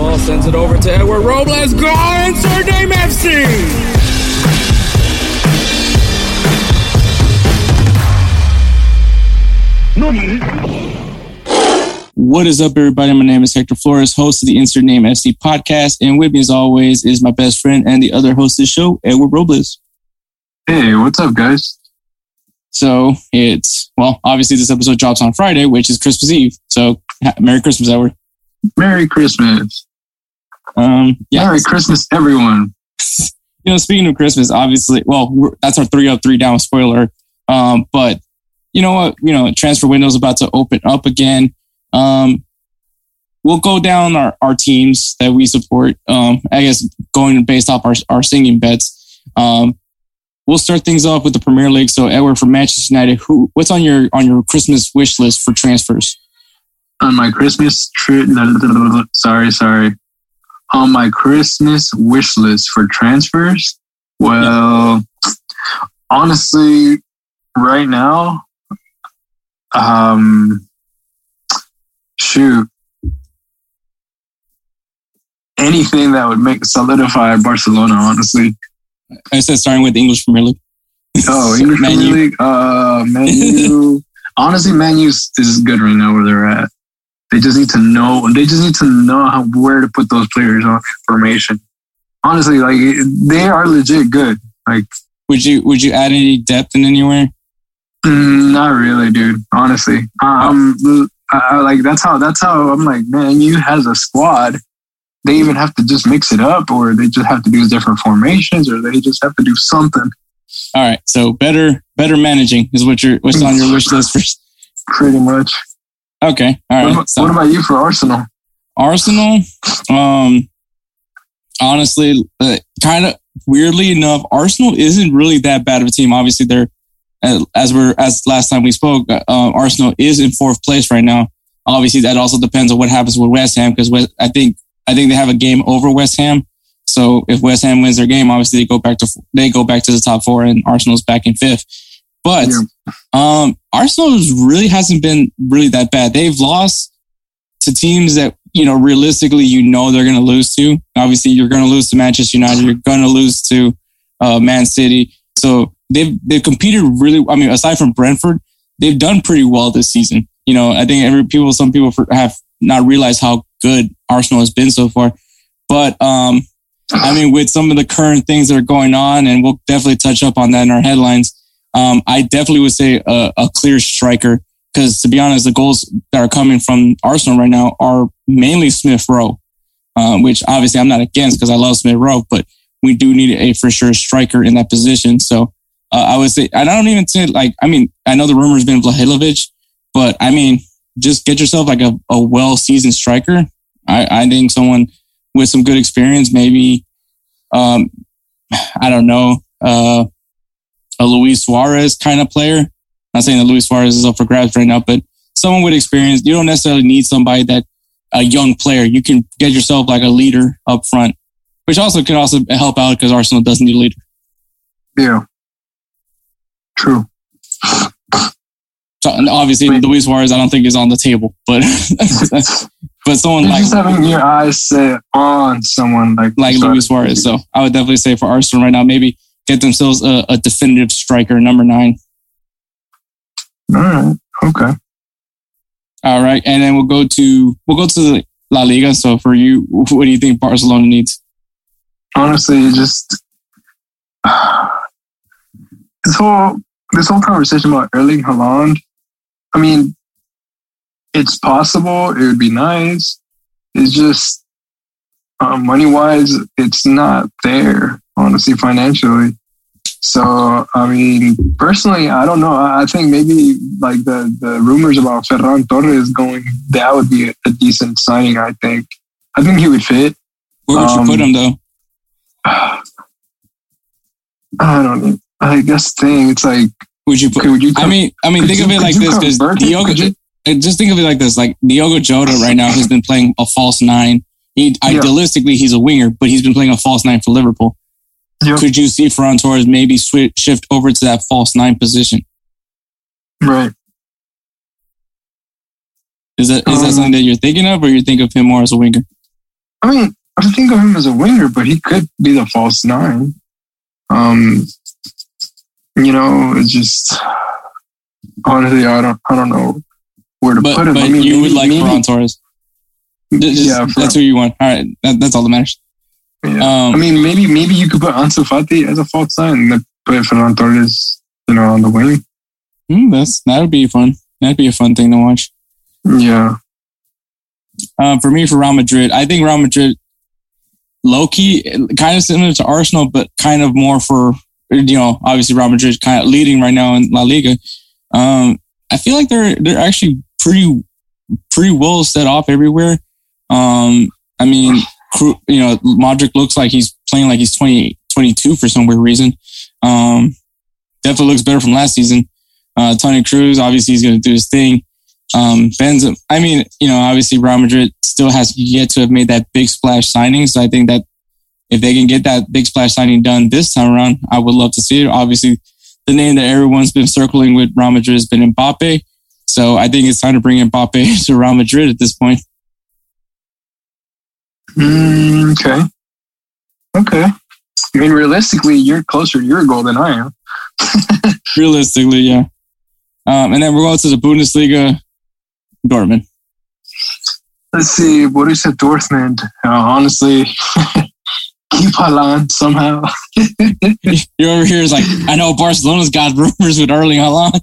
Ball sends it over to Edward Robles. Go insert name FC. What is up, everybody? My name is Hector Flores, host of the Insert Name FC podcast. And with me, as always, is my best friend and the other host of the show, Edward Robles. Hey, what's up, guys? So it's, well, obviously, this episode drops on Friday, which is Christmas Eve. So ha- Merry Christmas, Edward. Merry Christmas. Um, yeah. Merry Christmas, everyone. you know, speaking of Christmas, obviously, well, that's our three up, three down spoiler. Um, but you know what? You know, transfer window's about to open up again. Um, we'll go down our, our teams that we support. Um, I guess going based off our, our singing bets. Um, we'll start things off with the Premier League. So, Edward from Manchester United, who what's on your on your Christmas wish list for transfers? On my Christmas trip, sorry, sorry. On my Christmas wish list for transfers, well, honestly, right now, um, shoot, anything that would make solidify Barcelona, honestly. I said starting with English Premier League. Oh, English Premier League. Uh, Man U. Honestly, Man U is is good right now where they're at. They just need to know. They just need to know how, where to put those players on information. Honestly, like they are legit good. Like, Would you would you add any depth in anywhere? mm, not really, dude. Honestly, um, I, I, like that's how that's how I'm like, man. You has a squad. They even have to just mix it up, or they just have to do different formations, or they just have to do something. All right, so better better managing is what you're what's on your wish list for. Pretty much. Okay, all What, about- So what about you for Arsenal? Arsenal, um, honestly, uh, kind of weirdly enough, Arsenal isn't really that bad of a team. Obviously, they're uh, as we're as last time we spoke, uh, um, Arsenal is in fourth place right now. Obviously, that also depends on what happens with West Ham because I think I think they have a game over West Ham. So if West Ham wins their game, obviously they go back to they go back to the top four, and Arsenal's back in fifth. But Yeah. um, Arsenal really hasn't been really that bad. They've lost to teams that you know realistically you know they're going to lose to. Obviously, you're going to lose to Manchester United. You're going to lose to uh, Man City. So they've they've competed really. I mean, aside from Brentford, they've done pretty well this season. You know, I think every people, some people have not realized how good Arsenal has been so far. But um, I mean, with some of the current things that are going on, and we'll definitely touch up on that in our headlines. Um, I definitely would say a, a clear striker because, to be honest, the goals that are coming from Arsenal right now are mainly Smith Rowe, uh, which obviously I'm not against because I love Smith Rowe, but we do need a for sure striker in that position. So uh, I would say, I don't even say like, I mean, I know the rumor's been Vlahovic, but I mean, just get yourself like a, a well seasoned striker. I, I think someone with some good experience, maybe, um, I don't know, uh, a Luis Suarez kind of player. Not saying that Luis Suarez is up for grabs right now, but someone with experience. You don't necessarily need somebody that a young player. You can get yourself like a leader up front, which also could also help out because Arsenal doesn't need a leader. Yeah. True. So, obviously, Wait. Luis Suarez, I don't think is on the table, but but someone You're like just having your eyes set on someone like like Luis Suarez. So I would definitely say for Arsenal right now, maybe get themselves a, a definitive striker, number nine. All right. Okay. All right, and then we'll go to we'll go to the La Liga. So for you, what do you think Barcelona needs? Honestly, it just this whole this whole conversation about Erling Haaland. I mean, it's possible. It would be nice. It's just uh, money wise, it's not there, honestly, financially. So, I mean, personally, I don't know. I think maybe like the, the rumors about Ferran Torres going, that would be a, a decent signing, I think. I think he would fit. Where would Um, you put him though? I don't know. I guess the thing, it's like, Would you put? okay, would you I mean, I mean, think you- of it like this because? Diogo. Could uh, Just think of it like this: like Diogo Jota right now has been playing a false nine. He, Yeah. Idealistically, he's a winger, but he's been playing a false nine for Liverpool. Yeah. Could you see Ferran Torres maybe swi shift over to that false nine position? right. Is that is that Um, something that you're thinking of, or you think of him more as a winger? I mean, I think of him as a winger, but he could be the false nine. Um, you know, it's just honestly, I don't, I don't know where to But put him. but I mean, you maybe- would like maybe- Ferran Torres. Just- just- yeah, that's who you want. All right, that, that's all that matters. Yeah. Um, I mean, maybe maybe you could put Ansu Fati as a false nine and put Ferran Torres, you know, on the wing. hmm, that's that would be fun. That'd be a fun thing to watch. Yeah, Um, for me, for Real Madrid, I think Real Madrid, low key, kind of similar to Arsenal, but kind of more for you know, obviously Real Madrid kind of leading right now in La Liga. Um, I feel like they're they're actually pretty pretty well set off everywhere. Um, I mean, you know, Modric looks like he's playing like he's 20, 22 for some weird reason. Um, definitely looks better from last season. Uh, Toni Kroos, obviously, he's going to do his thing. Um, Benzema, I mean, you know, obviously Real Madrid still has yet to have made that big splash signing. So I think that if they can get that big splash signing done this time around, I would love to see it. Obviously, the name that everyone's been circling with Real Madrid has been Mbappe. So I think it's time to bring Mbappe to Real Madrid at this point. Mm, okay, okay. I mean, realistically, you're closer to your goal than I am. Realistically, yeah. Um, and then we're going to the Bundesliga, Dortmund. Let's see, Borussia Dortmund. Uh, honestly, keep Haaland somehow. You're over here is like, I know Barcelona's got rumors with Erling Haaland.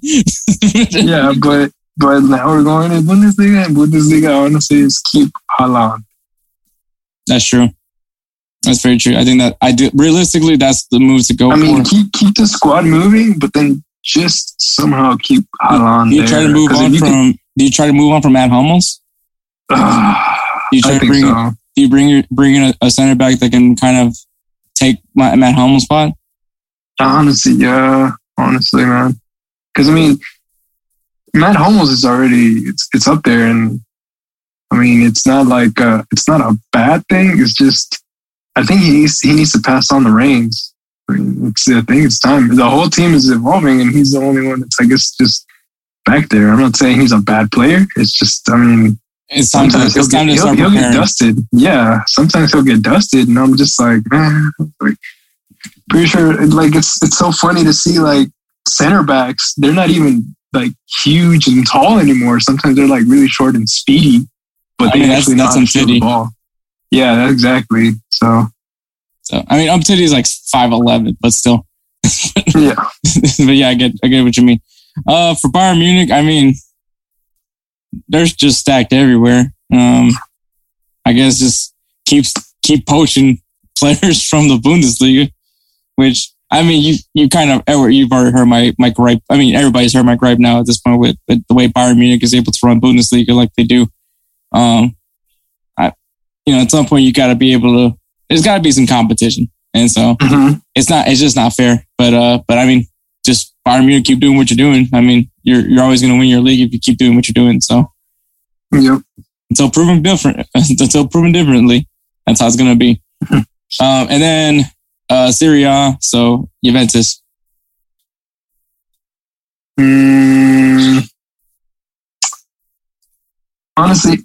yeah, but but now we're going to Bundesliga, and Bundesliga honestly is keep Haaland. That's true. That's very true. I think that I do. Realistically, that's the move to go I mean, for. keep keep the squad moving, but then just somehow keep Haaland Do you there. try to move on from? can- do you try to move on from Matt Hummels? Ah, Do you try I to bring? so. Do you bring your bring in a, a center back that can kind of take my, Matt Hummels' spot? Honestly, yeah. Honestly, man. Because I mean, Matt Hummels is already it's it's up there, and I mean, it's not like uh, it's not a bad thing. It's just I think he needs he needs to pass on the reins. I, mean, it's, I think it's time. The whole team is evolving, and he's the only one that's I guess just back there. I'm not saying he's a bad player. It's just I mean, It's time sometimes he'll get, he'll, he'll get dusted. Yeah, sometimes he'll get dusted, and I'm just like, man, like pretty sure. Like it's it's so funny to see like center backs. They're not even like huge and tall anymore. Sometimes they're like really short and speedy, but I mean, that's- actually that's not some the ball. Yeah, that- exactly. So So I mean, Umtiti is like five eleven, but still. yeah, but yeah, I get I get what you mean. Uh, for Bayern Munich, I mean, they're just stacked everywhere. Um, I guess just keeps keep poaching players from the Bundesliga, which I mean, you you kind of Edward, you've already heard my my gripe. I mean, everybody's heard my gripe now at this point with, with the way Bayern Munich is able to run Bundesliga like they do. Um, I, you know, at some point you got to be able to. There's got to be some competition, and so Mhm. it's not it's just not fair. But uh, but I mean, just Bayern Munich keep doing what you're doing. I mean, you're you're always going to win your league if you keep doing what you're doing. So yep. until proven different, until proven differently, that's how it's going to be. um, and then uh, Serie A, so Juventus. Mm, honestly,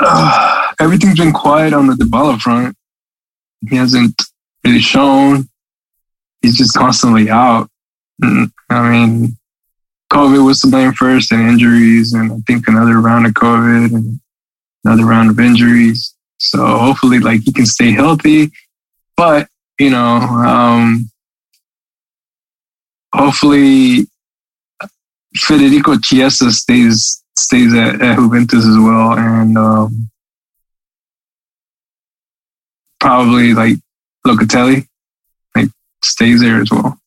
uh, everything's been quiet on the Dybala front. He hasn't really shown. He's just constantly out. Mm, I mean, COVID was to blame first, and injuries, and I think another round of COVID and another round of injuries. So hopefully, like he can stay healthy. But you know, um, hopefully Federico Chiesa stays stays at, at Juventus as well, and um, probably like Locatelli, like stays there as well.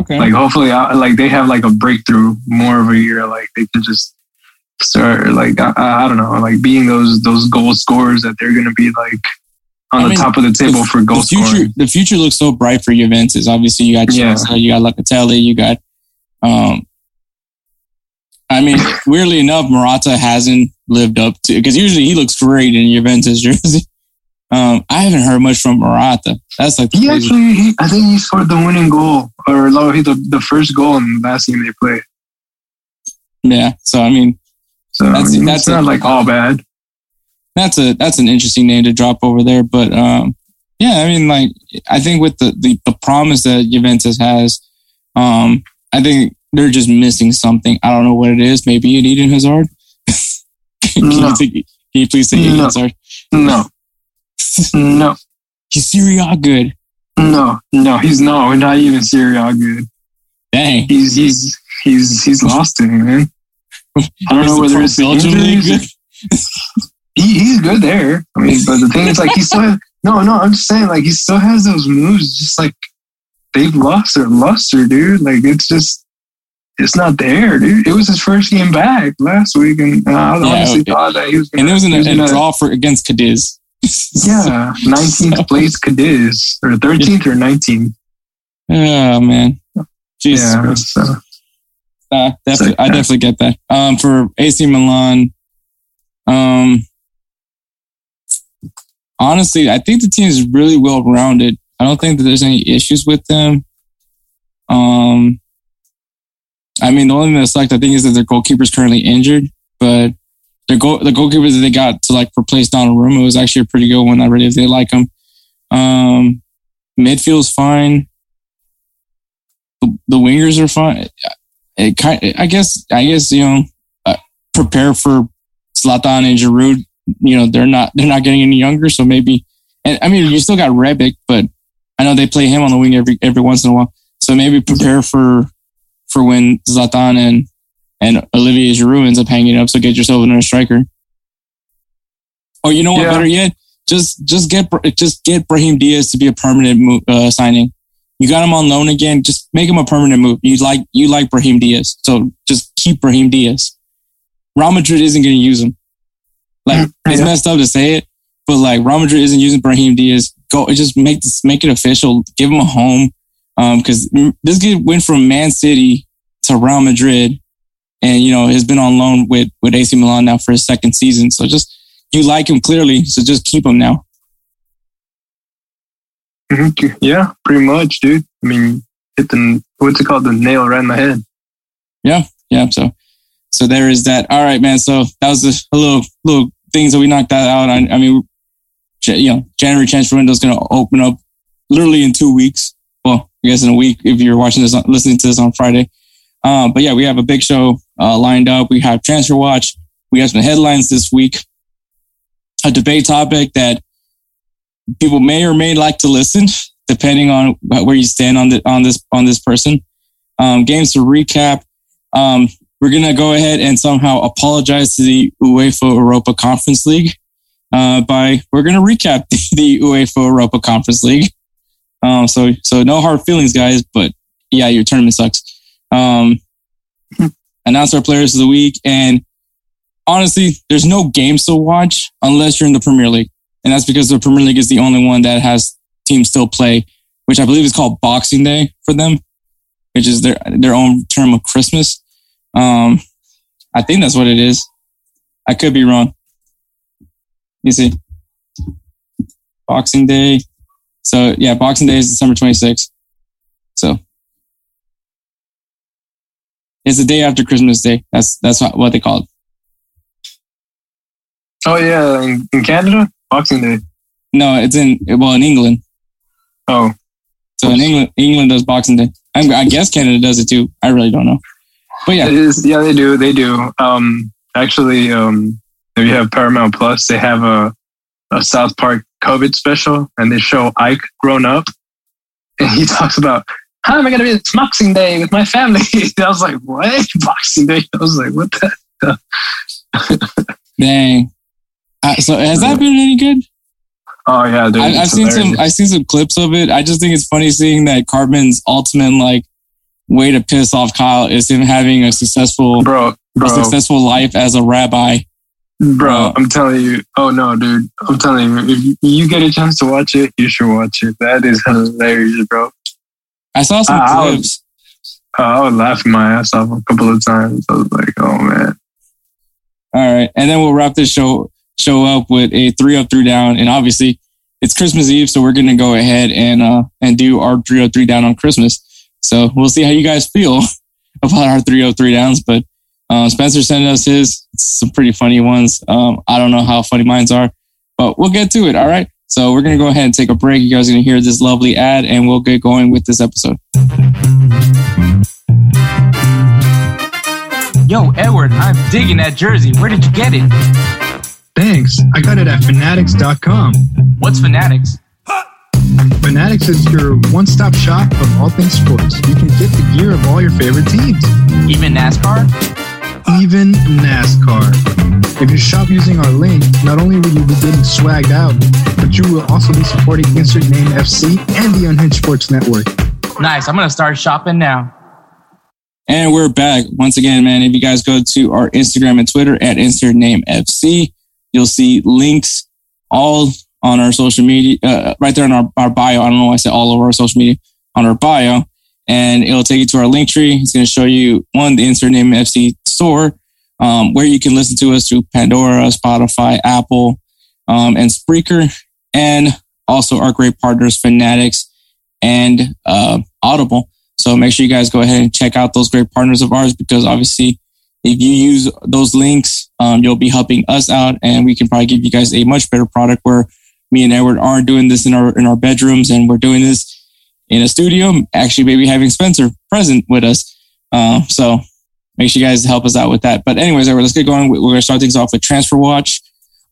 Okay. Like hopefully, I, like they have like a breakthrough more of a year. Like they can just start like I, I don't know, like being those those goal scorers that they're gonna be like on I the mean, top of the table for goal the future, scoring. the future looks so bright for Juventus. Obviously, you got Yeah. You got Locatelli, you got. Um, I mean, weirdly enough, Morata hasn't lived up to because usually he looks great in Juventus jersey. Um, I haven't heard much from Morata. That's like He actually, he, I think he scored the winning goal or no, he the, the first goal in the last game they played. yeah. So I mean, So That's- I mean, that's not a- like all bad. that's a that's an interesting name to drop over there. But um, yeah, I mean, like I think with the the, the promise that Juventus has, um, I think they're just missing something. I don't know what it is. Maybe an Eden Hazard. can, No. you take, can you please say Eden No. Hazard? No, no, He's Serie A good. no, no. He's no, not even Serie A good. Dang. He's he's he's he's lost it, man. I don't know whether it's the Belgium good. He, he's good there. I mean, but the thing is, like, he still has, no, no. I'm just saying, like, he still has those moves. Just like they've lost their luster, dude. Like, it's just, it's not there, dude. It was his first game back last week, and uh, I Yeah, honestly okay. thought that he was. Gonna, And it was in he a, was a gonna- draw for against Cadiz. Yeah, 19th place Cadiz or 13th or 19th. Oh man. Jesus Yeah, so Uh, definitely, like I definitely get that. Um, for AC Milan, um, honestly, I think the team is really well rounded. I don't think that there's any issues with them. Um, I mean, the only thing that's like I think is that their goalkeeper's currently injured, but their goal, the goalkeeper that they got to like replace Donnarumma was actually a pretty good one. I really they like him. Um, midfield's fine. The, the wingers are fine it kind I guess I guess you know uh, prepare for Zlatan and Giroud. You know they're not they're not getting any younger, so maybe. And I mean you still got Rebic, but I know they play him on the wing every every once in a while. So maybe prepare for for when Zlatan and and Olivier Giroud ends up hanging up. So get yourself another striker. Or you know what? Yeah. Better yet, just just get just get Brahim Diaz to be a permanent mo- uh, signing. You got him on loan again. Just make him a permanent move. You like you like Brahim Diaz, so just keep Brahim Diaz. Real Madrid isn't going to use him. Like it's messed up to say it, but like Real Madrid isn't using Brahim Diaz. Go just make this make it official. Give him a home, um, because this kid went from Man City to Real Madrid, and you know has been on loan with with AC Milan now for his second season. So just you like him clearly, so just keep him now. Yeah, pretty much, dude. I mean, hit the what's it called? The nail right in the head. yeah yeah. so so there is that all right man so that was a, a little little things that we knocked that out i, I mean you know january transfer window is going to open up literally in two weeks well i guess in a week if you're watching this listening to this on friday. Um, but yeah we have a big show uh, lined up. We have transfer watch. We have some headlines this week. A debate topic that people may or may like to listen depending on where you stand on the on this on this person. Um, games to recap. Um, we're gonna go ahead and somehow apologize to the UEFA Europa Conference League. Uh, by we're gonna recap the UEFA Europa Conference League. Um, so so no hard feelings, guys. But yeah, your tournament sucks. Um, announce our players of the week, and honestly, there's no games to watch unless you're in the Premier League, and that's because the Premier League is the only one that has teams still play, which I believe is called Boxing Day for them which is their their own term of Christmas. Um, I think that's what it is. I could be wrong. You see, Boxing Day. So yeah, Boxing Day is December twenty sixth. So it's the day after Christmas Day. That's that's what, what they call it. Oh yeah, in, in Canada, Boxing Day. No, it's in well in England. Oh, So in England, England does Boxing Day. I, I guess Canada does it too. I really don't know. But yeah, is. Yeah, they do. They do. Um, actually, um, if you have Paramount Plus, they have a a South Park COVID special, and they show Ike grown up, and he talks about how am I going to be it's Boxing Day with my family. I was like, what Boxing Day? I was like, what the? dang. Uh, so has that been any good? Oh yeah, dude, I, I've seen some. I've seen some clips of it. I just think it's funny seeing that Cartman's ultimate like way to piss off Kyle is him having a successful, bro, a bro, successful life as a rabbi. Bro. I'm telling you. Oh no, dude. I'm telling you. If you get a chance to watch it, you should watch it. That is hilarious, bro. I saw some I was- clips. Uh, I was laughing my ass off a couple of times. I was like, oh man. All right, and then we'll wrap this show show up with a three up, three down, and obviously it's Christmas Eve, so we're gonna go ahead and uh and do our three up, three down on Christmas. So we'll see how you guys feel about our three up, three downs. But uh, Spencer sent us his some pretty funny ones. Um, I don't know how funny mine's are, but we'll get to it. All right. So we're gonna go ahead and take a break. You guys are gonna hear this lovely ad, and we'll get going with this episode. Yo, Edward, I'm digging that jersey. Where did you get it? Thanks. I got it at fanatics.com. What's Fanatics? Fanatics is your one stop shop of all things sports. You can get the gear of all your favorite teams, Even NASCAR? Even NASCAR. If you shop using our link, not only will you be getting swagged out, but you will also be supporting Insert Name FC and the Unhinged Sports Network. Nice. I'm going to start shopping now. And we're back once again, man. If you guys go to our Instagram and Twitter at insert name FC, you'll see links all on our social media, uh, right there in our, our bio. I don't know why I said all over our social media on our bio. And it'll take you to our link tree. It's going to show you one, the insert name FC store, um, where you can listen to us through Pandora, Spotify, Apple, um, and Spreaker, and also our great partners, Fanatics and uh, Audible. So make sure you guys go ahead and check out those great partners of ours because obviously, if you use those links, um, you'll be helping us out, and we can probably give you guys a much better product. Where me and Edward aren't doing this in our in our bedrooms, and we're doing this in a studio. Actually, maybe having Spencer present with us. Uh, so make sure you guys help us out with that. But anyways, let's get going. We're gonna start things off with transfer watch.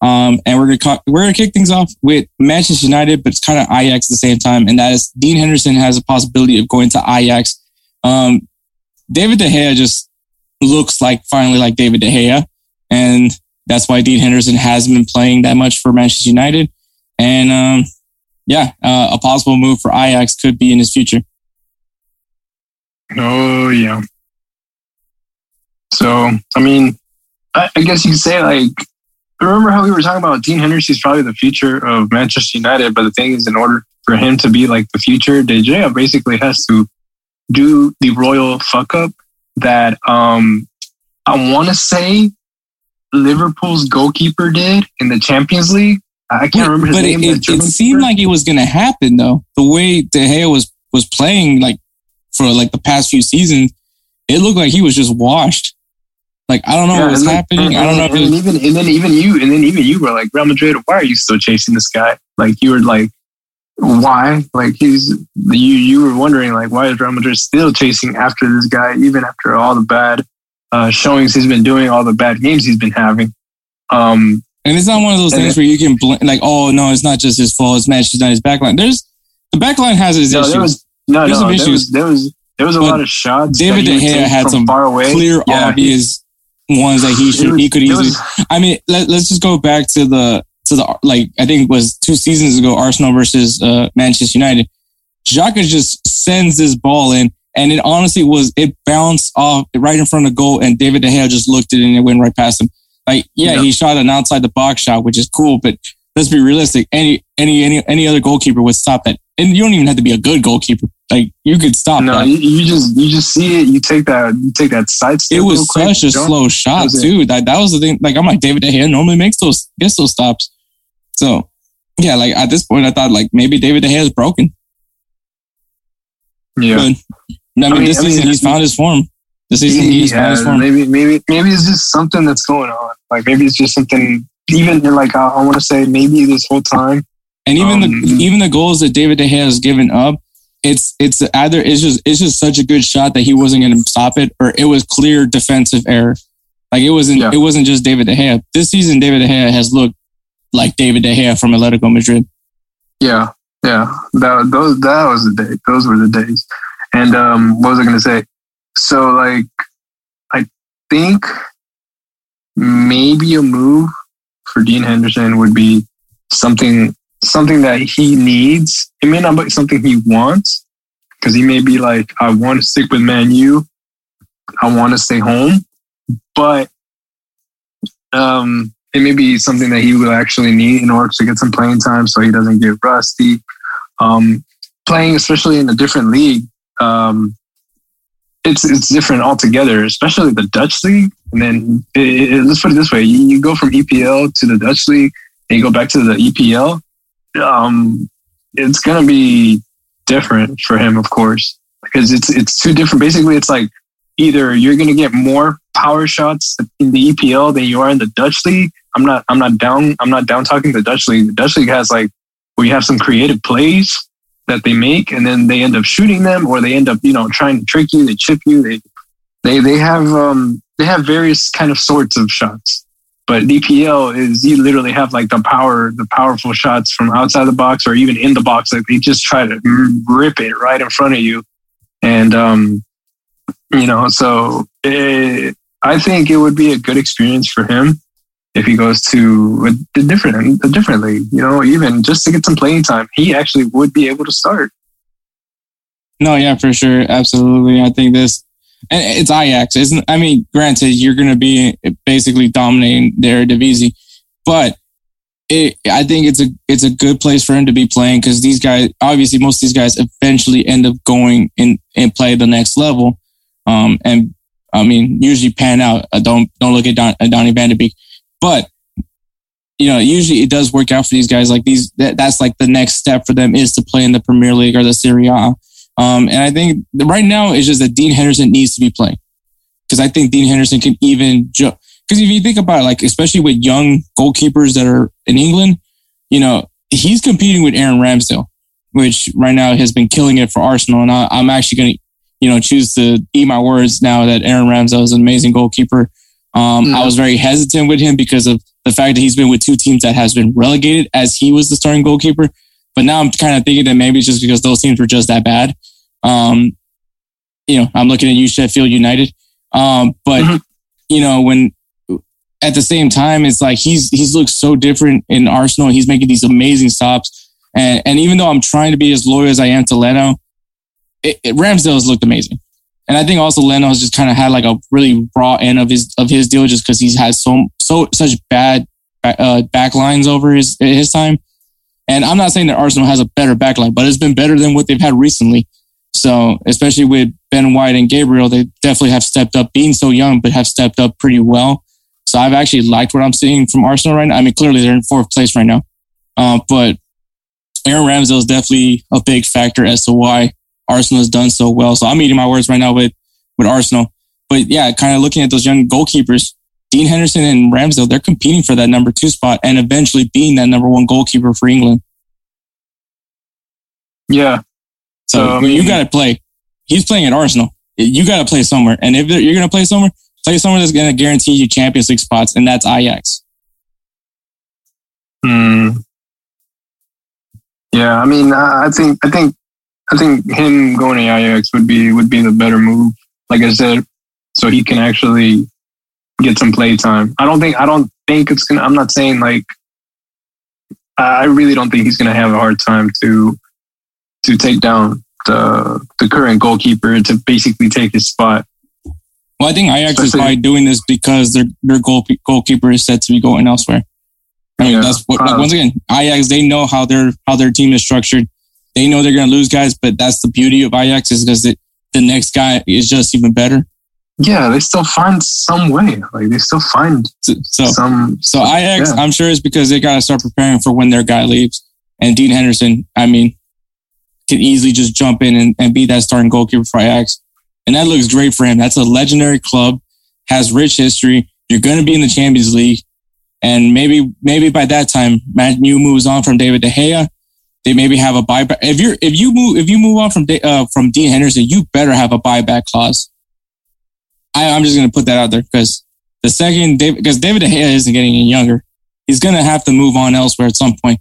Um, and we're gonna co- we're gonna kick things off with Manchester United, but it's kind of Ajax at the same time, and that is Dean Henderson has a possibility of going to Ajax. Um, David De Gea just looks like finally like David De Gea, and that's why Dean Henderson hasn't been playing that much for Manchester United. And um, yeah, uh, a possible move for Ajax could be in his future. Oh yeah. So I mean, I, I guess you could say like, remember how we were talking about Dean Henderson's probably the future of Manchester United, but the thing is, in order for him to be like the future, De Gea basically has to do the royal fuck up that um I want to say Liverpool's goalkeeper did in the Champions League. I can't remember his but name. it, it, it seemed like it was going to happen though. The way De Gea was was playing, like for like the past few seasons, it looked like he was just washed. Like I don't know what was and then- happening. I don't know And, and even and then even you and then even you were like Real Madrid. Why are you still chasing this guy? Like you were like, why? Like he's you you were wondering like why is Real Madrid still chasing after this guy even after all the bad uh, showings he's been doing, all the bad games he's been having. Um, and it's not one of those things it- where you can blame like, oh no, it's not just his fault. It's Manchester United's backline. There's the backline has its no, issues. there was no There's no some there issues. was there was there was a But lot of shots. David De Gea had some far away. clear, Yeah, he- obvious ones that he should was- he could easily. was- I mean, let, let's just go back to the to the like I think it was two seasons ago, Arsenal versus uh, Manchester United. Xhaka just sends this ball in, and it honestly was it bounced off right in front of the goal, and David De Gea just looked at it and it went right past him. Like, yeah, Yeah. he shot an outside the box shot, which is cool, but let's be realistic. Any any any any other goalkeeper would stop that, and you don't even have to be a good goalkeeper. Like, you could stop no, that. you, you just you just see it. You take that you take that side step. It real was quick, such a jump. slow shot was it. too. That that was the thing. Like I'm like David De Gea normally makes those gets those stops. So yeah, like at this point, I thought like maybe David De Gea is broken. Yeah. But I mean, mean- this I mean, season he's found his form. This season he's found his form. maybe, maybe, maybe it's just something that's going on. Like maybe it's just something. Even like I, I want to say, maybe this whole time. And even Um, the even the goals that David De Gea has given up, it's it's either it's just it's just such a good shot that he wasn't going to stop it, or it was clear defensive error. Like it wasn't Yeah. it wasn't just David De Gea. This season, David De Gea has looked like David De Gea from Atletico Madrid. Yeah, yeah. That those that was the day. Those were the days. And um, what was I going to say? So like, I think maybe a move for Dean Henderson would be something something that he needs. It may not be something he wants because he may be like, I want to stick with Man U. I want to stay home, but um, it may be something that he will actually need in order to get some playing time so he doesn't get rusty. Um, playing, especially in a different league, um, it's it's different altogether, especially the Dutch league. And then it, it, let's put it this way: you, you, go from EPL to the Dutch league, and you go back to the EPL. Um, it's gonna be different for him, of course, because it's it's two different. Basically, it's like either you're gonna get more power shots in the EPL than you are in the Dutch league. I'm not I'm not down I'm not down talking the Dutch league. The Dutch league has like you have some creative plays that they make and then they end up shooting them or they end up, you know, trying to trick you, they chip you, they they they have um they have various kind of sorts of shots. But DPL is you literally have like the power, the powerful shots from outside the box or even in the box. Like they just try to rip it right in front of you. And um, you know, so it, I think it would be a good experience for him if he goes to a different a different league, you know, even just to get some playing time, he actually would be able to start. No, yeah, for sure, absolutely. I think this, and it's Ajax, isn't? I mean, granted, you're going to be basically dominating their division, but it, I think it's a it's a good place for him to be playing because these guys, obviously, most of these guys eventually end up going in and play the next level, um, and I mean, usually pan out. Uh, don't don't look at Don, uh, Donny Van de Beek. But you know, usually it does work out for these guys. Like these, that, that's like the next step for them is to play in the Premier League or the Serie A. Um, and I think right now it's just that Dean Henderson needs to be playing because I think Dean Henderson can even because if you think about it, like especially with young goalkeepers that are in England, you know, he's competing with Aaron Ramsdale, which right now has been killing it for Arsenal. And I, am actually going to, you know, choose to eat my words now that Aaron Ramsdale is an amazing goalkeeper. Um, mm I was very hesitant with him because of the fact that he's been with two teams that has been relegated as he was the starting goalkeeper. But now I'm kind of thinking that maybe it's just because those teams were just that bad. Um, you know, I'm looking at you, Sheffield United. Um, but mm-hmm. you know, when at the same time, it's like he's he's looked so different in Arsenal. He's making these amazing stops, and and even though I'm trying to be as loyal as I am to Leno, it, it, Ramsdale has looked amazing. And I think also Leno has just kind of had like a really raw end of his of his deal just because he's had so so such bad uh, backlines over his his time. And I'm not saying that Arsenal has a better backline, but it's been better than what they've had recently. So especially with Ben White and Gabriel, they definitely have stepped up. Being so young, but have stepped up pretty well. So I've actually liked what I'm seeing from Arsenal right now. I mean, clearly they're in fourth place right now, uh, but Aaron Ramsdale is definitely a big factor as to why Arsenal has done so well. So I'm eating my words right now with, with Arsenal. But yeah, kind of looking at those young goalkeepers, Dean Henderson and Ramsdale, they're competing for that number two spot and eventually being that number one goalkeeper for England. Yeah. So, so I mean, you got to play. He's playing at Arsenal. You got to play somewhere. And if you're going to play somewhere, play somewhere that's going to guarantee you Champions League spots, and that's Ajax. Hmm. Yeah, I mean, I think I think I think him going to Ajax would be would be the better move. Like I said, so he can actually get some play time. I don't think I don't think it's gonna. I'm not saying like I really don't think he's gonna have a hard time to to take down the the current goalkeeper to basically take his spot. Well, I think Ajax Especially, is probably doing this because their their goal, goalkeeper is set to be going elsewhere. I mean, yeah, that's what, like, uh, once again, Ajax they know how their how their team is structured. They know they're going to lose guys, but that's the beauty of Ajax is because the next guy is just even better. Yeah, they still find some way. Like they still find so, some. So Ajax, yeah. I'm sure it's because they got to start preparing for when their guy leaves. And Dean Henderson, I mean, can easily just jump in and, and be that starting goalkeeper for Ajax. And that looks great for him. That's a legendary club, has rich history. You're going to be in the Champions League. And maybe, maybe by that time, Man U moves on from David De Gea they maybe have a buyback. If you're if you move if you move on from uh, from Dean Henderson, you better have a buyback clause. I, am just gonna put that out there because the second David because David De Gea isn't getting any younger, he's gonna have to move on elsewhere at some point.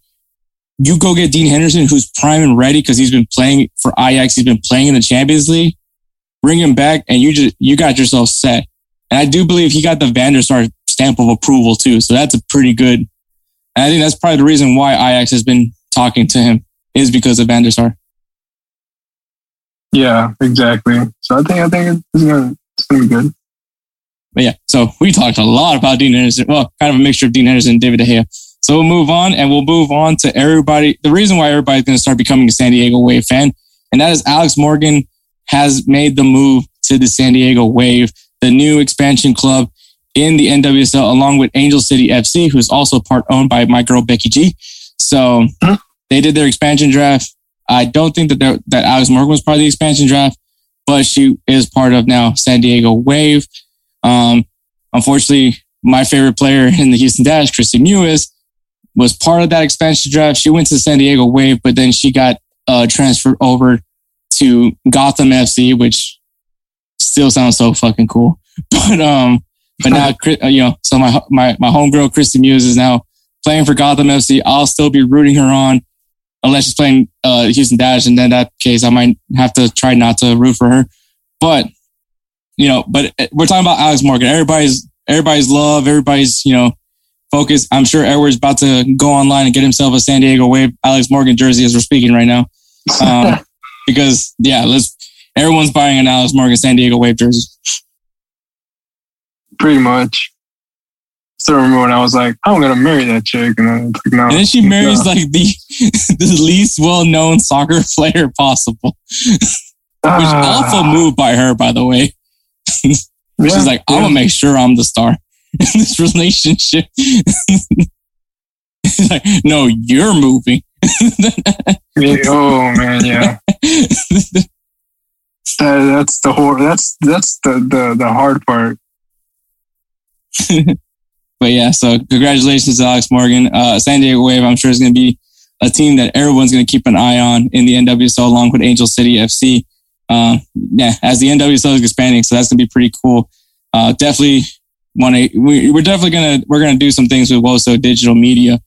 You go get Dean Henderson, who's prime and ready because he's been playing for Ajax. He's been playing in the Champions League. Bring him back, and you just you got yourself set. And I do believe he got the Van der Sar stamp of approval too. So that's a pretty good. And I think that's probably the reason why Ajax has been talking to him is because of Van der Sar. Yeah, exactly. So I think I think it's gonna be good. But yeah, so we talked a lot about Dean Henderson. Well, kind of a mixture of Dean Henderson and David De Gea. So we'll move on and we'll move on to everybody. The reason why everybody's going to start becoming a San Diego Wave fan, and that is Alex Morgan has made the move to the San Diego Wave, the new expansion club in the NWSL, along with Angel City FC, who's also part owned by my girl Becky G. So they did their expansion draft. I don't think that that Alex Morgan was part of the expansion draft, but she is part of now San Diego Wave. Um, unfortunately, my favorite player in the Houston Dash, Kristie Mewis, was part of that expansion draft. She went to San Diego Wave, but then she got uh, transferred over to Gotham FC, which still sounds so fucking cool. But um, but now uh, you know, so my my my homegirl Kristie Mewis is now playing for Gotham FC. I'll still be rooting her on unless she's playing uh, Houston Dash, and then that case I might have to try not to root for her. But you know, but uh, we're talking about Alex Morgan. Everybody's everybody's love, everybody's you know focus. I'm sure Edward's about to go online and get himself a San Diego Wave Alex Morgan jersey as we're speaking right now, um, because yeah, let's everyone's buying an Alex Morgan San Diego Wave jersey. Pretty much. Still remember when I was like, I'm gonna marry that chick, and like, no. And then she marries no. like the the least well known soccer player possible, which Ah, also moved by her, by the way. She's yeah, like, I'm gonna make sure I'm the star in this relationship. Like, no, you're moving. Yeah, oh man, yeah. That, that's the hor- That's that's the, the the hard part. But yeah, so congratulations to Alex Morgan. Uh, San Diego Wave, I'm sure is going to be a team that everyone's going to keep an eye on in the NWSL along with Angel City FC. Uh, yeah, as the NWSL is expanding, so that's going to be pretty cool. Uh, definitely want to. We, we're definitely gonna we're gonna do some things with Woso Digital Media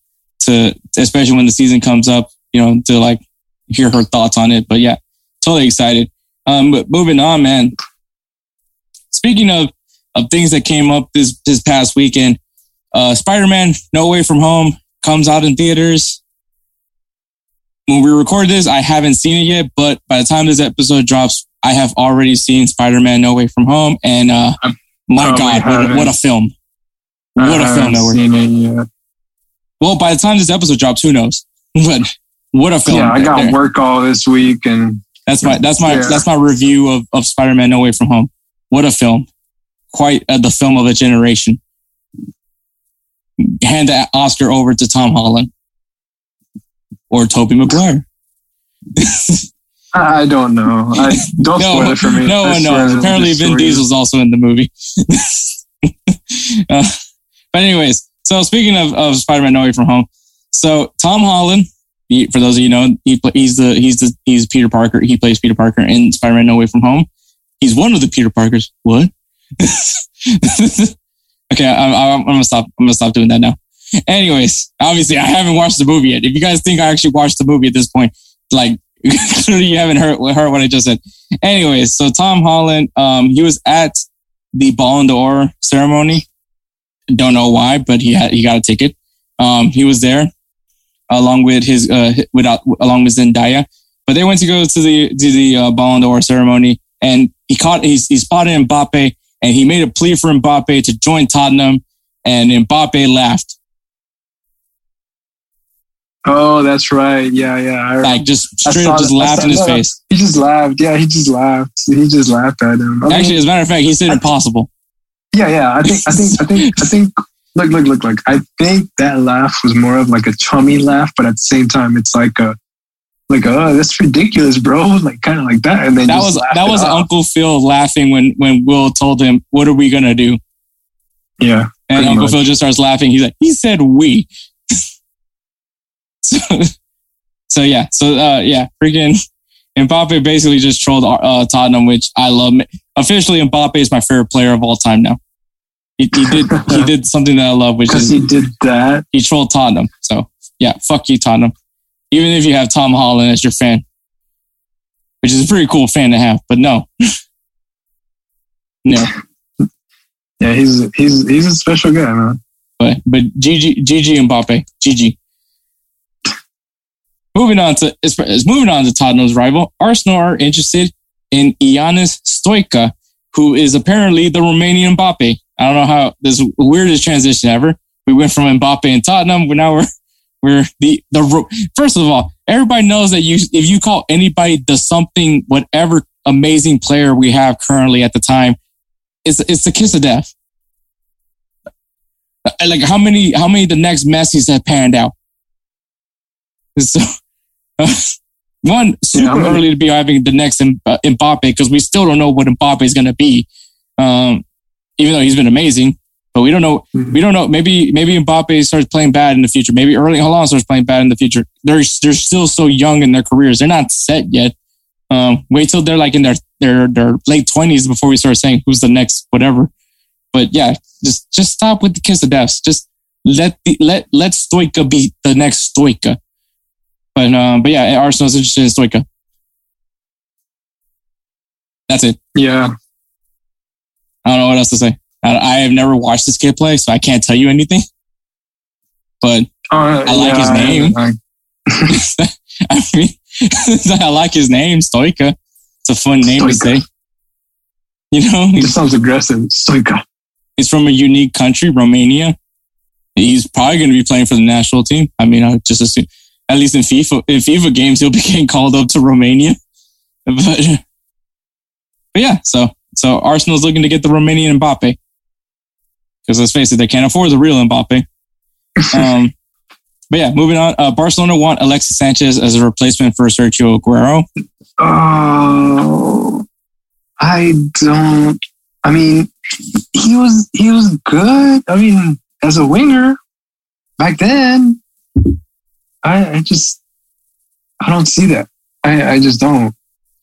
to, especially when the season comes up. You know, to like hear her thoughts on it. But yeah, totally excited. Um, but moving on, man. Speaking of of things that came up this this past weekend, uh, Spider-Man: No Way From Home comes out in theaters. When we record this, I haven't seen it yet, but by the time this episode drops, I have already seen Spider-Man: No Way From Home, and uh, my God, what a, what a film! What a film that we're seen it yet. Well, by the time this episode drops, who knows? But what a film! Yeah, I got there. work all this week, and That's my that's my Yeah. that's my review of, of Spider-Man: No Way From Home. What a film! Quite uh, the film of a generation. Hand the Oscar over to Tom Holland or Tobey Maguire. I don't know. I don't No, spoil it for me. no one knows. Apparently, Vin Diesel's also in the movie. Uh, but anyways, so speaking of, of Spider-Man: No Way From Home, so Tom Holland, he, for those of you know, he, he's the he's the he's Peter Parker. He plays Peter Parker in Spider-Man: No Way From Home. He's one of the Peter Parkers. What? okay, I, I, I'm gonna stop. I'm gonna stop doing that now. Anyways, obviously, I haven't watched the movie yet. If you guys think I actually watched the movie at this point, like you haven't heard heard what I just said. Anyways, so Tom Holland, um, he was at the Ballon d'Or ceremony. Don't know why, but he had he got a ticket. Um, he was there along with his uh without along with Zendaya. But they went to go to the to the uh, Ballon d'Or ceremony, and he caught he, he spotted Mbappe, and he made a plea for Mbappe to join Tottenham, and Mbappe laughed Oh, that's right. Yeah, yeah. I, like just straight up just that- laughed in his that. face. he just laughed. Yeah, he just laughed. He just laughed at him. I mean, Actually, as a matter of fact, he said impossible. yeah, yeah. I think, I think, I think, I think. Look, look, look, look. I think that laugh was more of like a chummy laugh, but at the same time, it's like a, like oh, that's ridiculous, bro. Like kind of like that, and then That was that was. Uncle Phil laughing when when Will told him, "What are we gonna do?" yeah. And Uncle much. Phil just starts laughing. He's like, "He said we." so, so yeah, so uh, yeah, freaking Mbappe basically just trolled uh, Tottenham, which I love. Officially, Mbappe is my favorite player of all time now. He, he did he did something that I love, which is he did that. he trolled Tottenham. So yeah, fuck you, Tottenham. Even if you have Tom Holland as your fan, which is a pretty cool fan to have, but no, no. Yeah, he's he's he's a special guy, man. But but GG GG Mbappe GG. moving on to it's, it's moving on to Tottenham's rival. Arsenal are interested in Ianis Stoica, who is apparently the Romanian Mbappe. I don't know how this weirdest transition ever. We went from Mbappe and Tottenham, but now we're we're the the first of all, everybody knows that you if you call anybody the something whatever amazing player we have currently at the time, it's it's the kiss of death. Like how many how many of the next Messi's have panned out? So one super yeah, early to be having the next uh, Mbappe because we still don't know what Mbappe is going to be. Um, even though he's been amazing, but we don't know. Mm-hmm. We don't know. Maybe maybe Mbappe starts playing bad in the future. Maybe Erling Haaland starts playing bad in the future. They're they're still so young in their careers. They're not set yet. Um, wait till they're like in their their their late twenties before we start saying who's the next whatever. But yeah, just just stop with the kiss of death. Just let the let let Stoica be the next Stoica. But um, but yeah, Arsenal's interested in Stoica. That's it. Yeah. I don't know what else to say. I, have never watched this kid play, so I can't tell you anything. But uh, I like yeah, his name. I, I mean, I like his name, Stoica. It's a fun name to say. You know, it sounds aggressive. Stoica. He's from a unique country, Romania. He's probably going to be playing for the national team. I mean, I just assume, at least in FIFA, in FIFA games, he'll be getting called up to Romania. But, but yeah, so so Arsenal's looking to get the Romanian Mbappe. Because let's face it, they can't afford the real Mbappe. Um, but yeah, moving on. Uh, Barcelona want Alexis Sanchez as a replacement for Sergio Aguero. Oh, I don't. I mean, he was he was good. I mean, as a winger back then, I, I just I don't see that. I, I just don't.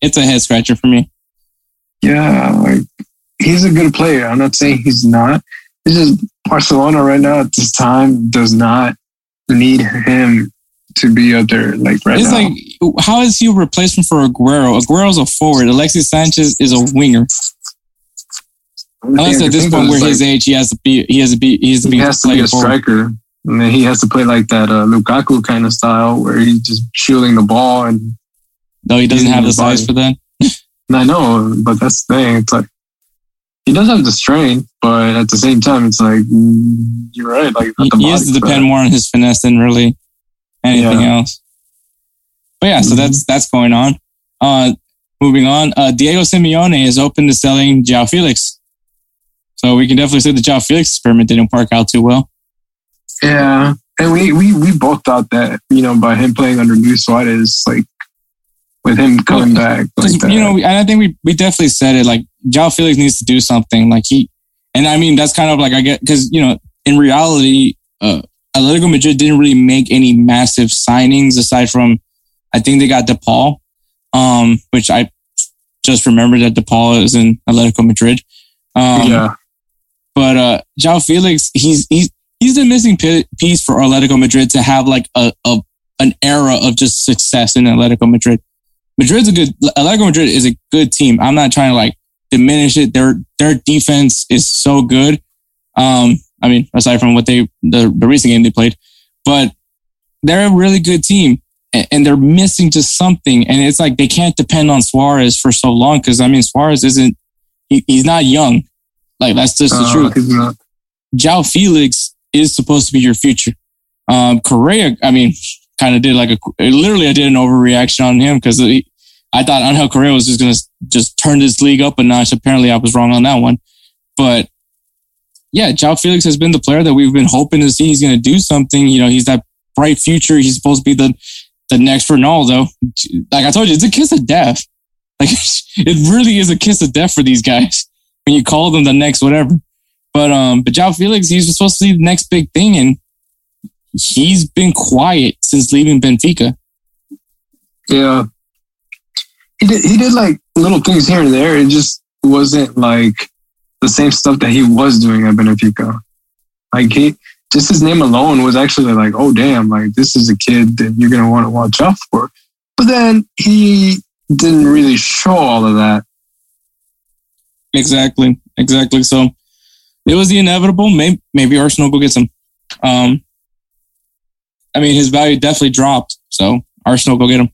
It's a head scratcher for me. Yeah, like he's a good player. I'm not saying he's not. It's just Barcelona right now at this time does not need him to be up there like right it's now. like how is he a replacement for Aguero? Aguero's a forward. Alexis Sanchez is a winger. Unless at this point, where like, his age, he has to be, he has to be, he has to be, he has to be a striker. And then he has to play like that uh, Lukaku kind of style, where he's just shooting the ball and. No, he doesn't have the size for that. I know, but that's the thing. It's like he does have the strength, but at the same time, it's like you're right. Like he, he has to depend more on his finesse than really anything yeah. else. But yeah, so mm-hmm. that's that's going on. Uh, moving on, uh, Diego Simeone is open to selling João Felix. So we can definitely say the João Felix experiment didn't work out too well. Yeah, and we we we both thought that you know by him playing under Luis Suarez, like with him coming back, like you know, and I think we we definitely said it like João Felix needs to do something. Like he, and I mean, that's kind of like, I get, cause, you know, in reality, uh, Atletico Madrid didn't really make any massive signings aside from, I think they got DePaul, um, which I just remembered that DePaul is in Atletico Madrid. Um, yeah. But, uh, João Felix, he's, he's, he's the missing piece for Atletico Madrid to have like a, a, an era of just success in Atletico Madrid. Madrid's a good, Atletico Madrid is a good team. I'm not trying to like diminish it. Their their defense is so good. Um, I mean, aside from what they the, the recent game they played, but they're a really good team and they're missing just something. And it's like they can't depend on Suarez for so long because I mean Suarez isn't he, he's not young. Like that's just the uh, truth. João Felix is supposed to be your future. Um, Correa, I mean, kind of did like a literally I did an overreaction on him because I thought Angel Correa was just going to just turn this league up a notch. Apparently, I was wrong on that one. But yeah, João Felix has been the player that we've been hoping to see. He's going to do something. You know, he's that bright future. He's supposed to be the the next Ronaldo. Like I told you, it's a kiss of death. Like it really is a kiss of death for these guys when you call them the next whatever. But um, but João Felix, he's supposed to be the next big thing, and he's been quiet since leaving Benfica. Yeah, he did he did like little things here and there. It just wasn't like the same stuff that he was doing at Benfica. Like he just his name alone was actually like, oh damn, like this is a kid that you're gonna want to watch out for. But then he didn't really show all of that. Exactly, exactly. So it was the inevitable. Maybe, maybe Arsenal go get some. Um, I mean, his value definitely dropped. So Arsenal go get him.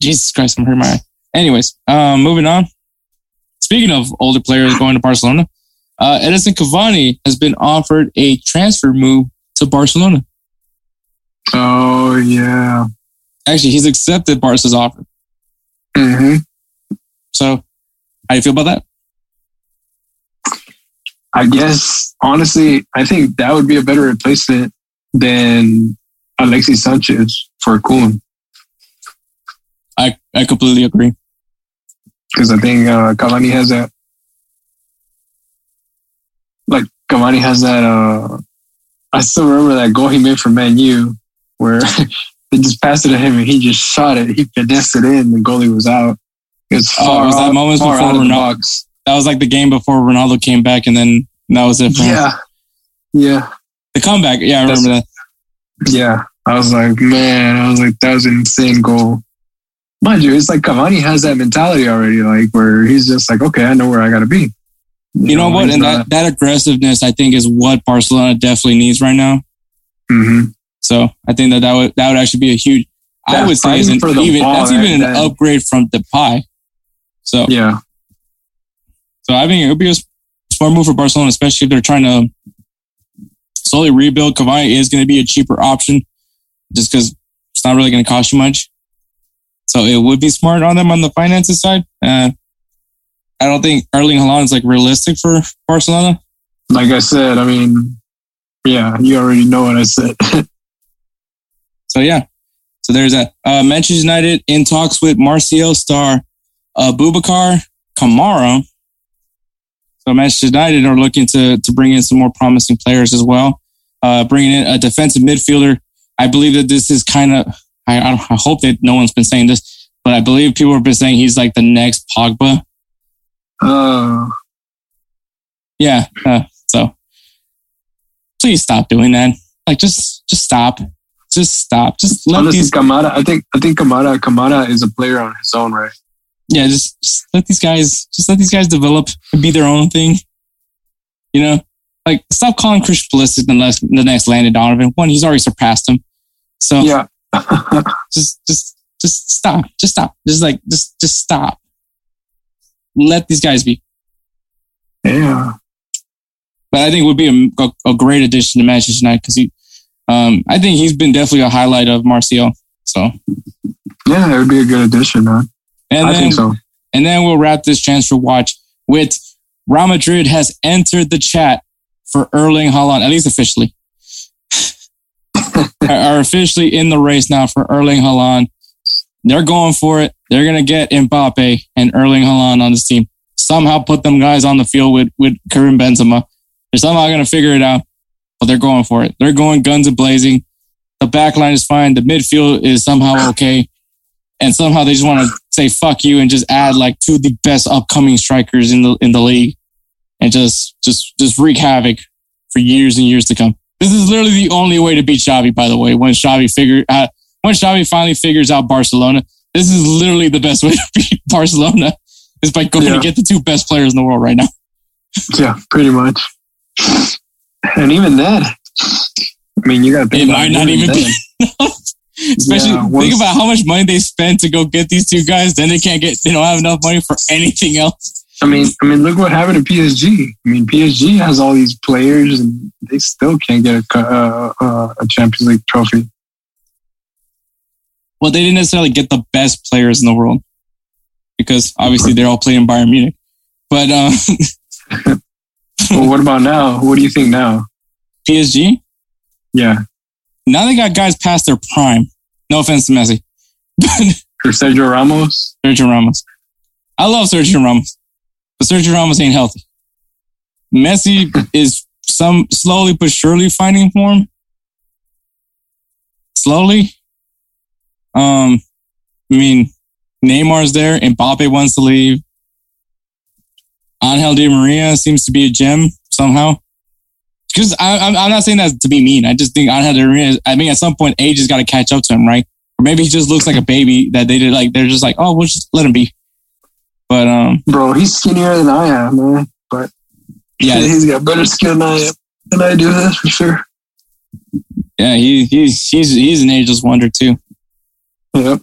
Jesus Christ, I'm hurting my eye. Anyways, um, moving on. Speaking of older players going to Barcelona, uh, Edinson Cavani has been offered a transfer move to Barcelona. Oh yeah. Actually, he's accepted Barca's offer. hmm So, how do you feel about that? I guess honestly, I think that would be a better replacement than Alexis Sanchez for Kun I, I completely agree. because I think uh, Cavani has that. Like Cavani has that. Uh, I still remember that goal he made for Man U, where they just passed it to him and he just shot it. He finessed it in. The goalie was out. It was Oh, far, was that out- moments before Ronaldo-. That was like the game before Ronaldo came back, and then that was it. For him. Yeah, yeah, The comeback. Yeah, I remember that. yeah. I was like, man, I was like, that was an insane goal. Mind you, it's like Cavani has that mentality already, like where he's just like, okay, I know where I got to be. You know what? And that, that aggressiveness, I think, is what Barcelona definitely needs right now. hmm So I think that that would that would actually be a huge. I would say is an, even ball, that's even an upgrade from the pie. So yeah, so I think it would be a smart move for Barcelona, especially if they're trying to slowly rebuild. Cavani is going to be a cheaper option, just because it's not really going to cost you much. So it would be smart on them on the finances side. Uh, I don't think Erling Haaland is like realistic for Barcelona. like I said, I mean, yeah, you already know what I said. So yeah, so there's that. Uh, Manchester United in talks with Marseille star uh, Boubacar Kamara. So Manchester United are looking to to bring in some more promising players as well. Uh, bringing in a defensive midfielder. I believe that this is kind of. I, I I hope that no one's been saying this, but I believe people have been saying he's like the next Pogba. uh, Yeah. Uh, so please stop doing that. Like just just stop. Just stop. Just let honestly, these Kamada, I think, I think Kamara Kamara is a player on his own, right? Yeah, just, just let these guys, just let these guys develop and be their own thing. You know, like stop calling Christian Pulisic the next, the next Landon Donovan. One, he's already surpassed him. So Yeah, just, just, just stop. Just stop. Just like, just, just stop. Let these guys be. yeah. But I think it would be a, a, a great addition to Manchester United because he, um, I think he's been definitely a highlight of Marseille. So, Yeah, it would be a good addition, man. And I then think so. And then we'll wrap this transfer watch with Real Madrid has entered the chat for Erling Haaland, at least officially. are officially in the race now for Erling Haaland. They're going for it. They're going to get Mbappe and Erling Haaland on this team. Somehow put them guys on the field with, with Karim Benzema. They're somehow going to figure it out, but they're going for it. They're going guns a blazing. The back line is fine. The midfield is somehow okay. And somehow they just want to say fuck you and just add like two of the best upcoming strikers in the in the league and just just just wreak havoc for years and years to come. This is literally the only way to beat Xavi, by the way. When Xavi figure uh, when Xavi finally figures out Barcelona, this is literally the best way to beat Barcelona is by going Yeah. to get the two best players in the world right now. Yeah, pretty much. And even then, I mean, you got It might not even be. Especially Yeah, once- think about how much money they spent to go get these two guys. Then they can't get they don't have enough money for anything else. I mean, I mean, look what happened to PSG. I mean, PSG has all these players, and they still can't get a uh, uh, a Champions League trophy. well, they didn't necessarily get the best players in the world because obviously they're all playing Bayern Munich. But uh, well, what about now? What do you think now? PSG, Yeah, now they got guys past their prime. No offense to Messi, for Sergio Ramos. Sergio Ramos. I love Sergio Ramos, but Sergio Ramos ain't healthy. Messi is some slowly but surely finding form. Slowly. Um, I mean, Neymar's there. And Mbappe wants to leave. Angel Di Maria seems to be a gem somehow. Because I'm, I'm not saying that to be mean. I just think Angel Di Maria. I mean, at some point, age has got to catch up to him, right? Or maybe he just looks like a baby that they did. Like they're just like, oh, we'll just let him be. But um, Bro, he's skinnier than I am, man. But yeah, he's got better skin than I am. Than I do, that's for sure. Yeah, he, he's he's he's an ageless wonder too. Yep.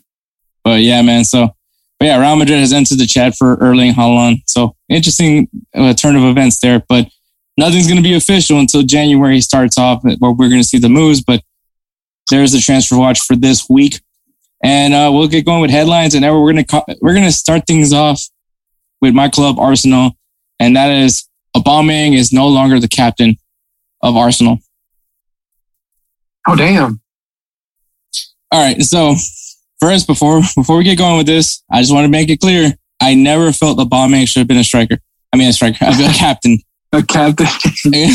But yeah, man. So, but yeah, Real Madrid has entered the chat for Erling Haaland. So interesting uh, turn of events there. But nothing's going to be official until January starts off, where we're going to see the moves. But there's the transfer watch for this week, and uh, we'll get going with headlines. And now we're going to we're going to start things off with my club, Arsenal, and that is Aubameyang is no longer the captain of Arsenal. Oh damn. All right, so first, before before we get going with this, I just want to make it clear: I never felt Aubameyang should have been a striker. I mean, a striker, a captain. A captain.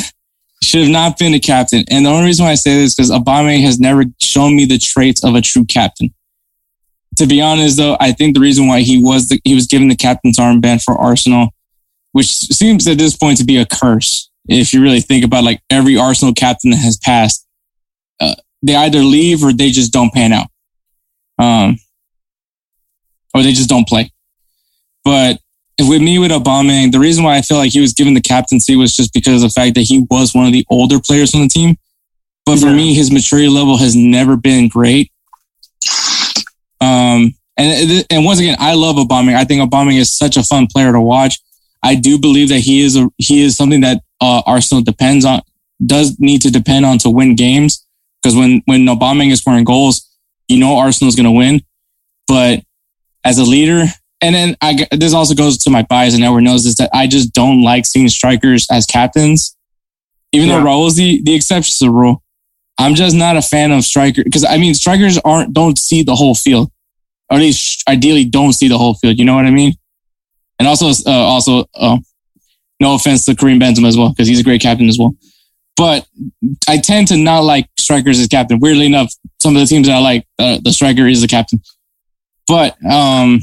should have not been a captain. And the only reason why I say this is because Auba has never shown me the traits of a true captain. To be honest, though, I think the reason why he was the, he was given the captain's armband for Arsenal, which seems at this point to be a curse. If you really think about like every Arsenal captain that has passed, uh, they either leave or they just don't pan out, um, or they just don't play. But with me with Aubameyang, the reason why I feel like he was given the captaincy was just because of the fact that he was one of the older players on the team. But for Yeah. me, his maturity level has never been great. Um, and and once again, I love Aubameyang. I think Aubameyang is such a fun player to watch. I do believe that he is a he is something that uh, Arsenal depends on does need to depend on to win games because when when Aubameyang is scoring goals, you know Arsenal is going to win. But as a leader, and then I this also goes to my bias, and everyone knows this that I just don't like seeing strikers as captains. Even Yeah. though Raul's the the exception to the rule, I'm just not a fan of striker because I mean strikers aren't don't see the whole field, or at least ideally don't see the whole field. You know what I mean? And also, uh, also, uh, no offense to Karim Benzema as well because he's a great captain as well. But I tend to not like strikers as captain. Weirdly enough, some of the teams that I like, uh, the striker is the captain. But um,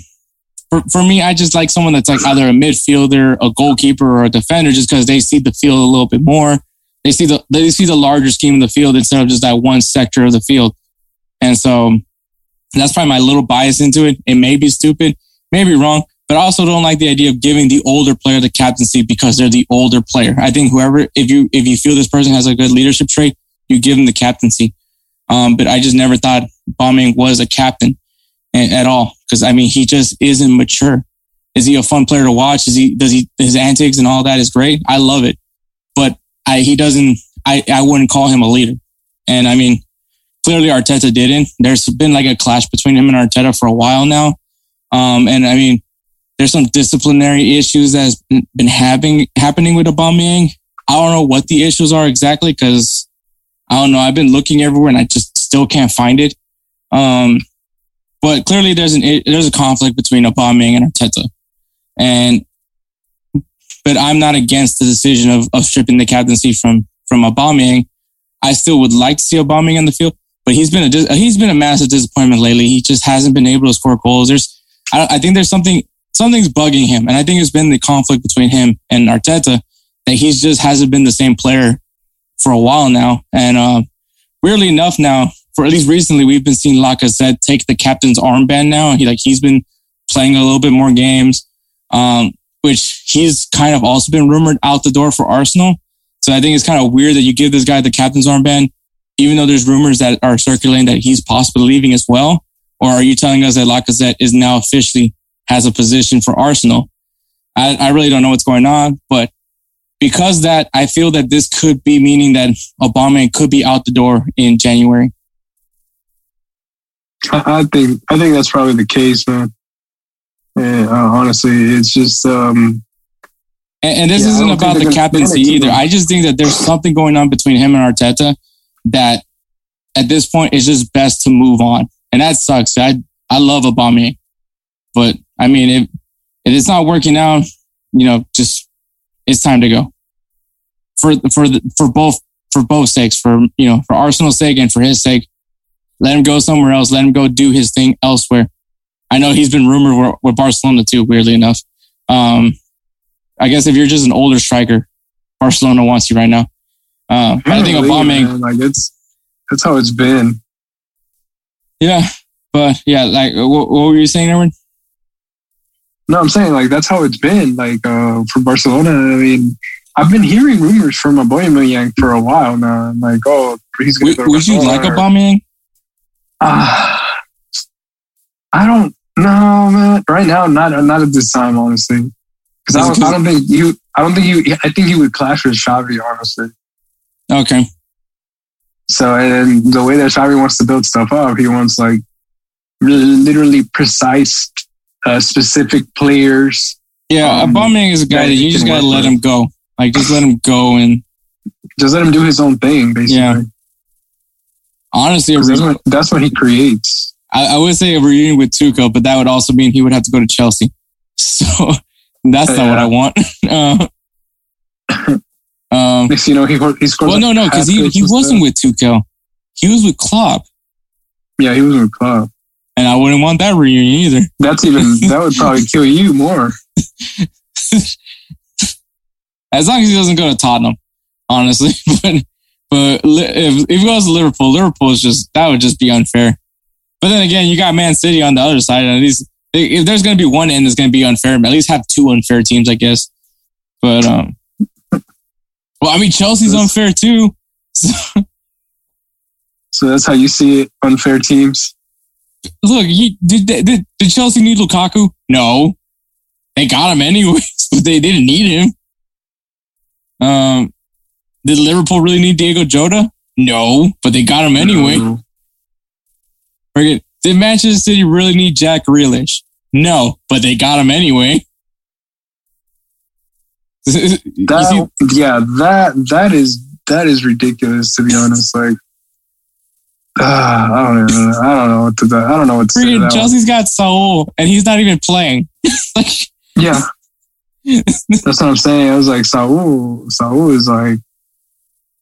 for, for me, I just like someone that's like either a midfielder, a goalkeeper, or a defender, just because they see the field a little bit more. They see the they see the larger scheme of the field instead of just that one sector of the field. And so that's probably my little bias into it. It may be stupid, may be wrong, but I also don't like the idea of giving the older player the captaincy because they're the older player. I think whoever, if you if you feel this person has a good leadership trait, you give them the captaincy. Um, but I just never thought Bombing was a captain at all because I mean he just isn't mature. Is he a fun player to watch? Is he does he his antics and all that is great? I love it, but I he doesn't. I I wouldn't call him a leader. And I mean, clearly Arteta didn't. There's been like a clash between him and Arteta for a while now. Um, and I mean, there's some disciplinary issues that's been having happening with Aubameyang. I don't know what the issues are exactly because I don't know. I've been looking everywhere and I just still can't find it. Um, but clearly there's an there's a conflict between Aubameyang and Arteta, and but I'm not against the decision of, of stripping the captaincy from from Aubameyang. I still would like to see Aubameyang on the field, but he's been a he's been a massive disappointment lately. He just hasn't been able to score goals. There's I, I think there's something something's bugging him, and I think it's been the conflict between him and Arteta that he's just hasn't been the same player for a while now. And uh, weirdly enough, now for at least recently, we've been seeing Lacazette take the captain's armband now, he like he's been playing a little bit more games, um, which he's kind of also been rumored out the door for Arsenal. So I think it's kind of weird that you give this guy the captain's armband, even though there's rumors that are circulating that he's possibly leaving as well. Or are you telling us that Lacazette is now officially has a position for Arsenal? I, I really don't know what's going on, but because that, I feel that this could be meaning that Auba could be out the door in January. I, I think I think that's probably the case, man. Yeah, uh, honestly, it's just um, And, and this Yeah, isn't about the captaincy either. either. I just think that there's something going on between him and Arteta that at this point it's just best to move on. And that sucks. I I love Aubameyang. But I mean if if it's not working out, you know, just it's time to go. For for the, for both for both sakes, for you know, for Arsenal's sake and for his sake. Let him go somewhere else. Let him go do his thing elsewhere. I know he's been rumored with- Barcelona too, weirdly enough. Um, I guess if you're just an older striker, Barcelona wants you right now. Uh, I think really, Aubameyang, like it's that's how it's been. yeah, but yeah, like what, what were you saying, Erwin? No, I'm saying like that's how it's been. Like uh, for Barcelona, I mean, I've been hearing rumors from Aubameyang for a while now. I'm like, oh, he's going Would, to go. would you like Aubameyang? Ah, I don't know, man. Right now, not not at this time, honestly. Because I, don't- I don't think you. I don't think you. I think he would clash with Xavi, honestly. Okay. So, and the way that Xavi wants to build stuff up, he wants like literally precise, uh, specific players. Yeah, Um, Aubameyang is a guy that that you just gotta let with. him go. Like just let him go. And Just let him do his own thing, basically. Yeah. Honestly, that's, what, that's what he creates. I, I would say a reunion with Tuchel, but that would also mean he would have to go to Chelsea. So that's not what I want. Uh, um, Next, you know, he he scores. well, no, no, because he, he wasn't with Tuchel. He was with Klopp, Yeah, he was with Klopp. and I wouldn't want that reunion either. That's even that would probably kill you more. As long as he doesn't go to Tottenham, honestly. But but if, if he goes to Liverpool, Liverpool is just that would just be unfair. But then again, you got Man City on the other side, and at least if there's going to be one end that's going to be unfair, at least have two unfair teams, I guess. But um, well, I mean Chelsea's unfair too. So, So that's how you see it. Unfair teams. look, you, did, did did Chelsea need Lukaku? No, they got him anyways, but they didn't need him. Um, did Liverpool really need Diogo Jota? No, but they got him anyway. Forget, did Manchester City really need Jack Grealish? No, but they got him anyway. That yeah, that that is that is ridiculous to be honest. Like, ah, I don't even know. I don't know what to do. I don't know what to say. freaking one. Chelsea's got Saul, and he's not even playing. like, Yeah, that's what I'm saying. I was like, Saul, Saul is like,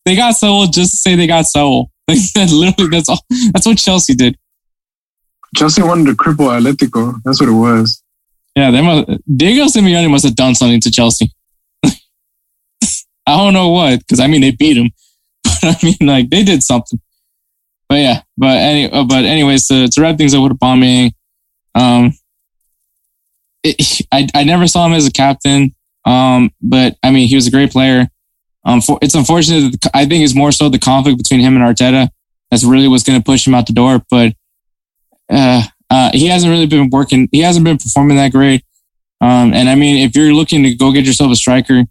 they got Saul just to say they got Saul. Like, that literally, that's all. That's what Chelsea did. Chelsea wanted to cripple Atletico. That's what it was. Yeah, they must. Diego Simeone must have done something to Chelsea. I don't know what, because I mean they beat him, but I mean like they did something. But yeah, but any, uh, but anyways, to, to wrap things up with Aubameyang, um, it, I I never saw him as a captain, um, but I mean he was a great player. Um, for, it's unfortunate. I think it's more so the conflict between him and Arteta that's really what's going to push him out the door. But uh, uh, he hasn't really been working. He hasn't been performing that great. Um, and I mean, if you're looking to go get yourself a striker,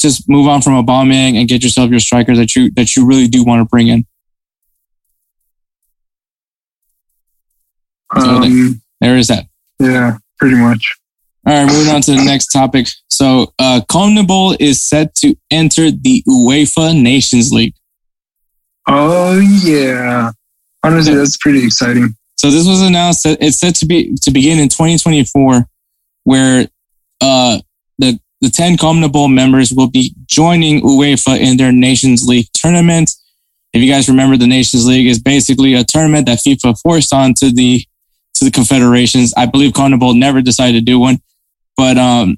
just move on from Aubameyang and get yourself your striker that you that you really do want to bring in. So Um, There is that. yeah, pretty much. All right, moving on to the next topic. So, uh, CONMEBOL is set to enter the UEFA Nations League. Oh yeah, honestly, that's pretty exciting. So this was announced that it's set to be to begin in 2024, where uh, the the 10 CONMEBOL members will be joining UEFA in their Nations League tournament. If you guys remember, the Nations League is basically a tournament that FIFA forced onto the to the confederations. I believe CONMEBOL never decided to do one, but um,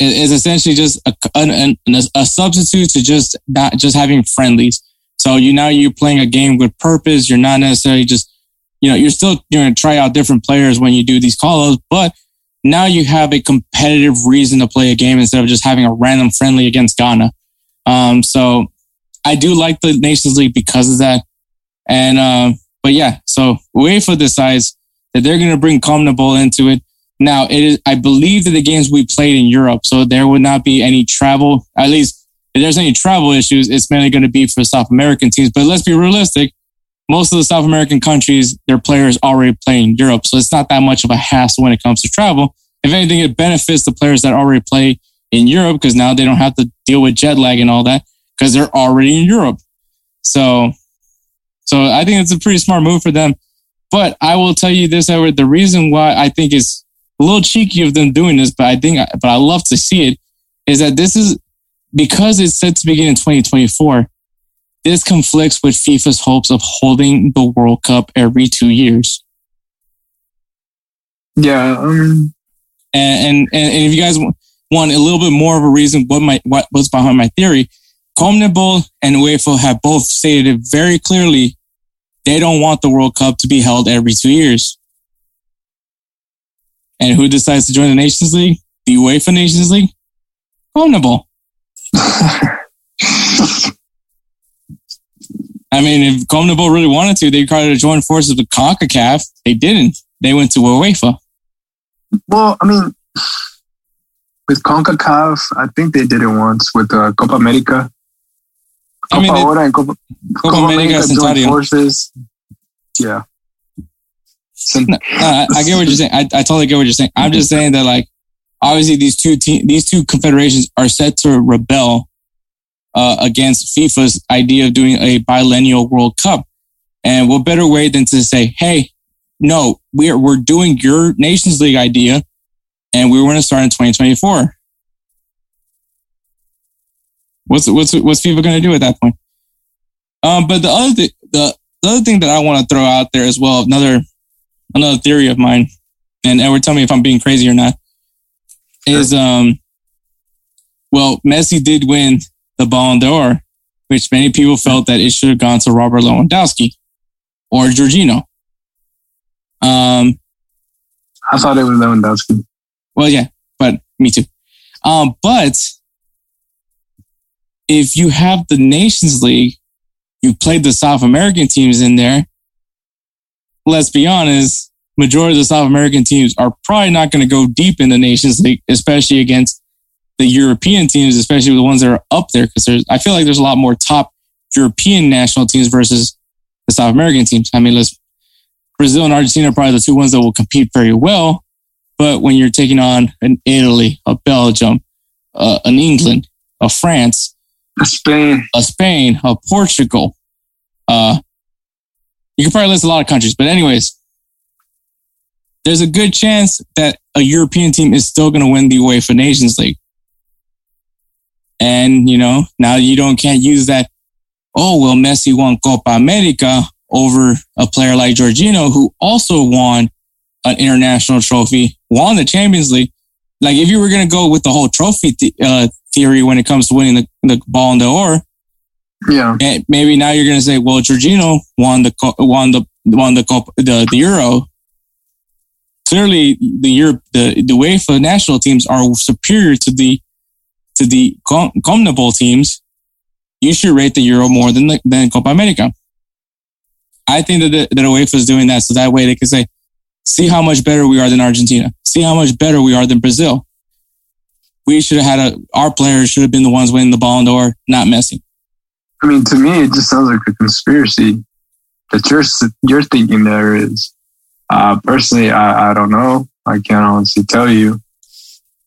is essentially just a, an, a substitute to just not just having friendlies. So you now you're playing a game with purpose. You're not necessarily just you know, you're still you're going to try out different players when you do these call outs, but now you have a competitive reason to play a game instead of just having a random friendly against Ghana. Um, so I do like the Nations League because of that. And, um, but yeah, so UEFA decides that they're going to bring CONMEBOL into it. Now it is, I believe that the games we played in Europe, so there would not be any travel, at least if there's any travel issues, it's mainly going to be for South American teams. But let's be realistic most of the South American countries, their players already play in Europe. So it's not that much of a hassle when it comes to travel. If anything, it benefits the players that already play in Europe because now they don't have to deal with jet lag and all that because they're already in Europe. So, so I think it's a pretty smart move for them. But I will tell you this, Edward, the reason why I think it's a little cheeky of them doing this, but I think, but I love to see it is that this is because it's set to begin in 2024 this conflicts with FIFA's hopes of holding the World Cup every two years. Yeah, um, And and, and if you guys want a little bit more of a reason what my what what's behind my theory, CONMEBOL and UEFA have both stated very clearly they don't want the World Cup to be held every two years. And who decides to join the Nations League? The UEFA Nations League? CONMEBOL. I mean, if CONMEBOL really wanted to, they tried to join forces with CONCACAF. They didn't. They went to UEFA. Well, I mean, with CONCACAF, I think they did it once with uh, Copa America. I mean, Copa they- Ora and Copa, Copa America joined forces. Yeah. No, I, I get what you're saying. I, I totally get what you're saying. I'm just saying that like obviously these two te- these two confederations are set to rebel uh, against FIFA's idea of doing a biennial World Cup. And what better way than to say, hey, no, we're we're doing your Nations League idea, and we want to start in 2024. What's what's what's FIFA going to do at that point? Um, but the other th- the the other thing that I want to throw out there as well, another another theory of mine, and Edward, tell me if I'm being crazy or not, is um, well, Messi did win the Ballon d'Or, which many people felt that it should have gone to Robert Lewandowski or Jorginho. Um, I thought it was Lewandowski. well, yeah, but me too. Um, but if you have the Nations League, you played the South American teams in there. Let's be honest, majority of the South American teams are probably not going to go deep in the Nations League, especially against the European teams, especially the ones that are up there. Because there's, I feel like there's a lot more top European national teams versus the South American teams. I mean, let's Brazil and Argentina are probably the two ones that will compete very well. But when you're taking on an Italy, a Belgium, uh, an England, a France, a Spain. a Spain, a Portugal, uh, you can probably list a lot of countries. But anyways, there's a good chance that a European team is still going to win the UEFA Nations League. And, you know, now you don't can't use that. Oh, well, Messi won Copa America over a player like Jorginho, who also won an international trophy, won the Champions League. Like if you were going to go with the whole trophy th- uh, theory when it comes to winning the, the Ballon d'Or, Yeah. and maybe now you're going to say, well, Jorginho won the won the won the the the Euro. Clearly, the Europe the the UEFA national teams are superior to the to the Com- CONMEBOL teams. You should rate the Euro more than the, than Copa America. I think that the, that UEFA is doing that so that way they can say, see how much better we are than Argentina. See how much better we are than Brazil. We should have had a our players should have been the ones winning the Ballon d'Or, not Messi. I mean, to me, it just sounds like a conspiracy that you're you're thinking there is. Uh, personally, I, I don't know. I can't honestly tell you,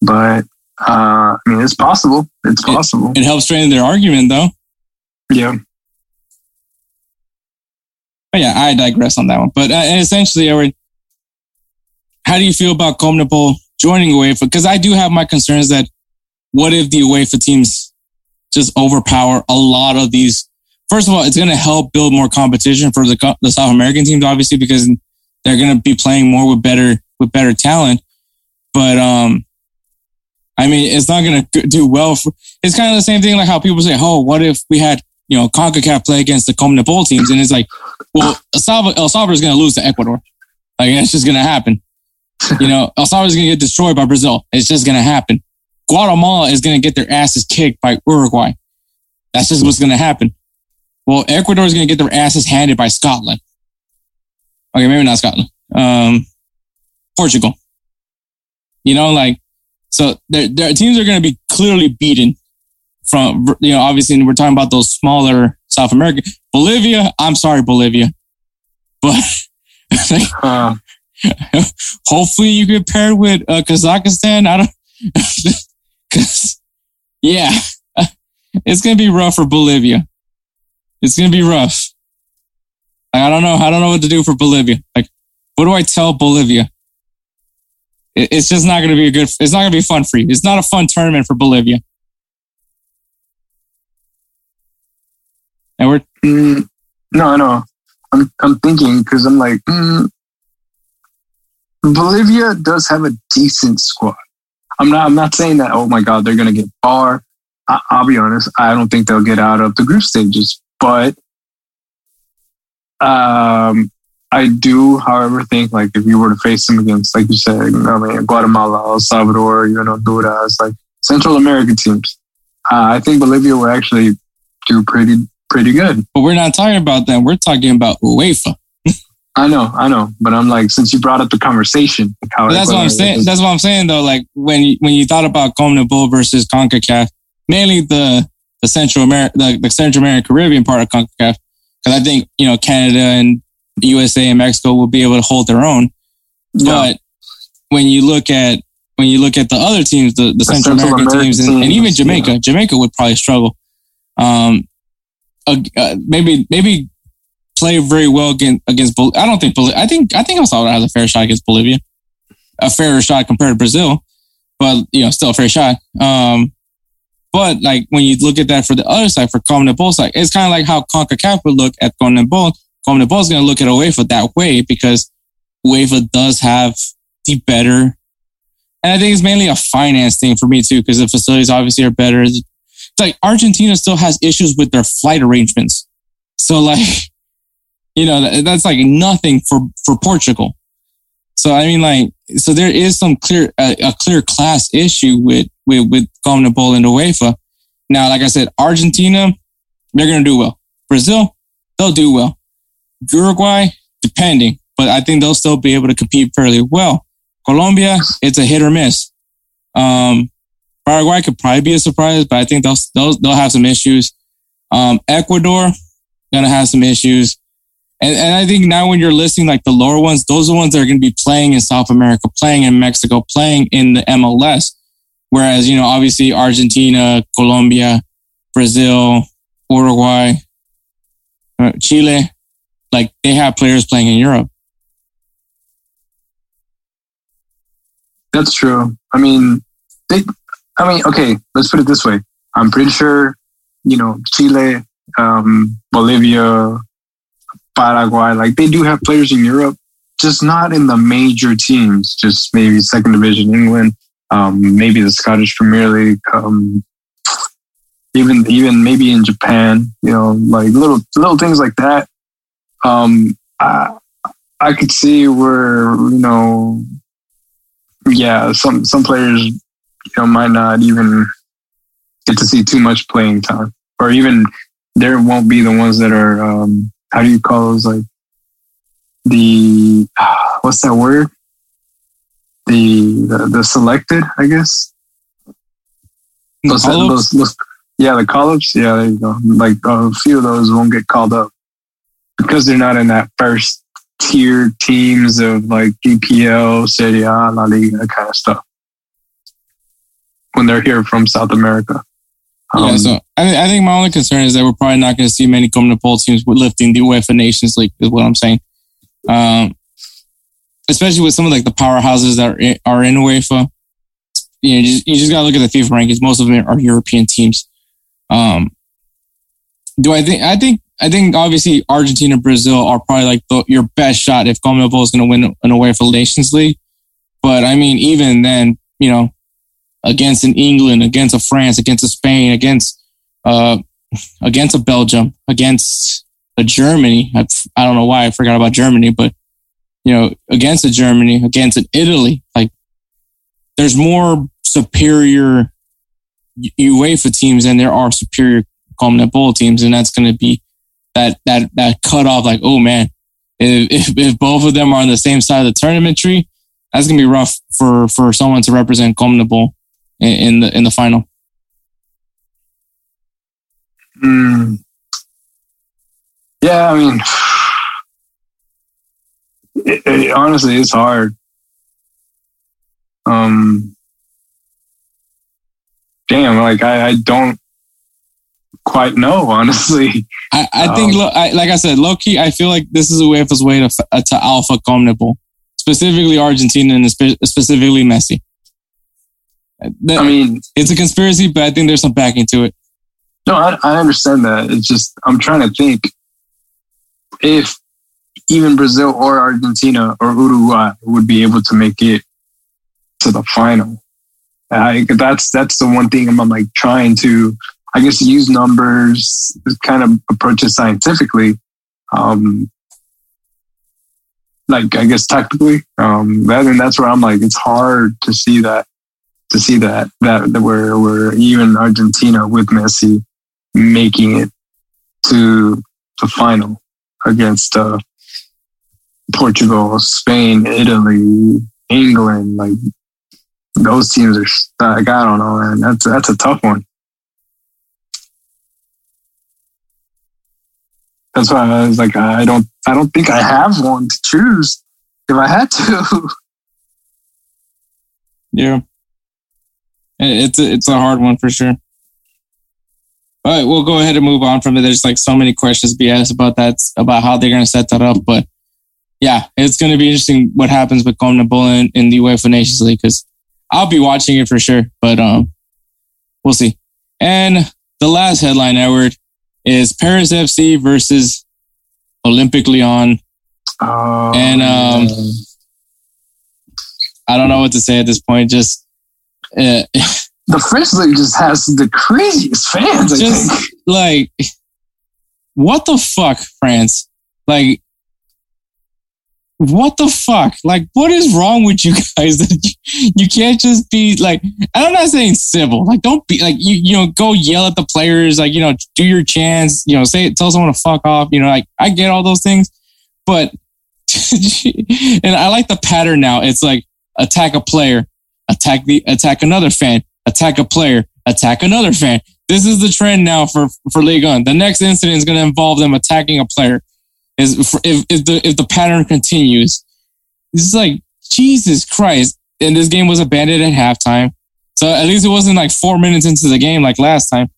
but uh, I mean, it's possible. It's It- possible. It helps strengthen their argument, though. yeah. But yeah, I digress on that one. But uh, essentially, Edward, how do you feel about CONMEBOL joining UEFA? Because I do have my concerns that what if the UEFA teams just overpower a lot of these? First of all, it's going to help build more competition for the the South American teams, obviously, because they're going to be playing more with better with better talent. But um, I mean, it's not going to do well. For, it's kind of the same thing like how people say, "Oh, what if we had you know Concacaf play against the CONMEBOL teams?" And it's like, well, El Salvador, is going to lose to Ecuador. Like that's just going to happen. You know, El Salvador is going to get destroyed by Brazil. It's just going to happen. Guatemala is going to get their asses kicked by Uruguay. That's just what's going to happen. Well, Ecuador is going to get their asses handed by Scotland. Okay, maybe not Scotland. Um, Portugal. You know, like so, their their teams are going to be clearly beaten from you know obviously we're talking about those smaller South American Bolivia. I'm sorry, Bolivia, but like, Uh, hopefully you get paired with uh, Kazakhstan. I don't, cause yeah, it's gonna be rough for Bolivia. It's gonna be rough. Like, I don't know. I don't know what to do for Bolivia. Like, what do I tell Bolivia? It- It's just not gonna be a good. It's not gonna be fun for you. It's not a fun tournament for Bolivia. And we're mm, no, no. I'm I'm thinking because I'm like, mm, Bolivia does have a decent squad. I'm not. I'm not saying that. Oh my God, they're gonna get far. I, I'll be honest. I don't think they'll get out of the group stages, but um, I do, however, think like if you were to face them against, like you said, I mean, Guatemala, El Salvador, you know, Honduras, like Central American teams, uh, I think Bolivia will actually do pretty pretty good. But we're not talking about that. We're talking about UEFA. I know, I know, but I'm like, since you brought up the conversation, how that's what I'm saying. That's what I'm saying though. Like when you, when you thought about CONMEBOL versus Concacaf, mainly the the Central America, the, the Central American Caribbean part of Concacaf, because I think you know Canada and USA and Mexico will be able to hold their own. Yeah. But when you look at when you look at the other teams, the, the, the Central, Central, American, American teams, and, teams, and, even Jamaica, yeah. Jamaica would probably struggle. Um, uh, uh, maybe maybe play very well against against. I don't think I think I think El Salvador has a fair shot against Bolivia, a fairer shot compared to Brazil, but you know still a fair shot. Um, but like when you look at that for the other side, for CONMEBOL side, it's kind of like how CONCACAF would look at CONMEBOL. CONMEBOL is going to look at UEFA that way because UEFA does have the better. And I think it's mainly a finance thing for me too, because the facilities obviously are better. It's like Argentina still has issues with their flight arrangements. So like, you know, that's like nothing for, for Portugal. So I mean, like, so there is some clear, a, a clear class issue with, with, with CONMEBOL and UEFA. Now, like I said, Argentina, they're going to do well. Brazil, they'll do well. Uruguay, depending, but I think they'll still be able to compete fairly well. Colombia, it's a hit or miss. Um, Paraguay could probably be a surprise, but I think they'll they'll, they'll have some issues. Um, Ecuador gonna have some issues, and and I think now when you're listing like the lower ones, those are the ones that are gonna be playing in South America, playing in Mexico, playing in the MLS. Whereas you know obviously Argentina, Colombia, Brazil, Uruguay, uh, Chile, like they have players playing in Europe. That's true. I mean, they, I mean, okay, let's put it this way. I'm pretty sure, you know, Chile, um, Bolivia, Paraguay, like they do have players in Europe, just not in the major teams, just maybe second division England, um, maybe the Scottish Premier League, um, even, even maybe in Japan, you know, like little, little things like that. Um, I, I could see where, you know, yeah, some some players you know might not even get to see too much playing time, or even there won't be the ones that are um, how do you call those like the what's that word? The the, the selected I guess? Those, those, those, yeah the call ups yeah there you go. Like a few of those won't get called up. Because they're not in that first tier teams of like EPL, Serie A, La Liga, that kind of stuff. When they're here from South America. Um, yeah, so I, I think my only concern is that we're probably not going to see many CONMEBOL teams lifting the UEFA Nations League, is what I'm saying. Um, especially with some of like the powerhouses that are in, are in UEFA. You know, just, you just got to look at the FIFA rankings. Most of them are European teams. Um, do I think? I think I think obviously Argentina, Brazil are probably like the, your best shot if CONMEBOL is going to win an for Nations League. But I mean, even then, you know, against an England, against a France, against a Spain, against uh, against a Belgium, against a Germany. I, I don't know why I forgot about Germany, but you know, against a Germany, against an Italy, like there's more superior UEFA teams than there are superior CONMEBOL teams, and that's going to be that that that cut off. Like, oh man, if, if, both of them are on the same side of the tournament tree, that's gonna be rough for for someone to represent in, in the in the final. Mm. Yeah, I mean, it, it, honestly, it's hard. Um, damn, like I, I don't quite know, honestly. I, I think, um, I, like I said, low key, I feel like this is a UEFA's way to, uh, to alpha CONMEBOL, specifically Argentina and specifically Messi. That, I mean, it's a conspiracy, but I think there's some backing to it. No, I, I understand that. It's just, I'm trying to think if even Brazil or Argentina or Uruguay would be able to make it to the final. I, that's that's the one thing I'm, I'm like trying to I guess use numbers, kind of approach it scientifically. Um, like I guess technically, um, that, and that's where I'm like, it's hard to see that, to see that, that, that where, where even Argentina with Messi making it to the final against uh, Portugal, Spain, Italy, England. Like those teams are like I don't know, man. That's that's a tough one. That's why I was like, I don't, I don't think I have one to choose if I had to. Yeah. It's a, it's a hard one for sure. All right, we'll go ahead and move on from it. There's like so many questions to be asked about that, about how they're going to set that up. But yeah, it's going to be interesting what happens with CONMEBOL in, in the UEFA Nations League because I'll be watching it for sure. But um, we'll see. And the last headline, Edward, is Paris FC versus Olympique Lyon. Oh, And, um, I don't know what to say at this point. Just, uh, the French league just has the craziest fans. I just think. like, what the fuck, France? Like, what the fuck? Like, what is wrong with you guys that you, you can't just be like, I'm not saying civil. Like, don't be like, you, you know, go yell at the players, like, you know, do your chance, you know, say, tell someone to fuck off. You know, like, I get all those things, but, and I like the pattern now. It's like, attack a player, attack the, attack another fan, attack a player, attack another fan. This is the trend now for, for Ligue 1. The next incident is going to involve them attacking a player is if, if the if the pattern continues. It's like Jesus Christ. And this game was abandoned at halftime. So at least it wasn't like four minutes into the game like last time.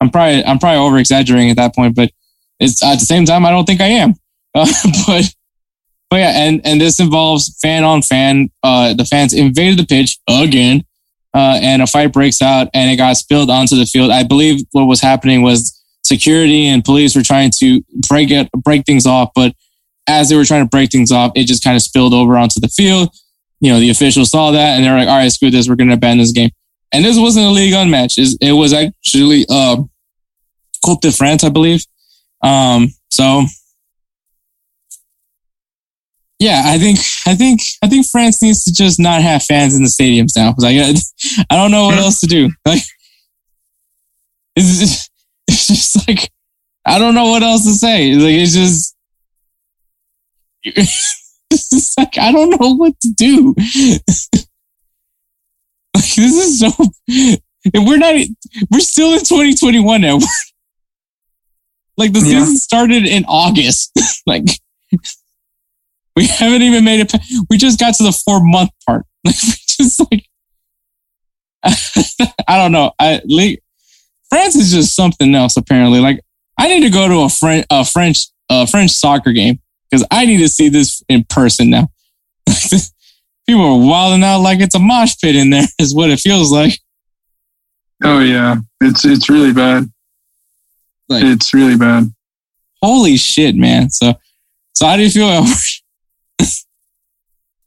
I'm probably I'm probably over exaggerating at that point, but it's at the same time I don't think I am. Uh, but but yeah, and and this involves fan on fan. Uh, the fans invaded the pitch again, uh, and a fight breaks out, and it got spilled onto the field. I believe what was happening was security and police were trying to break it, break things off. But as they were trying to break things off, it just kind of spilled over onto the field. You know, the officials saw that and they're like, all right, screw this. We're going to abandon this game. And this wasn't a Ligue 1 match. It was actually, uh, Coupe de France, I believe. Um, so yeah, I think, I think, I think France needs to just not have fans in the stadiums now. Like, I, I don't know what else to do. Like, it's, it's just like I don't know what else to say. Like it's just it's just like I don't know what to do. like this is so we're not we're still in 2021 now. like the Yeah. season started in August. like we haven't even made it. pa- We just got to the four month part. Like just like I don't know. I like France is just something else. Apparently, like I need to go to a French a French a French soccer game because I need to see this in person now. People are wilding out like it's a mosh pit in there. Is what it feels like. Oh yeah, it's it's really bad. Like It's really bad. holy shit, man. So so how do you feel?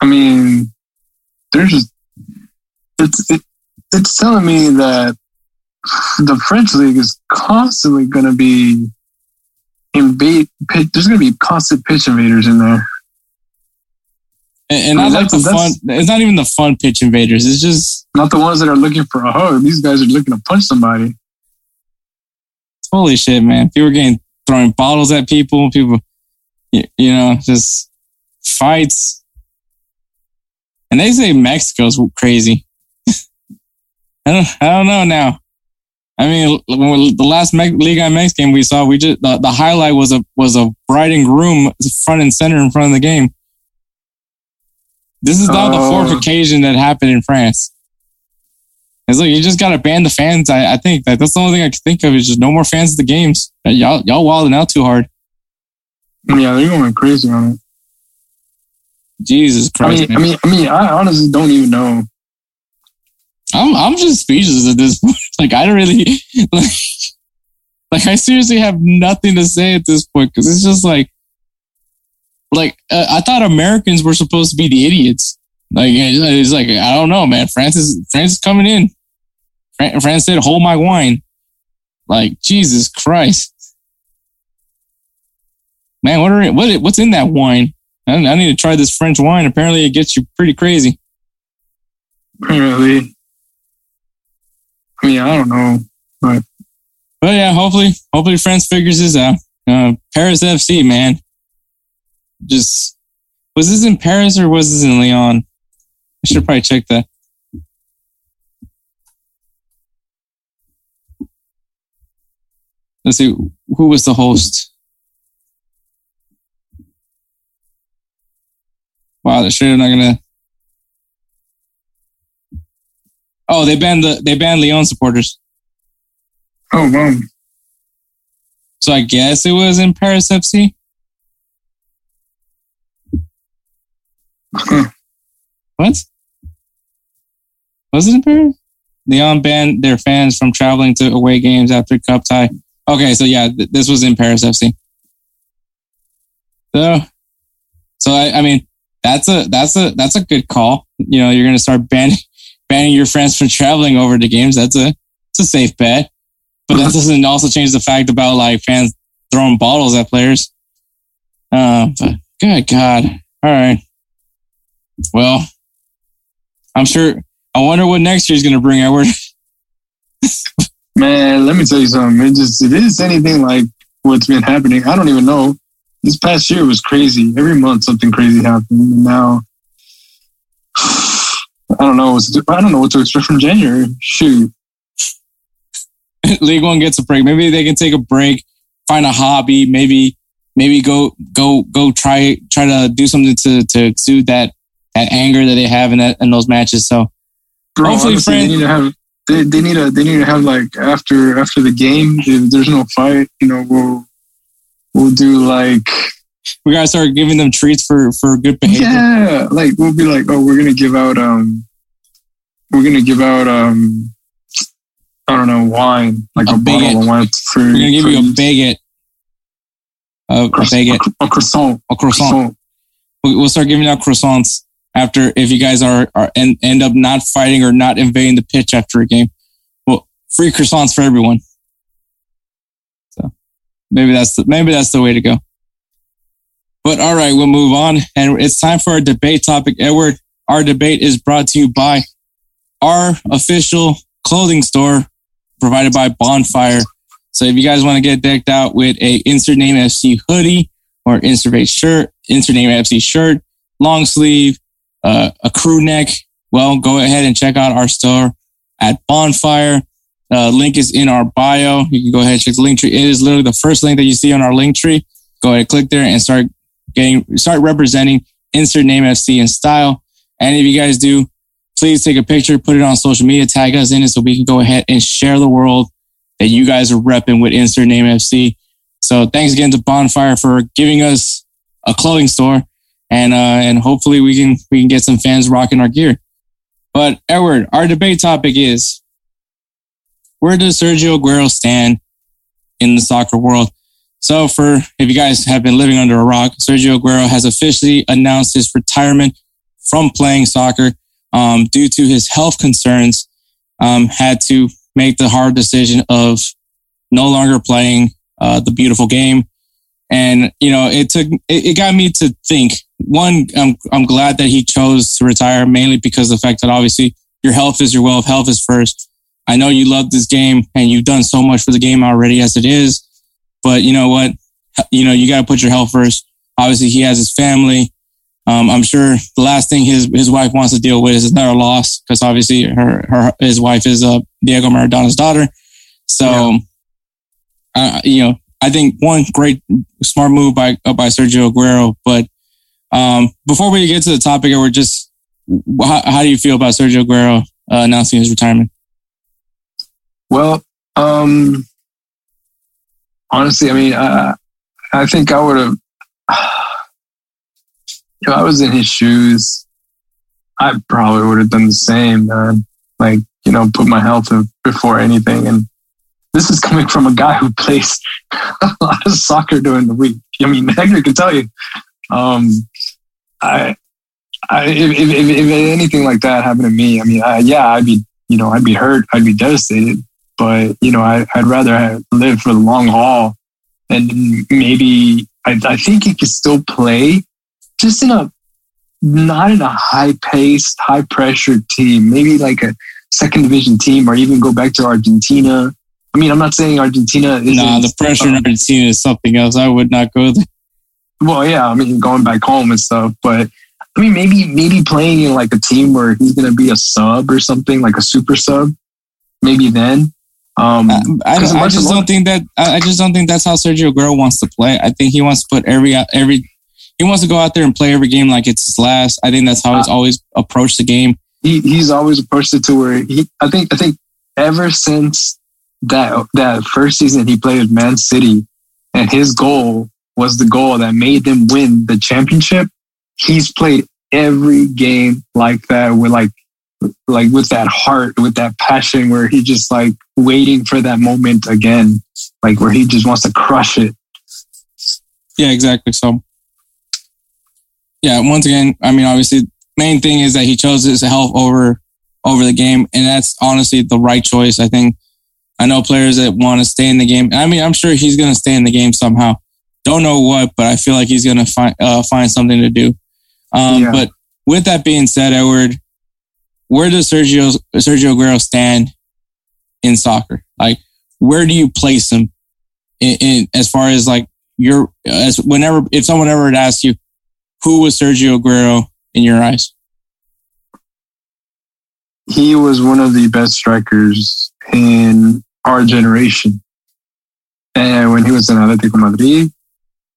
I mean, there's just it's it, it's telling me that the French league is constantly going to be invade. Pit, there's going to be constant pitch invaders in there. And, and I like the fun. It's not even the fun pitch invaders. It's just Not the ones that are looking for a hug. These guys are looking to punch somebody. holy shit, man. People are getting throwing bottles at people. People, you, you know, just fights. And they say Mexico's crazy. I don't, I don't know now. I mean, the last Me- Liga MX game we saw, we just the, the highlight was a was a bride and groom front and center in front of the game. This is now the Oh. fourth occasion that happened in France. It's like you just gotta ban the fans. I, I think that that's the only thing I can think of is just no more fans at the games. Y'all y'all wilding out too hard. Yeah, they're going crazy on it. Jesus I Christ, mean, man. I mean, I mean, I honestly don't even know. I'm I'm just speechless at this point. Like I don't really like like I seriously have nothing to say at this point because it's just like like uh, I thought Americans were supposed to be the idiots. Like it's like I don't know, man. France is France is coming in. Fran- France said, "Hold my wine." Like Jesus Christ, man. What are what what's in that wine? I, I need to try this French wine. Apparently, it gets you pretty crazy. Apparently, I mean, I don't know. But but yeah, hopefully, hopefully, France figures this out. Uh, Paris FC, man. Just was this in Paris or was this in Lyon? I should probably check that. Let's see who was the host. Wow, they're sure not gonna. Oh, they banned the they banned Lyon supporters. Oh wow. So I guess it was in Paris FC. what? Was it in Paris? Lyon banned their fans from traveling to away games after cup tie. Okay, so yeah, th- this was in Paris FC. So, so I, I mean, that's a that's a that's a good call. You know, you're gonna start banning banning your friends from traveling over to games. That's a it's a safe bet. But that doesn't also change the fact about like fans throwing bottles at players. Uh, but good God. All right. Well, I'm sure. I wonder what next year's going to bring, Edward. Man, let me tell you something. It just it is anything like what's been happening. I don't even know. This past year was crazy. Every month something crazy happened. And now I don't know. What to, I don't know what to expect from January. Shoot. Ligue One gets a break. Maybe they can take a break, find a hobby. Maybe maybe go go go try try to do something to to exude that that anger that they have in that in those matches. So Bro, Hopefully, honestly, friend- they need to have they, they need to they need to have like after after the game if there's no fight you know we'll we'll do like we gotta start giving them treats for for good behavior. yeah like we'll be like oh we're gonna give out um we're gonna give out um I don't know wine like A a, bottle of wine for We're gonna give for you a baguette, a, a baguette, a croissant a croissant. croissant We- We'll start giving out croissants after if you guys are are end, end up not fighting or not invading the pitch after a game. Well, free croissants for everyone. Maybe that's the maybe that's the way to go. But all right, we'll move on, and it's time for our debate topic. Edward, our debate is brought to you by our official clothing store provided by Bonfire. So if you guys want to get decked out with a insert name FC hoodie or insert name shirt, insert name FC shirt, long sleeve, uh, a crew neck, well, go ahead and check out our store at Bonfire. Uh, link is in our bio. You can go ahead and check the link tree. It is literally the first link that you see on our link tree. Go ahead, and click there, and start getting start representing insert name FC in style. And if you guys do, please take a picture, put it on social media, tag us in it so we can go ahead and share the world that you guys are repping with insert name FC. So thanks again to Bonfire for giving us a clothing store, and uh, and hopefully we can we can get some fans rocking our gear. But Edward, our debate topic is where does Sergio Aguero stand in the soccer world? So for if you guys have been living under a rock, Sergio Aguero has officially announced his retirement from playing soccer um, due to his health concerns. Um, had to make the hard decision of no longer playing uh, the beautiful game. And, you know, it took, it, it got me to think. One, I'm, I'm glad that he chose to retire mainly because the fact that obviously your health is your wealth, health is first. I know you love this game and you've done so much for the game already as it is, but you know what? You know, you got to put your health first. Obviously, he has his family. Um, I'm sure the last thing his his wife wants to deal with is another loss because obviously her her his wife is uh, Diego Maradona's daughter. So, uh, you know, I think one great smart move by uh, by Sergio Aguero. But um, before we get to the topic, we're just how, how do you feel about Sergio Aguero uh, announcing his retirement? Well, um, honestly, I mean, I, I think I would have, if I was in his shoes, I probably would have done the same, man. Like, you know, put my health before anything. And this is coming from a guy who plays a lot of soccer during the week. I mean, Hector can tell you. Um, I, I, if, if, if, anything like that happened to me, I mean, I, yeah, I'd be, you know, I'd be hurt. I'd be devastated but you know I, would rather live for the long haul and maybe I, I, think he could still play just in a not in a high paced high pressure team maybe like a second division team or even go back to argentina I mean, I'm not saying Argentina is. Nah, the pressure in Argentina is something else. I would not go there. Well, yeah, I mean, going back home and stuff, but I mean, maybe maybe playing in like a team where he's gonna be a sub or something, like a super sub. Maybe then. Um, I, I, I Barcelona- just don't think that. I I just don't think that's how Sergio Aguero wants to play. I think he wants to put every every. He wants to go out there and play every game like it's his last. I think that's how he's always approached the game. he, he's always approached it to where he I think I think ever since that that first season he played with Man City and his goal was the goal that made them win the championship. He's played every game like that with like like with that heart, with that passion where he just like waiting for that moment again. Like where he just wants to crush it. Yeah, exactly. So, yeah, once again, I mean, obviously, main thing is that he chose his health over over the game, and that's honestly the right choice. I think. I know players that want to stay in the game. I mean, I'm sure he's going to stay in the game somehow. Don't know what, but I feel like he's going to find uh, find something to do. Um, Yeah. But with that being said, Edward, where does Sergio Sergio Aguero stand in soccer? Like, where do you place him in, in as far as like your as whenever if someone ever asked you who was Sergio Aguero in your eyes? he was one of the best strikers in our generation. And when he was in Atletico Madrid,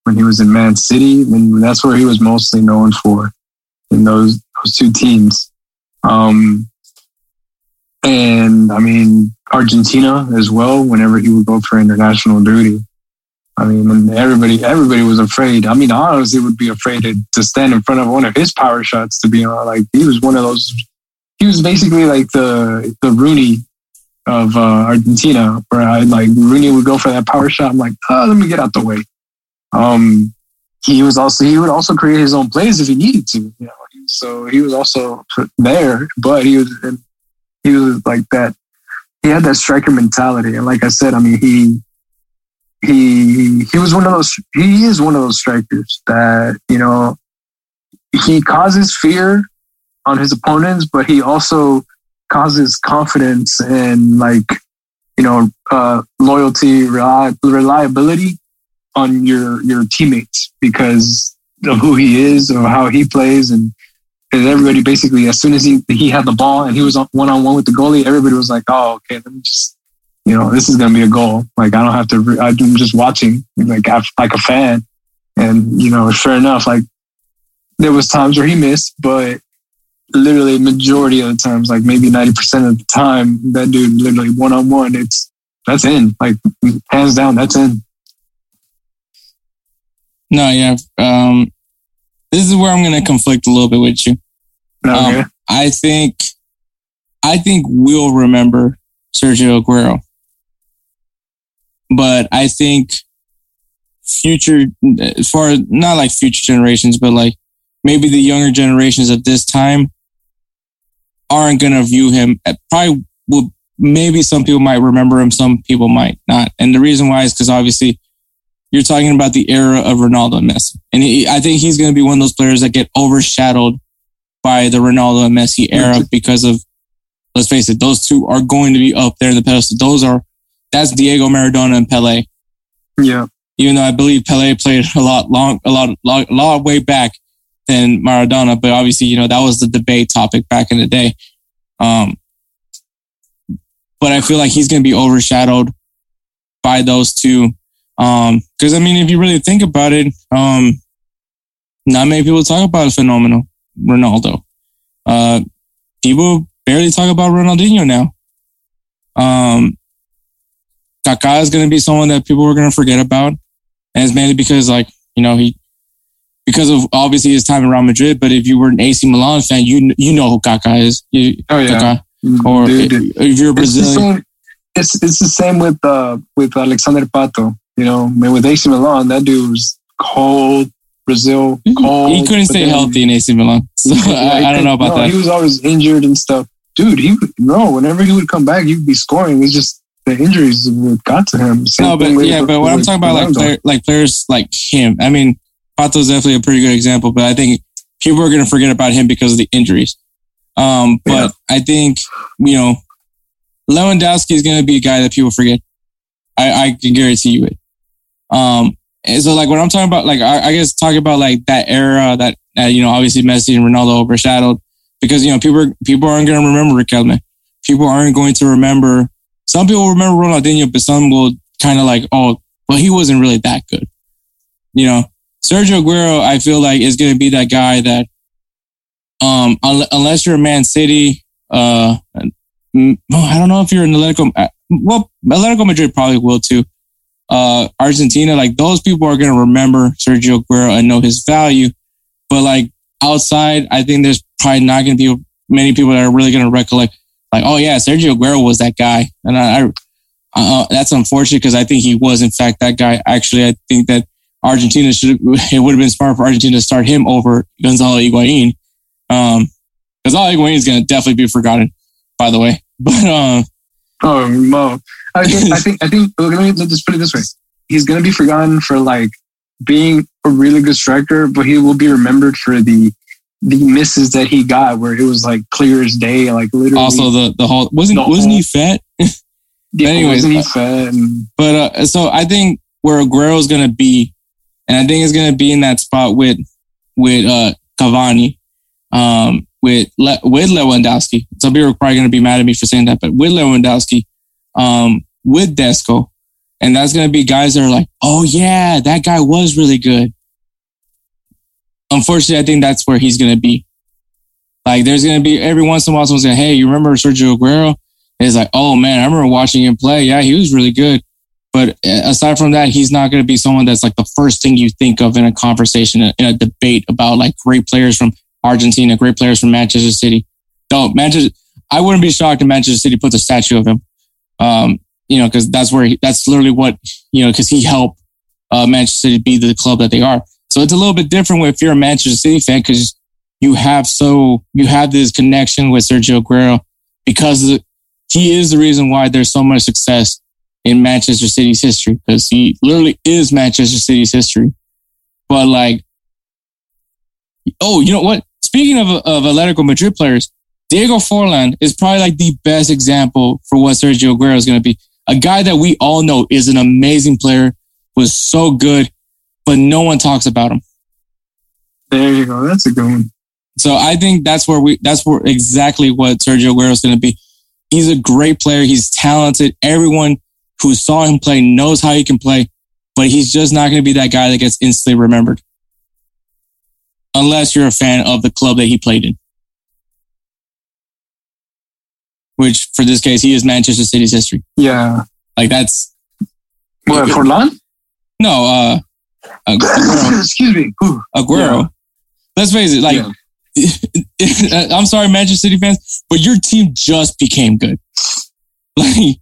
when he was in Man City, that's where he was mostly known for in those those two teams. Um, and I mean Argentina as well. Whenever he would go for international duty, I mean, everybody everybody was afraid. I mean, I honestly would be afraid to, to stand in front of one of his power shots. To be honest, like he was one of those he was basically like the the Rooney of uh, Argentina, where I like Rooney would go for that power shot. I'm like, oh, let me get out the way. Um, he was also he would also create his own plays if he needed to. You know, so he was also there, but he was he was like that. He had that striker mentality, and like I said, I mean, he he he was one of those. He is one of those strikers that you know he causes fear on his opponents, but he also causes confidence and like you know uh, loyalty, reli- reliability on your your teammates because of who he is or how he plays and. And everybody basically, as soon as he he had the ball and he was one on one with the goalie, everybody was like, "Oh, okay, let me just, you know, this is gonna be a goal. Like I don't have to. re- I'm just watching, like like a fan." And you know, sure enough, like there was times where he missed, but literally majority of the times, like maybe 90% of the time, that dude literally one on one, it's that's in. Like hands down, that's in. No, yeah. Um, this is where I'm going to conflict a little bit with you. Okay. Um, I think, I think we'll remember Sergio Aguero, but I think future, as far as not like future generations, but like maybe the younger generations of this time aren't going to view him. Probably will. Maybe some people might remember him, some people might not. And the reason why is because obviously you're talking about the era of Ronaldo and Messi. And he, I think he's going to be one of those players that get overshadowed by the Ronaldo and Messi era because of, let's face it, those two are going to be up there in the pedestal. Those are, that's Diego Maradona and Pele. Yeah. Even though I believe Pele played a lot long, a lot, lot, a lot way back than Maradona, but obviously, you know, that was the debate topic back in the day. Um, but I feel like he's going to be overshadowed by those two. Um, cause I mean, if you really think about it, um, not many people talk about a phenomenal Ronaldo. Uh, people barely talk about Ronaldinho now. Um, Kaká is going to be someone that people are going to forget about. And it's mainly because like, you know, he, because of obviously his time in Real Madrid, but if you were an AC Milan fan, you, you know who Kaká is. You, Oh yeah. Kaká. Or Dude, if, if you're It's the Brazilian, same. It's it's the same with uh with Alexandre Pato. You know, I mean, with AC Milan, that dude was cold. Brazil, cold. he couldn't stay then- healthy in AC Milan. So Yeah, I, I don't know about no, that. He was always injured and stuff. Dude, he would- no. Whenever he would come back, he'd be scoring. It's just the injuries got to him. Same No, but with- yeah, but what I'm talking about, like player, like players like him. I mean, Pato's definitely a pretty good example, but I think people are going to forget about him because of the injuries. Um, but Yeah. I think you know, Lewandowski is going to be a guy that people forget. I, I can guarantee you it. Um, and so like when I'm talking about like I, I guess talking about like that era that uh, you know obviously Messi and Ronaldo overshadowed because you know people people aren't going to remember Riquelme. People aren't going to remember. Some people remember Ronaldinho, but some will kind of like, oh, well, he wasn't really that good. You know, Sergio Aguero, I feel like is going to be that guy that, um, unless you're a Man City, uh, I don't know if you're an Atletico, uh, well, Atletico Madrid probably will too. Uh, Argentina, like those people are going to remember Sergio Aguero and know his value. But like outside, I think there's probably not going to be many people that are really going to recollect, like, oh yeah, Sergio Aguero was that guy. And I, I uh, that's unfortunate because I think he was in fact that guy. Actually, I think that Argentina should it would have been smart for Argentina to start him over Gonzalo Higuain. Um, Gonzalo Higuain is going to definitely be forgotten, by the way. But um, oh no, I think I think I think let me just put it this way: he's going to be forgotten for like being a really good striker, but he will be remembered for the the misses that he got, where it was like clear as day, like literally. Also, the the whole wasn't wasn't he fat? yeah, anyways, wasn't he uh, fat? And, but uh, so I think where Aguero is going to be and I think it's going to be in that spot with with uh, Cavani, um, with Le- with Lewandowski. Some people are probably going to be mad at me for saying that, but with Lewandowski, um, with Dzeko, and that's going to be guys that are like, oh yeah, that guy was really good. Unfortunately, I think that's where he's going to be. Like, there's going to be every once in a while someone's saying, hey, you remember Sergio Aguero? And it's like, oh man, I remember watching him play. Yeah, he was really good. But uh, aside from that, he's not going to be someone that's like the first thing you think of in a conversation, in a debate about like great players from Argentina, great players from Manchester City. Don't Manchester. I wouldn't be shocked if Manchester City puts a statue of him. Um, you know, because that's where he, that's literally what you know, because he helped uh, Manchester City be the club that they are. So it's a little bit different if you're a Manchester City fan because you have so you have this connection with Sergio Aguero because he is the reason why there's so much success in Manchester City's history because he literally is Manchester City's history. But like, oh, you know what? Speaking of, of Atletico Madrid players, Diego Forlan is probably like the best example for what Sergio Aguero is going to be. A guy that we all know is an amazing player, was so good, but no one talks about him. There you go. That's a good one. So I think that's where we, that's where exactly what Sergio Aguero is going to be. He's a great player. He's talented. Everyone who saw him play knows how he can play, but he's just not going to be that guy that gets instantly remembered. Unless you're a fan of the club that he played in. Which, for this case, he is Manchester City's history. Yeah. Like that's. What, Forlan? No, uh. Aguero. Excuse me. Aguero. Yeah. Let's face it, like. Yeah. I'm sorry, Manchester City fans, but your team just became good. Like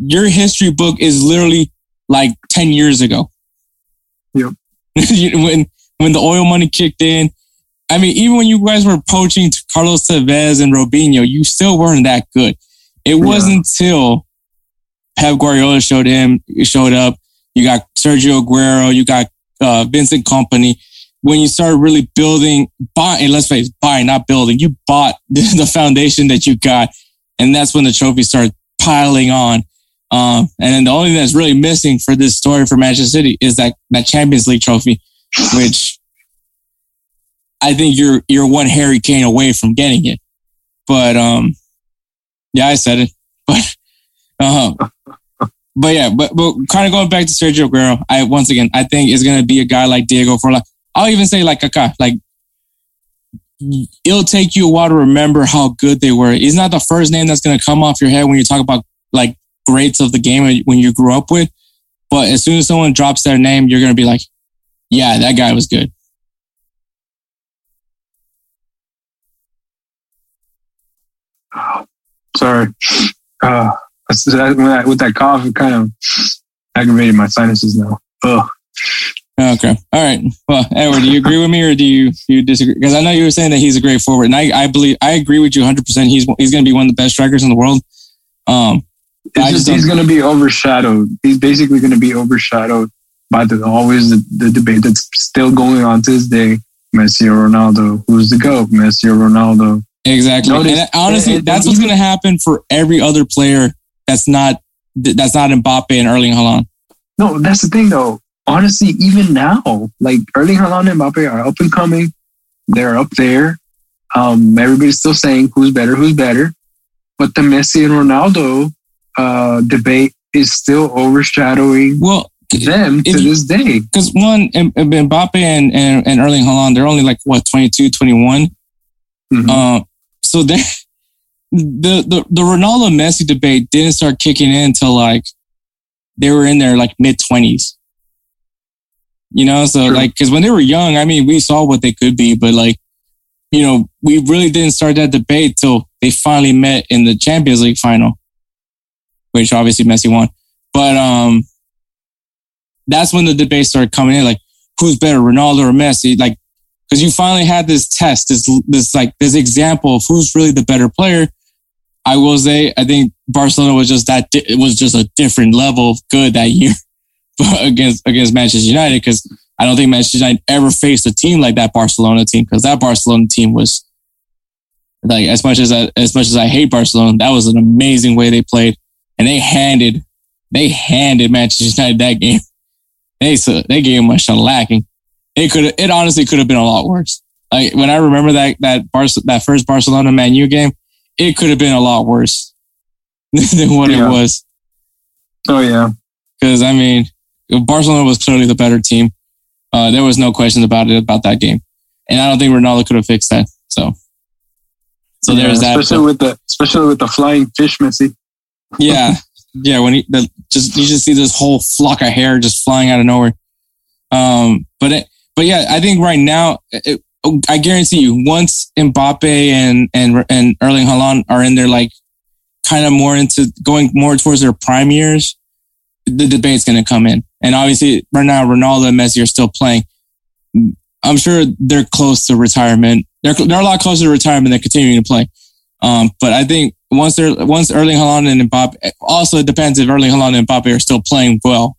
your history book is literally like 10 years ago. Yep. when, when the oil money kicked in, I mean, even when you guys were poaching Carlos Tevez and Robinho, you still weren't that good. It yeah. wasn't until Pep Guardiola showed him, showed up. You got Sergio Aguero, you got uh, Vincent Kompany. When you started really building, buying, let's face it, buying, not building, you bought the foundation that you got. And that's when the trophies started piling on. Um, and the only thing that's really missing for this story for Manchester City is that that Champions League trophy, which I think you're you're one Harry Kane away from getting it. But um, yeah, I said it. But uh, huh. but yeah, but but kind of going back to Sergio Aguero, I once again I think is gonna be a guy like Diego for like I'll even say like Kaká, like it'll take you a while to remember how good they were. He's not the first name that's gonna come off your head when you talk about like greats of the game when you grew up with. But as soon as someone drops their name, you're going to be like, yeah, that guy was good. Oh, sorry. Uh, with that cough, it kind of aggravated my sinuses now. Ugh. Okay. All right. Well, Edward, do you agree with me or do you you disagree? Because I know you were saying that he's a great forward, and I, I believe I agree with you 100. percent He's he's going to be one of the best strikers in the world. Um, just, he's going to be overshadowed. He's basically going to be overshadowed the always the, the, debate that's still going on to this day. Messi or Ronaldo? Who's the goat? Messi or Ronaldo? Exactly. Notice, and honestly, and, that's what's going to happen for every other player that's not that's not Mbappe and Erling Haaland. No, that's the thing though. Honestly, even now, like Erling Haaland and Mbappe are up and coming. They're up there. Um, everybody's still saying who's better, who's better. But the Messi and Ronaldo uh, debate is still overshadowing Well, them to this day. because one Mbappe and, and and Erling Haaland, they're only like what 22, 21. Mhm. Uh, so they, the the the Ronaldo Messi debate didn't start kicking in until like they were in their like mid twenties. You know, so True. like because when they were young, I mean, we saw what they could be, but like, you know, we really didn't start that debate till they finally met in the Champions League final, which obviously Messi won. But um, that's when the debate started coming in, like who's better, Ronaldo or Messi? Like because you finally had this test, this this like this example of who's really the better player. I will say, I think Barcelona was just that. It was just a different level of good that year against against Manchester United because I don't think Manchester United ever faced a team like that Barcelona team because that Barcelona team was like as much as I, as much as I hate Barcelona, that was an amazing way they played and they handed they handed Manchester United that game. They so they gave him a shellacking it could it honestly could have been a lot worse. Like when I remember that that Bar- that first Barcelona Man U game, it could have been a lot worse than what Yeah. it was. Oh yeah, Because I mean, Barcelona was clearly the better team. Uh, there was no question about it about that game, and I don't think Ronaldo could have fixed that. So, so Yeah, there's that. Especially with the especially with the flying fish, Messi. yeah, yeah. When he the, just you just see this whole flock of hair just flying out of nowhere. Um, but it, but yeah, I think right now, it, I guarantee you, once Mbappe and and and Erling Haaland are in there, like kind of more into going more towards their prime years, the debate's going to come in. And obviously, right now, Ronaldo and Messi are still playing. I'm sure they're close to retirement. They're they're a lot closer to retirement than continuing to play. Um, but I think once they're once Erling Haaland and Mbappe, also it depends if Erling Haaland and Mbappe are still playing well.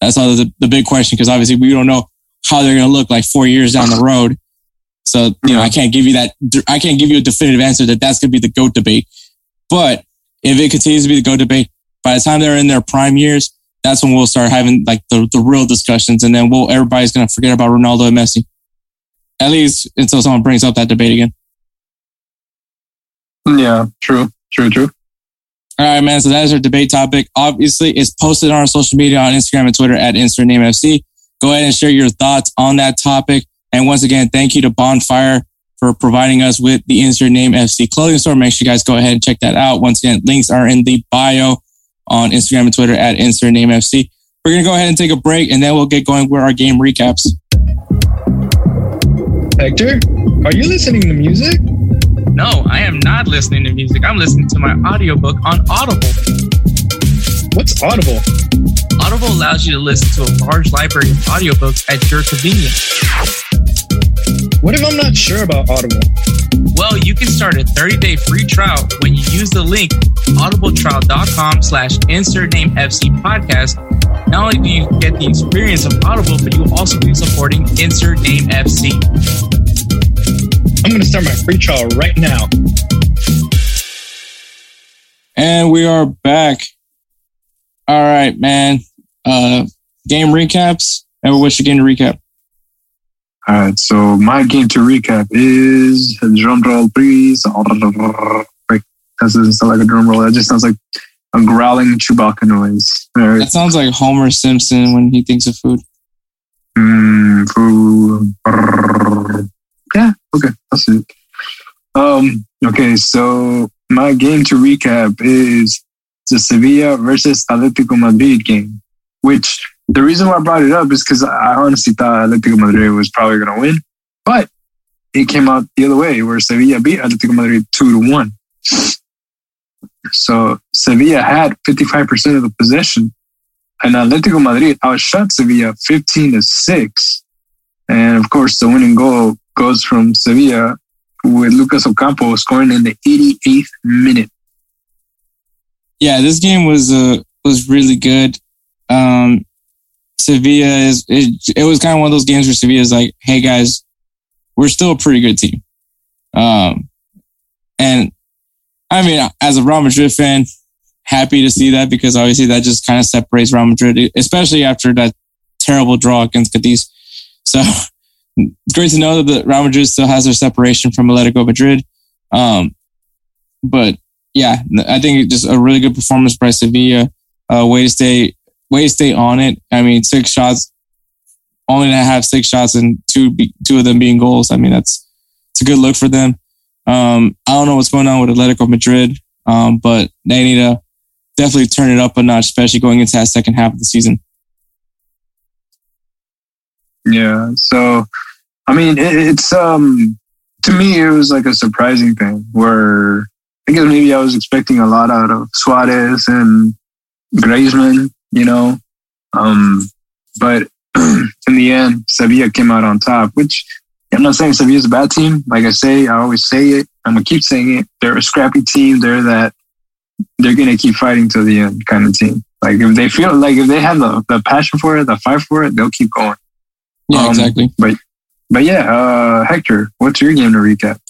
That's all the, the big question because obviously we don't know how they're going to look like four years down the road. So you know I can't give you that. I can't give you a definitive answer that that's going to be the goat debate. But if it continues to be the goat debate, by the time they're in their prime years, that's when we'll start having like the, the real discussions, and then we'll everybody's going to forget about Ronaldo and Messi. At least until someone brings up that debate again. Yeah, true, true, true. All right, man. So that is our debate topic. Obviously, it's posted on our social media on Instagram and Twitter at InsertNameFC. Go ahead and share your thoughts on that topic. And once again, thank you to Bonfire for providing us with the Insert Name FC clothing store. Make sure you guys go ahead and check that out. Once again, links are in the bio on Instagram and Twitter at Insert Name FC. We're going to go ahead and take a break and then we'll get going with our game recaps. Hector, are you listening to music? No, I am not listening to music. I'm listening to my audiobook on Audible. What's Audible? Audible allows you to listen to a large library of audiobooks at your convenience. What if I'm not sure about Audible? Well, you can start a 30-day free trial when you use the link audibletrial.com slash insert name FC podcast. Not only do you get the experience of Audible, but you will also be supporting Insert Name FC. I'm going to start my free trial right now. And we are back. All right, man. Uh, game recaps. And what's your game to recap? All right, so my game to recap is drum roll, please. Wait, that doesn't sound like a drum roll. That just sounds like a growling Chewbacca noise. All right. That sounds like Homer Simpson when he thinks of food. Mm, food. Yeah, okay, that's it. Um, okay, so my game to recap is the Sevilla versus Atletico Madrid game, which the reason why I brought it up is because I honestly thought Atletico Madrid was probably going to win, but it came out the other way where Sevilla beat Atletico Madrid 2 to 1. So Sevilla had 55% of the possession and Atletico Madrid outshot Sevilla 15 to 6. And of course, the winning goal goes from Sevilla with Lucas Ocampo scoring in the 88th minute. Yeah, this game was uh was really good. Um, Sevilla is it, it was kind of one of those games where Sevilla is like, hey guys, we're still a pretty good team. Um, and I mean, as a Real Madrid fan, happy to see that because obviously that just kind of separates Real Madrid, especially after that terrible draw against Cadiz. So it's great to know that the Real Madrid still has their separation from Atletico Madrid. Um, but yeah, I think just a really good performance by Sevilla. Uh, way to stay, way to stay on it. I mean, six shots, only to have six shots and two, two of them being goals. I mean, that's it's a good look for them. Um, I don't know what's going on with Atletico Madrid, um, but they need to definitely turn it up a notch, especially going into that second half of the season. Yeah. So, I mean, it, it's um to me it was like a surprising thing where I guess maybe I was expecting a lot out of Suarez and Griezmann, you know, um, but in the end, Sevilla came out on top. Which I'm not saying Sevilla's a bad team. Like I say, I always say it. I'm gonna keep saying it. They're a scrappy team. They're that they're gonna keep fighting to the end kind of team. Like if they feel like if they have the, the passion for it, the fight for it, they'll keep going. Yeah, um, exactly. But but yeah, uh, Hector, what's your game to recap?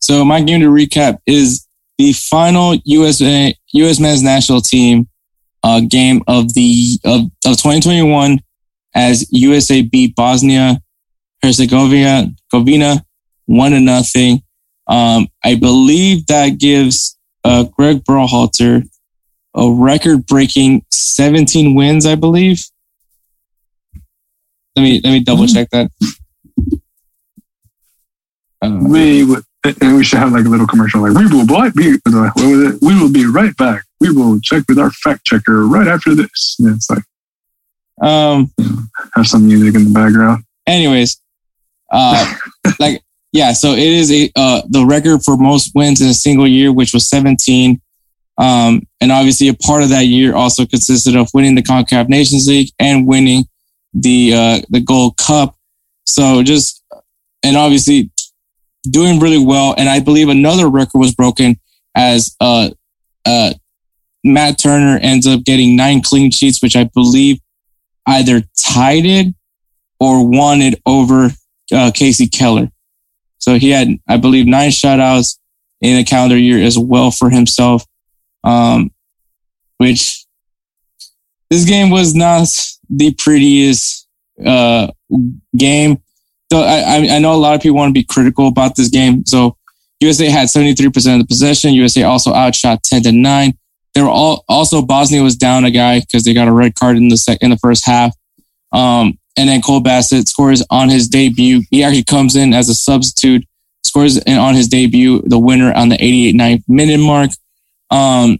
So my game to recap is the final USA US men's national team uh, game of the of, of 2021 as USA beat Bosnia Herzegovina Govina one to nothing. Um, I believe that gives uh, Greg Berhalter a record breaking 17 wins, I believe. Let me let me double check that. Uh, we would, and we should have like a little commercial like we will be what was it? We will be right back. We will check with our fact checker right after this. And it's like um you know, have some music in the background. Anyways, uh like yeah, so it is a uh the record for most wins in a single year, which was 17. Um, and obviously a part of that year also consisted of winning the CONCACAF Nations League and winning the uh, the Gold Cup. So just and obviously doing really well. And I believe another record was broken as uh, uh, Matt Turner ends up getting nine clean sheets, which I believe either tied it or won it over uh, Kasey Keller. So he had, I believe, nine shutouts in a calendar year as well for himself. Um, which this game was not the prettiest uh, game. So I, I know a lot of people want to be critical about this game. So USA had 73% of the possession. USA also outshot 10 to 9. They were all also Bosnia was down a guy because they got a red card in the sec, in the first half. Um, and then Cole Bassett scores on his debut. He actually comes in as a substitute, scores on his debut, the winner on the 88 9th minute mark. Um,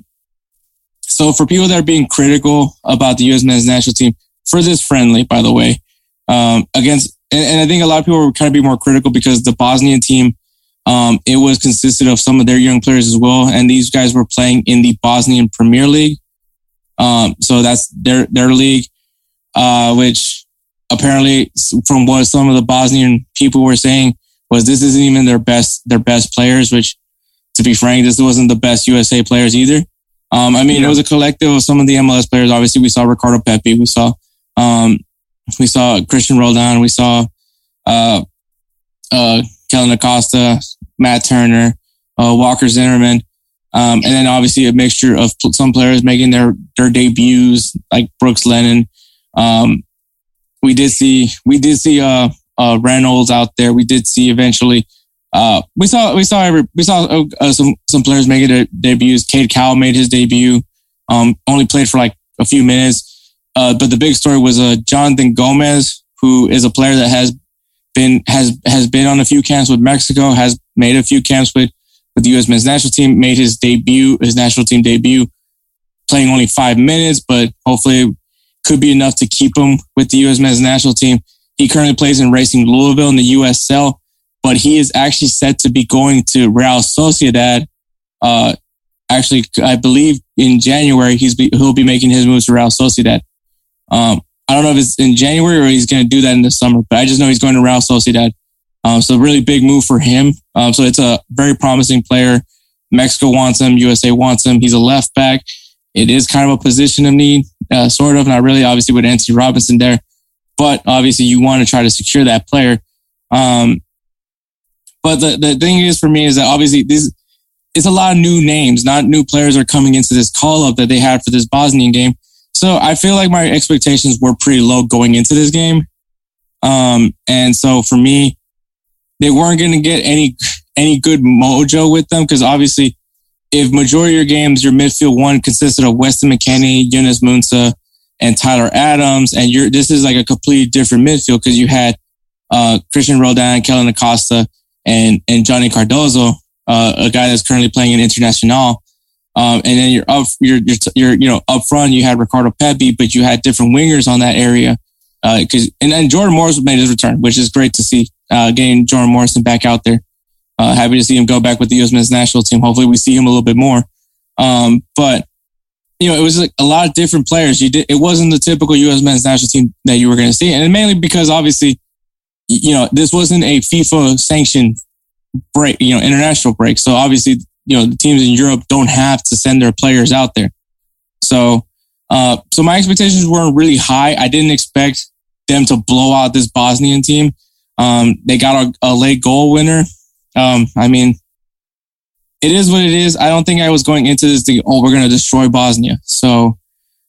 so for people that are being critical about the U.S. men's national team for this friendly, by the way, um, against, and, and, I think a lot of people were kind of be more critical because the Bosnian team, um, it was consisted of some of their young players as well, and these guys were playing in the Bosnian Premier League. Um, so that's their their league, uh, which apparently, from what some of the Bosnian people were saying, was this isn't even their best their best players. Which, to be frank, this wasn't the best USA players either. Um, I mean, yeah. it was a collective of some of the MLS players. Obviously, we saw Ricardo Pepi, we saw, um, we saw Cristian Roldan, we saw, uh, uh, Kellyn Acosta, Matt Turner, uh, Walker Zimmerman. Um, and then obviously a mixture of some players making their, their debuts, like Brooks Lennon. Um, we did see, we did see, uh, uh, Reynolds out there. We did see eventually, uh, we saw we saw every, we saw uh, uh, some some players making their debuts. Cade Cowell made his debut. Um, only played for like a few minutes. Uh, but the big story was uh, Jonathan Gomez, who is a player that has been has has been on a few camps with Mexico, has made a few camps with with the U.S. men's national team, made his debut, his national team debut, playing only five minutes, but hopefully could be enough to keep him with the U.S. men's national team. He currently plays in Racing Louisville in the USL but he is actually set to be going to Real Sociedad. Uh, actually, I believe in January he's be, he'll be making his move to Real Sociedad. Um, I don't know if it's in January or he's going to do that in the summer, but I just know he's going to Real Sociedad. Um, so really big move for him. Um, so it's a very promising player. Mexico wants him. USA wants him. He's a left back. It is kind of a position of need, uh, sort of, not really, obviously with Antonee Robinson there, but obviously you want to try to secure that player. Um, but the, the thing is for me is that obviously this it's a lot of new names, not new players are coming into this call up that they had for this Bosnian game. So I feel like my expectations were pretty low going into this game. Um, and so for me, they weren't going to get any, any good mojo with them because obviously if majority of your games, your midfield one consisted of Weston McKennie, Yunus Musah, and Tyler Adams, and you're, this is like a completely different midfield because you had, uh, Cristian Roldan, Kellyn Acosta, and, and Johnny Cardoso, uh, a guy that's currently playing in Internacional. Um, and then you're up, you're, you're, you're, you know, up front, you had Ricardo Pepi, but you had different wingers on that area. Uh, cause, and then Jordan Morris made his return, which is great to see, uh, getting Jordan Morrison back out there. Uh, happy to see him go back with the U.S. men's national team. Hopefully we see him a little bit more. Um, but you know, it was like a lot of different players. You did, it wasn't the typical U.S. men's national team that you were going to see. And mainly because obviously, you know, this wasn't a FIFA sanctioned break, you know, international break. So obviously, you know, the teams in Europe don't have to send their players out there. So, uh, so my expectations weren't really high. I didn't expect them to blow out this Bosnian team. Um, they got a, a late goal winner. Um, I mean, it is what it is. I don't think I was going into this thinking, oh, we're going to destroy Bosnia. So,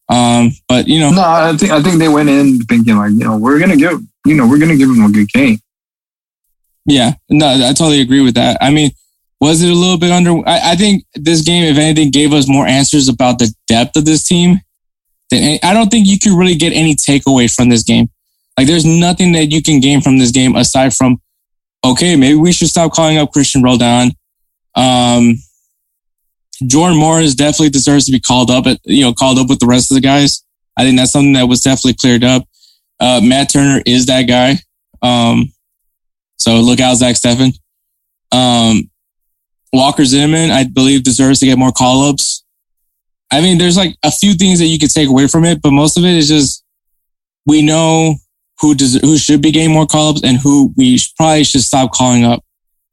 um, but you know, no, I think I think they went in thinking like, you know, we're gonna give, you know, we're gonna give them a good game. Yeah, no, I totally agree with that. I mean, was it a little bit under? I, I think this game, if anything, gave us more answers about the depth of this team. Than, I don't think you can really get any takeaway from this game. Like, there's nothing that you can gain from this game aside from, okay, maybe we should stop calling up Cristian Roldan. Um, Jordan Morris definitely deserves to be called up at, you know, called up with the rest of the guys. I think that's something that was definitely cleared up. Uh, Matt Turner is that guy. Um, so look out, Zach Steffen. Um, Walker Zimmerman, I believe, deserves to get more call ups. I mean, there's like a few things that you could take away from it, but most of it is just we know who does who should be getting more call ups and who we probably should stop calling up.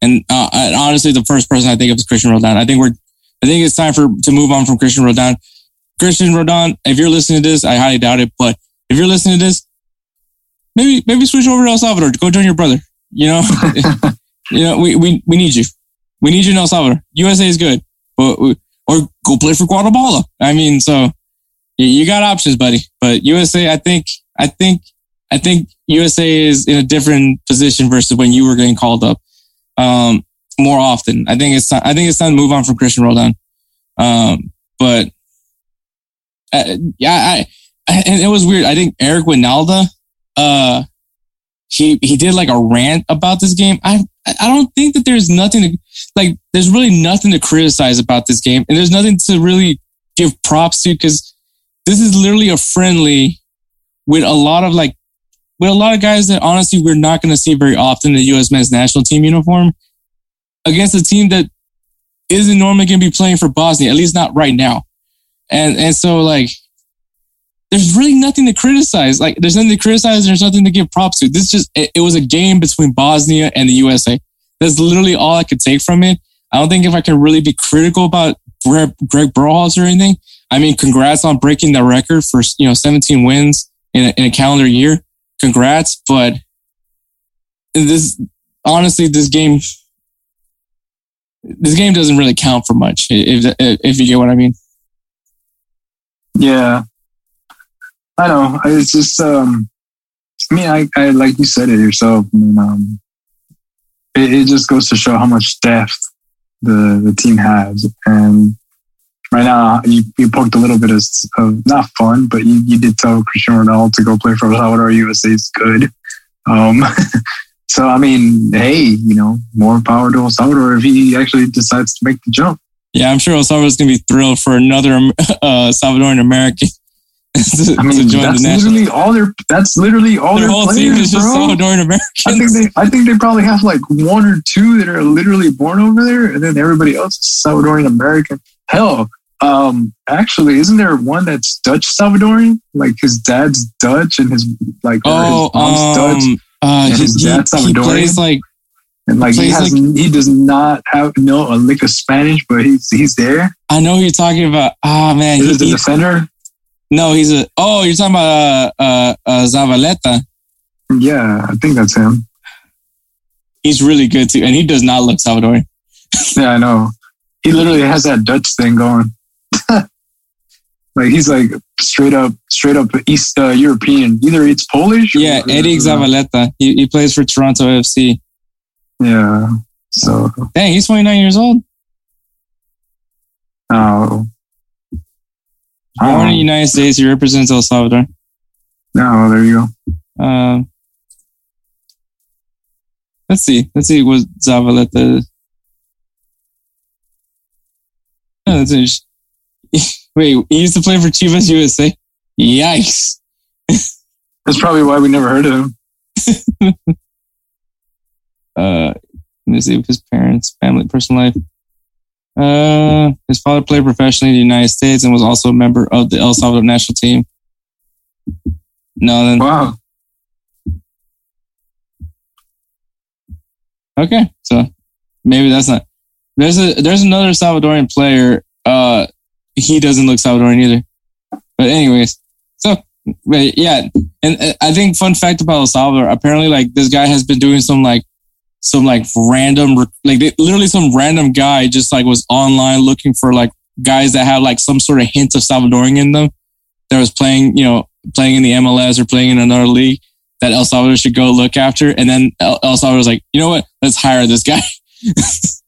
And, uh, and honestly, the first person I think of is Cristian Roldan. I think we're, I think it's time for to move on from Cristian Roldan. Cristian Roldan, if you're listening to this, I highly doubt it, but if you're listening to this, maybe maybe switch over to El Salvador. Go join your brother. You know, you know, we, we we need you. We need you in El Salvador. USA is good, but or go play for Guatemala. I mean, so you got options, buddy. But USA, I think, I think, I think USA is in a different position versus when you were getting called up um, more often. I think it's time, I think it's time to move on from Cristian Roldan. Um, but uh, yeah, I, I, and it was weird. I think Eric Wynalda, uh, he he did like a rant about this game. I I don't think that there's nothing to like. There's really nothing to criticize about this game, and there's nothing to really give props to because this is literally a friendly with a lot of like with a lot of guys that honestly we're not going to see very often in the U.S. men's national team uniform against a team that isn't normally going to be playing for Bosnia, at least not right now. And and so like there's really nothing to criticize. Like there's nothing to criticize. There's nothing to give props to. This just it, it was a game between Bosnia and the USA. That's literally all I could take from it. I don't think if I can really be critical about Greg, Greg or anything. I mean, congrats on breaking the record for you know 17 wins in a, in a calendar year. Congrats, but this honestly, this game, this game doesn't really count for much. If if you get what I mean. Yeah, I know. It's just, um, I mean, I, I like you said it yourself. I mean, um, it, it just goes to show how much depth the the team has. And right now, you, you poked a little bit of, of not fun, but you, you did tell Cristiano Ronaldo to go play for Salvador USA is good. Um, so I mean, hey, you know, more power to Salvador if he actually decides to make the jump. Yeah, I'm sure El Salvador's gonna be thrilled for another uh, Salvadoran American to, I mean, that's literally all their. That's literally all their, their whole players, team is just bro. Salvadoran Americans. I think they. I think they probably have like one or two that are literally born over there, and then everybody else is Salvadoran American. Hell, um, actually, isn't there one that's Dutch Salvadoran? Like his dad's Dutch and his like oh, his mom's um, Dutch. Uh, his he, dad's Salvadorian. He plays like and like he has, like, he does not have no a lick of Spanish, but he's he's there. I know you're talking about. Ah, oh, man, he's the defender. No, he's a. Oh, you're talking about uh, uh, uh, Zavaleta. Yeah, I think that's him. He's really good too, and he does not look Salvadorian. yeah, I know. he literally has that Dutch thing going. like he's like straight up, straight up East uh, European. Either it's Polish. or- Yeah, Eriq Zavaleta. He, he plays for Toronto FC. Yeah. So, Dang, he's 29 years old. oh, Born in the oh, United States, he represents El Salvador. no, there you go. Um, let's see. Let's see what Zavaleta is. Oh, that's interesting. Wait, he used to play for Chivas USA? Yikes. That's probably why we never heard of him. Uh, let me see his parents, family, personal life. Uh, his father played professionally in the United States and was also a member of the El Salvador national team. No, then Wow. Okay, so maybe that's not. There's a there's another Salvadorian player. Uh, he doesn't look Salvadorian either. But anyways, so but yeah, and I think fun fact about El Salvador. Apparently, like this guy has been doing some like some like random like they, literally some random guy just like was online looking for like guys that have like some sort of hint of Salvadorian in them. That was playing, you know, playing in the MLS or playing in another league that El Salvador should go look after. And then El, El Salvador was like, you know what? Let's hire this guy. this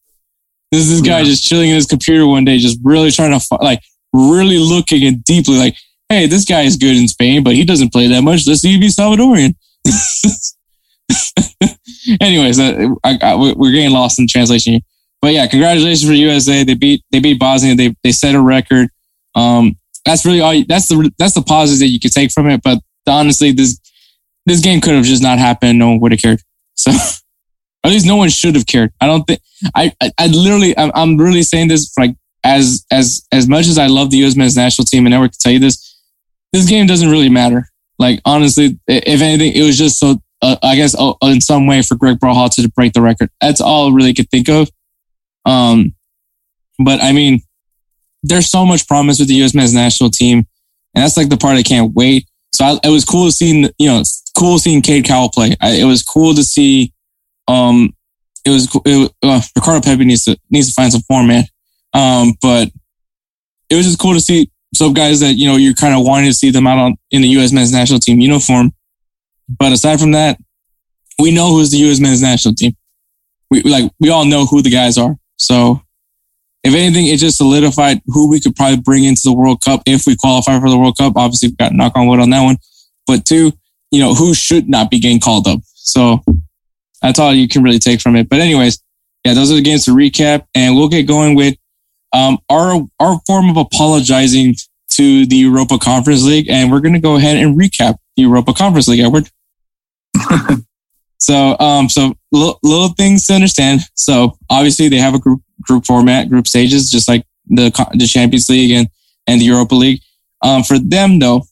is this guy Yeah. just chilling in his computer one day, just really trying to like really looking and deeply like, hey, this guy is good in Spain, but he doesn't play that much. Let's see if he's Salvadorian. Anyways, I, I, we- we're getting lost in translation here. But yeah, congratulations for USA. They beat they beat Bosnia. They they set a record. Um, that's really all. you- That's the that's the positives that you could take from it. But honestly, this this game could have just not happened. No one would have cared. So, at least no one should have cared. I don't think. I I, I literally. I'm, I'm really saying this like as as as much as I love the U.S. men's national team, and I can tell you this. This game doesn't really matter. Like honestly, if anything, it was just so. Uh, I guess uh, in some way for Greg Berhalter to break the record. That's all I really could think of. Um, but I mean, there's so much promise with the U.S. men's national team, and that's like the part I can't wait. So I, it was cool seeing, you know, cool seeing Cade Cowell play. I, it was cool to see. Um, it was it, uh, Ricardo Pepi needs to needs to find some form, man. Um, but it was just cool to see some guys that you know you're kind of wanting to see them out on in the U.S. men's national team uniform. But aside from that, we know who's the U.S. men's national team. We like we all know who the guys are. So if anything, it just solidified who we could probably bring into the World Cup if we qualify for the World Cup. Obviously, we've got knock on wood on that one. But two, you know, who should not be getting called up. So that's all you can really take from it. But anyways, yeah, those are the games to recap, and we'll get going with um, our our form of apologizing to the Europa Conference League, and we're going to go ahead and recap the Europa Conference League. Edward. so, um, so little, things to understand. So, obviously, they have a group group format, group stages, just like the the Champions League and and the Europa League. Um, for them, though,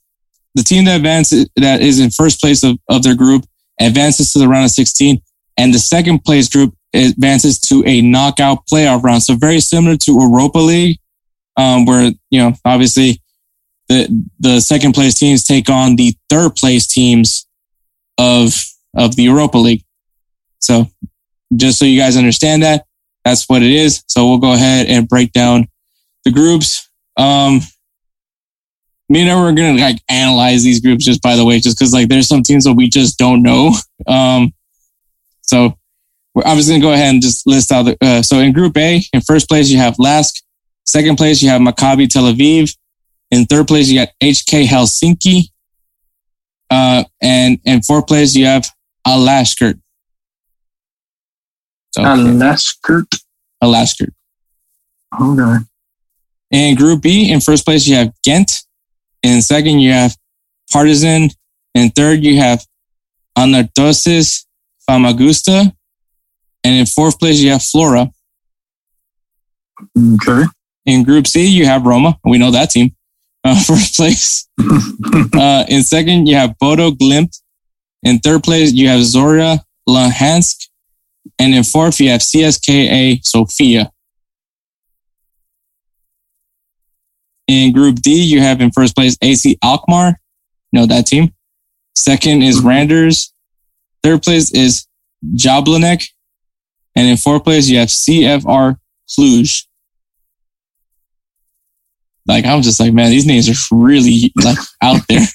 the team that advances that is in first place of, of their group advances to the round of 16, and the second place group advances to a knockout playoff round. So very similar to Europa League, um, where you know obviously the the second place teams take on the third place teams of of the Europa League. So just so you guys understand that, that's what it is. So we'll go ahead and break down the groups. Um, me and I were gonna like analyze these groups just by the way, just because like there's some teams that we just don't know. Um, so we're obviously gonna go ahead and just list out the. Uh, so in Group A, in first place you have Lask. Second place you have Maccabi Tel Aviv. In third place you got HJK Helsinki. Uh, and in fourth place you have Alaskert. So, Alaskert. Alaskert. Okay. In Group B, in first place you have Ghent. In second you have Partizan. In third you have Anorthosis Famagusta. And in fourth place you have Flora. Okay. In Group C, you have Roma. We know that team. Uh, first place. Uh, in second, you have Bodo Glimt. In third place, you have Zorya Luhansk. And in fourth, you have CSKA Sofia. In Group D, you have in first place AZ Alkmaar. Know that team. Second is Randers. Third place is Jablonec. And in fourth place, you have CFR Cluj. Like I'm just like, man, these names are really like out there.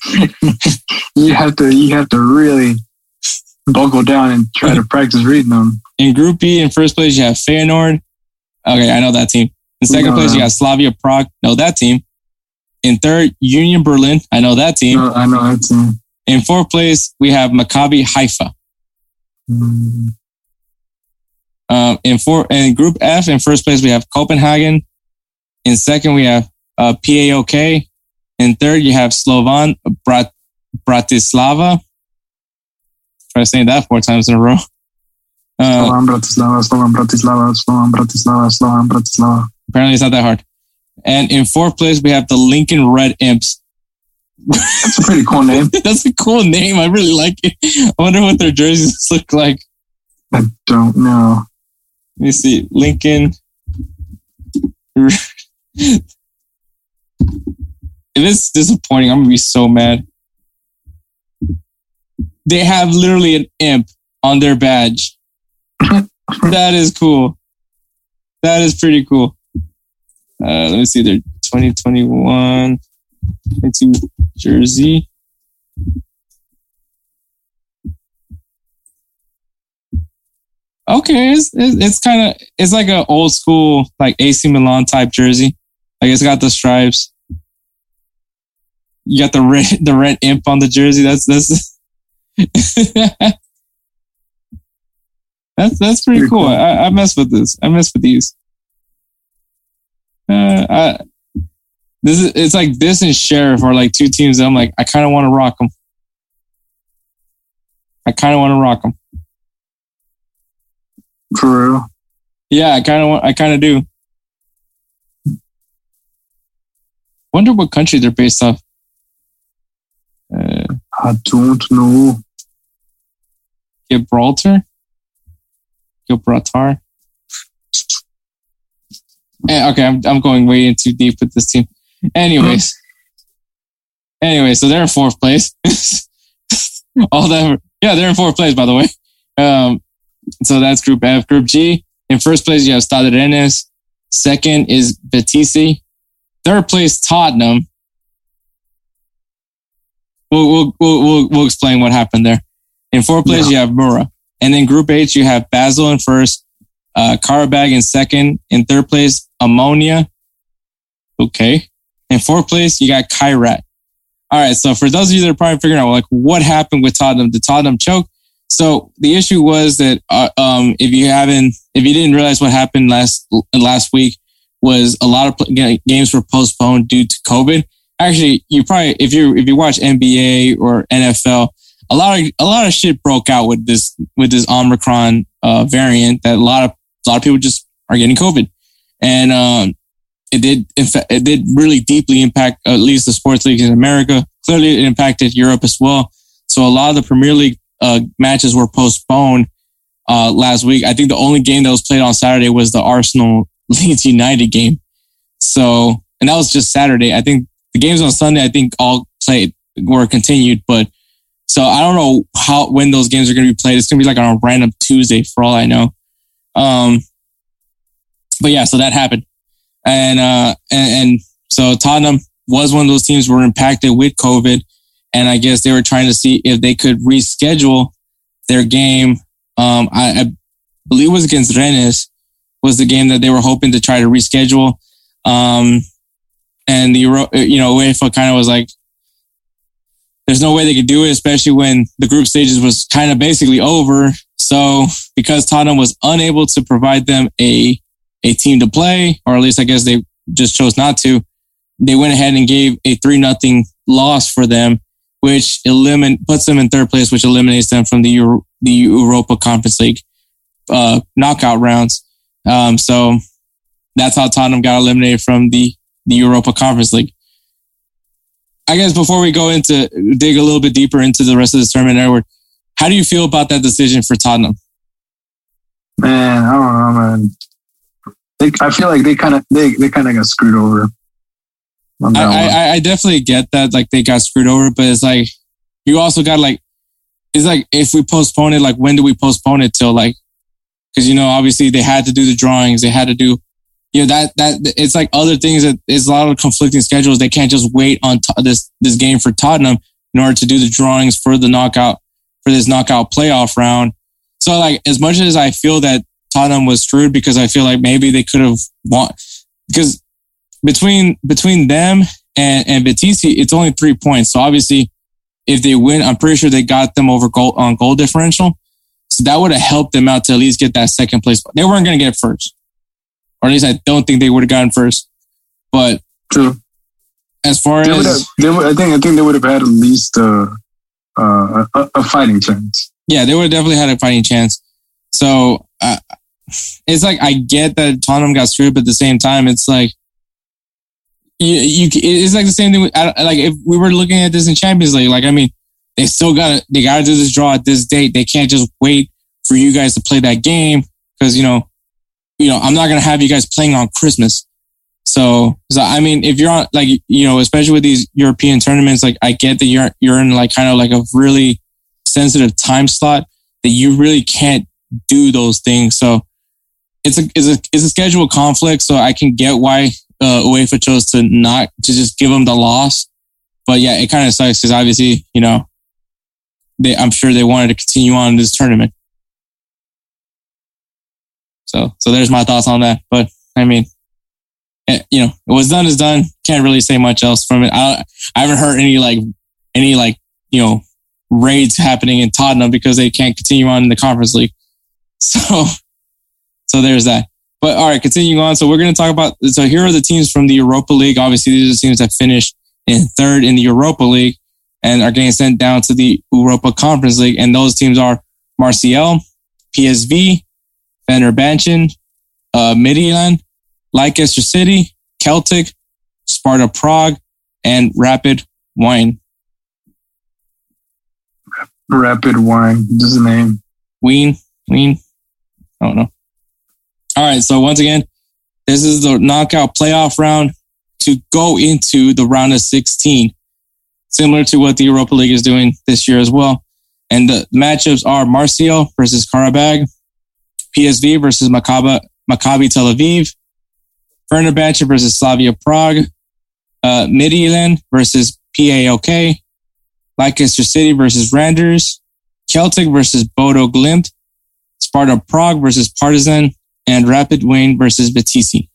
you have to you have to really buckle down and try to practice reading them. In Group B, in first place, you have Feyenoord. Okay, I know that team. In second No, place, you got Slavia Prague. Know that team. In third, Union Berlin. I know that team. No, I know it's uh, In fourth place, we have Maccabi Haifa. mm, Um, in four, in Group F, in first place, we have Copenhagen. In second, we have uh, PAOK. In third, you have Slovan Brat- Bratislava. Try saying that four times in a row. Uh, Slovan Bratislava, Slovan Bratislava, Slovan Bratislava, Slovan Bratislava. apparently, it's not that hard. And in fourth place, we have the Lincoln Red Imps. That's a pretty cool name. That's a cool name. I really like it. I wonder what their jerseys look like. I don't know. Let me see. Lincoln. If it's disappointing, I'm gonna be so mad. They have literally an imp on their badge. that is cool. That is pretty cool. Uh, let me see their 2021 22 jersey. Okay, it's it's, it's kind of it's like an old school like AC Milan type jersey. Like it's got the stripes. You got the red the red imp on the jersey. That's that's that's that's pretty Pretty cool. cool. I, I mess with this. I mess with these. Uh, I, this is it's like this and Sheriff are like two teams. That I'm like I kind of want to rock them. I kind of want to rock them. For real. Yeah, I kind of want. I kind of do. Wonder what country they're based off. Uh, I don't know. Gibraltar, Gibraltar. Eh, okay, I'm I'm going way in too deep with this team. Anyways, anyway, so they're in fourth place. All that, yeah, they're in fourth place, by the way. Um, so that's Group F. Group G. In first place, you have Stade Rennes. Second is Vitesse. Third place, Tottenham. We'll, we'll, we'll, we'll, explain what happened there. In fourth place, you have Mura. And then Group H, you have Basel in first, uh, Karabag in second. In third place, Omonia. Okay. In fourth place, you got Kairat. All right. So for those of you that are probably figuring out, like, what happened with Tottenham? Did Tottenham choke? So the issue was that, uh, um, if you haven't, if you didn't realize what happened last, last week was a lot of games were postponed due to COVID. Actually, you probably, if you, if you watch NBA or NFL, a lot of, a lot of shit broke out with this, with this Omicron, uh, variant that a lot of, a lot of people just are getting COVID. And, um, it did, in fact, it did really deeply impact at least the sports leagues in America. Clearly, it impacted Europe as well. So a lot of the Premier League uh, matches were postponed uh, last week. I think the only game that was played on Saturday was the Arsenal Leeds United game. So, and that was just Saturday. I think the games on Sunday, I think all played were continued, but so I don't know how when those games are going to be played. It's going to be like on a random Tuesday for all I know. Um, but yeah, so that happened, and uh, and, and so Tottenham was one of those teams were impacted with COVID, and I guess they were trying to see if they could reschedule their game. Um, I, I believe it was against Rennes was the game that they were hoping to try to reschedule. Um, and the you know, UEFA kind of was like, there's no way they could do it, especially when the group stages was kind of basically over. So because Tottenham was unable to provide them a, a team to play, or at least I guess they just chose not to, they went ahead and gave a three nothing loss for them, which elimin puts them in third place, which eliminates them from the Euro, the Europa Conference League uh, knockout rounds. Um, so that's how Tottenham got eliminated from the the Europa Conference League. I guess before we go into dig a little bit deeper into the rest of this tournament, Edward, how do you feel about that decision for Tottenham? Man, I don't know, man. They, I feel like they kind of they, they kind of got screwed over. on that one. I, I, I definitely get that, like they got screwed over, but it's like you also got like it's like if we postpone it, like when do we postpone it till like? Because you know, obviously they had to do the drawings, they had to do you know that that it's like other things that it's a lot of conflicting schedules. They can't just wait on to- this this game for Tottenham in order to do the drawings for the knockout for this knockout playoff round. So like as much as I feel that Tottenham was screwed because I feel like maybe they could have won because between between them and and Vitesse, it's only three points. So obviously, if they win, I'm pretty sure they got them over goal on goal differential. So that would have helped them out to at least get that second place. They weren't going to get first, or at least I don't think they would have gotten first. But True. as far They as they would, I think I think they would have had at least uh, uh, a, a fighting chance. yeah, they would have definitely had a fighting chance. So uh, it's like I get that Tottenham got screwed, but at the same time, it's like you, you it's like the same thing. With, like if we were looking at this in Champions League, like I mean, they still got they got to do this draw at this date. They can't just wait for you guys to play that game because you know, you know, I'm not gonna have you guys playing on Christmas. So, so I mean, if you're on like you know, especially with these European tournaments, like I get that you're you're in like kind of like a really sensitive time slot that you really can't do those things. So it's a it's a it's a schedule conflict. So I can get why uh, UEFA chose to not to just give them the loss. But yeah, it kind of sucks because obviously you know they I'm sure they wanted to continue on this tournament. So so there's my thoughts on that. But I mean. eh, You know, what's done is done. Can't really say much else from it. I I haven't heard any like any like you know raids happening in Tottenham because they can't continue on in the conference league. So, so there's that. But all right, continuing on. So we're going to talk about. So here are the teams from the Europa League. Obviously, these are the teams that finished in third in the Europa League and are getting sent down to the Europa Conference League. And those teams are Marseille, PSV, Fenerbahce, uh, Midtjylland, Leicester City, Celtic, Sparta Prague, and Rapid Wine. Rapid wine, this is the name. Ween, Ween. I don't know. All right. So once again, this is the knockout playoff round to go into the round of 16, similar to what the Europa League is doing this year as well. And the matchups are Marseille versus Karabag, PSV versus Maccabi, Maccabi Tel Aviv, Fenerbahce versus Slavia Prague, uh, Midtjylland versus PAOK, Leicester City versus Randers, Celtic versus Bodo Glimt, Sparta Prague versus Partizan, and Rapid Wayne versus Vitesse.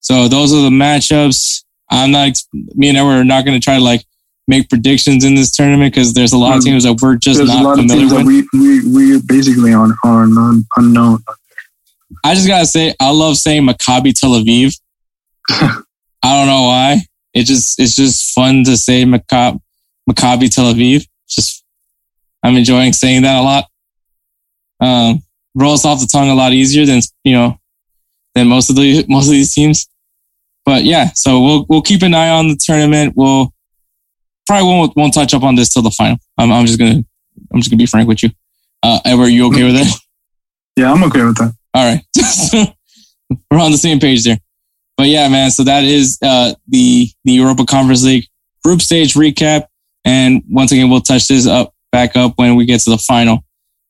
So those are the matchups. I'm not, me and I were not going to try to like make predictions in this tournament because there's a lot of Mm. teams that we're just There's a not lot of familiar teams that with. we we we basically on are non, unknown. I just gotta say, I love saying Maccabi Tel Aviv. I don't know why. It just it's just fun to say Maccab, Maccabi Tel Aviv. Just I'm enjoying saying that a lot. Um, rolls off the tongue a lot easier than you know than most of the most of these teams. But yeah, so we'll we'll keep an eye on the tournament. We'll probably won't won't touch up on this till the final. I'm I'm just gonna I'm just gonna be frank with you. Uh, Edward, you okay with it? Yeah, I'm okay with that. All right. We're on the same page there. But yeah, man. So that is uh, the the Europa Conference League group stage recap. And once again, we'll touch this up back up when we get to the final,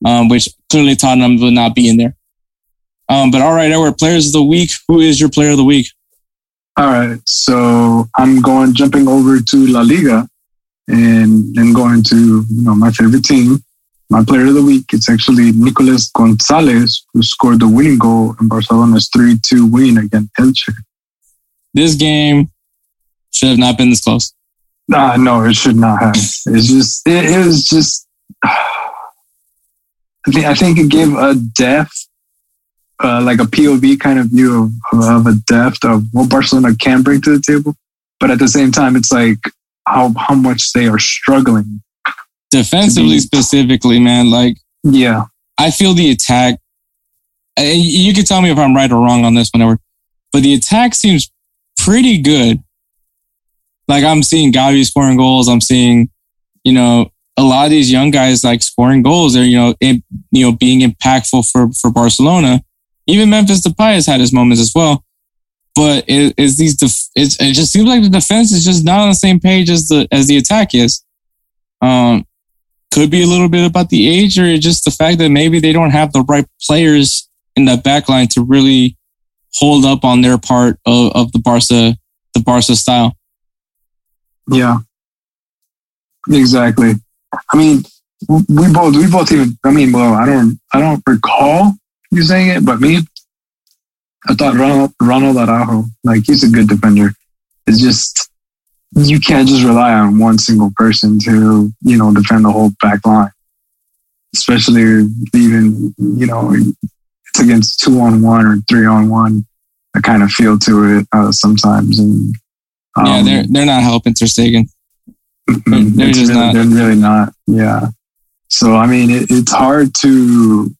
um, which clearly Tottenham will not be in there. Um, but all right, Edward, players of the week. Who is your player of the week? All right, so I'm going jumping over to La Liga, and then going to you know my favorite team. My player of the week it's actually Nicolas Gonzalez, who scored the winning goal in Barcelona's 3-2 win against Elche. This game should have not been this close. Nah, no, it should not have. It's just it, it was just. I think I think it gave a depth, uh, like a POV kind of view of, of a depth of what Barcelona can bring to the table, but at the same time, it's like how how much they are struggling. Defensively, specifically, man, like Yeah, I feel the attack. You can tell me if I'm right or wrong on this, whenever, but the attack seems pretty good. Like I'm seeing Gavi scoring goals. I'm seeing, you know, a lot of these young guys like scoring goals. They're you know, in, you know, being impactful for for Barcelona. Even Memphis Depay has had his moments as well. But it, it's these, def- it's, it just seems like the defense is just not on the same page as the as the attack is. Um, could be a little bit about the age or just the fact that maybe they don't have the right players in that back line to really hold up on their part of, of the Barca the Barca style. Yeah, exactly. I mean, we both we both even. I mean, well, I don't I don't recall you saying it, but me, I thought Ronald Ronald Araujo, like he's a good defender. It's just you can't just rely on one single person to you know defend the whole back line, especially even you know it's against two on one or three on one. I kind of feel to it uh, sometimes, and um, yeah, they're they're not helping Ter Stegen. Mm-hmm. They're just really, not. They're really not. Yeah. So I mean, it, it's hard to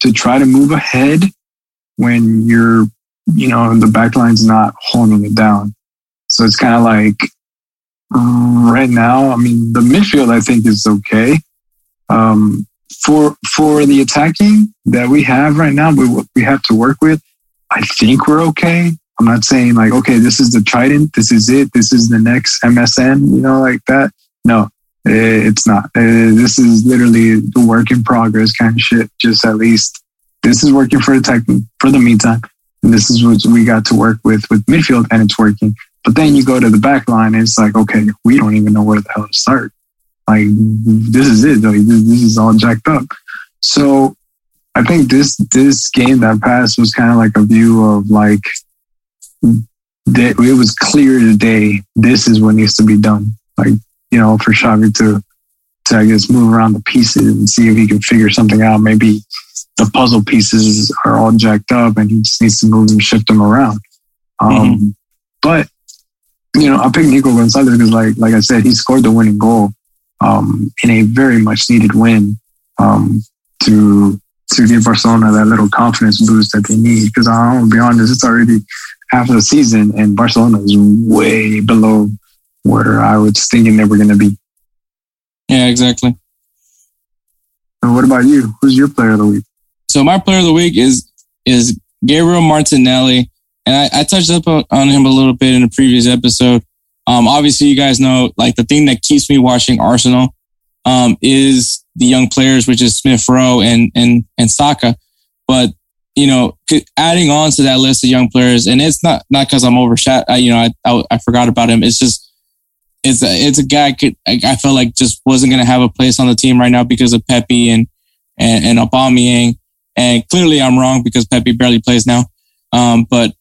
to try to move ahead when you're, you know, the backline's not holding it down. So it's kind of like right now. I mean, the midfield I think is okay. Um, for for the attacking that we have right now, we we have to work with. I think we're okay. I'm not saying like, okay, this is the Trident, this is it, this is the next MSN, you know, like that. No, it's not. This is literally the work in progress kind of shit. Just at least this is working for the tech for the meantime, and this is what we got to work with with midfield, and it's working. But then you go to the back line, and it's like, okay, we don't even know where the hell to start. Like this is it. Like, this is all jacked up. So I think this this game that passed was kind of like a view of like that it was clear today this is what needs to be done. Like, you know, for Xavi to to I guess move around the pieces and see if he can figure something out. Maybe the puzzle pieces are all jacked up and he just needs to move and shift them around. Um, mm-hmm. But you know, I picked Nico Gonzalez because, like, like I said, he scored the winning goal um, in a very much needed win um, to to give Barcelona that little confidence boost that they need. Because I'm gonna be honest, it's already half of the season, and Barcelona is way below where I was thinking they were going to be. Yeah, exactly. And what about you? Who's your player of the week? So my player of the week is is Gabriel Martinelli, and I, I touched up on him a little bit in a previous episode. Um, obviously, you guys know like the thing that keeps me watching Arsenal um, is the young players, which is Smith Rowe and and and Saka. But you know, adding on to that list of young players, and it's not not because I'm overshot. You know, I, I, I forgot about him. It's just it's a it's a guy I could I, felt like just wasn't going to have a place on the team right now because of Pepe and and and Aubameyang. And clearly, I'm wrong because Pepe barely plays now. Um, but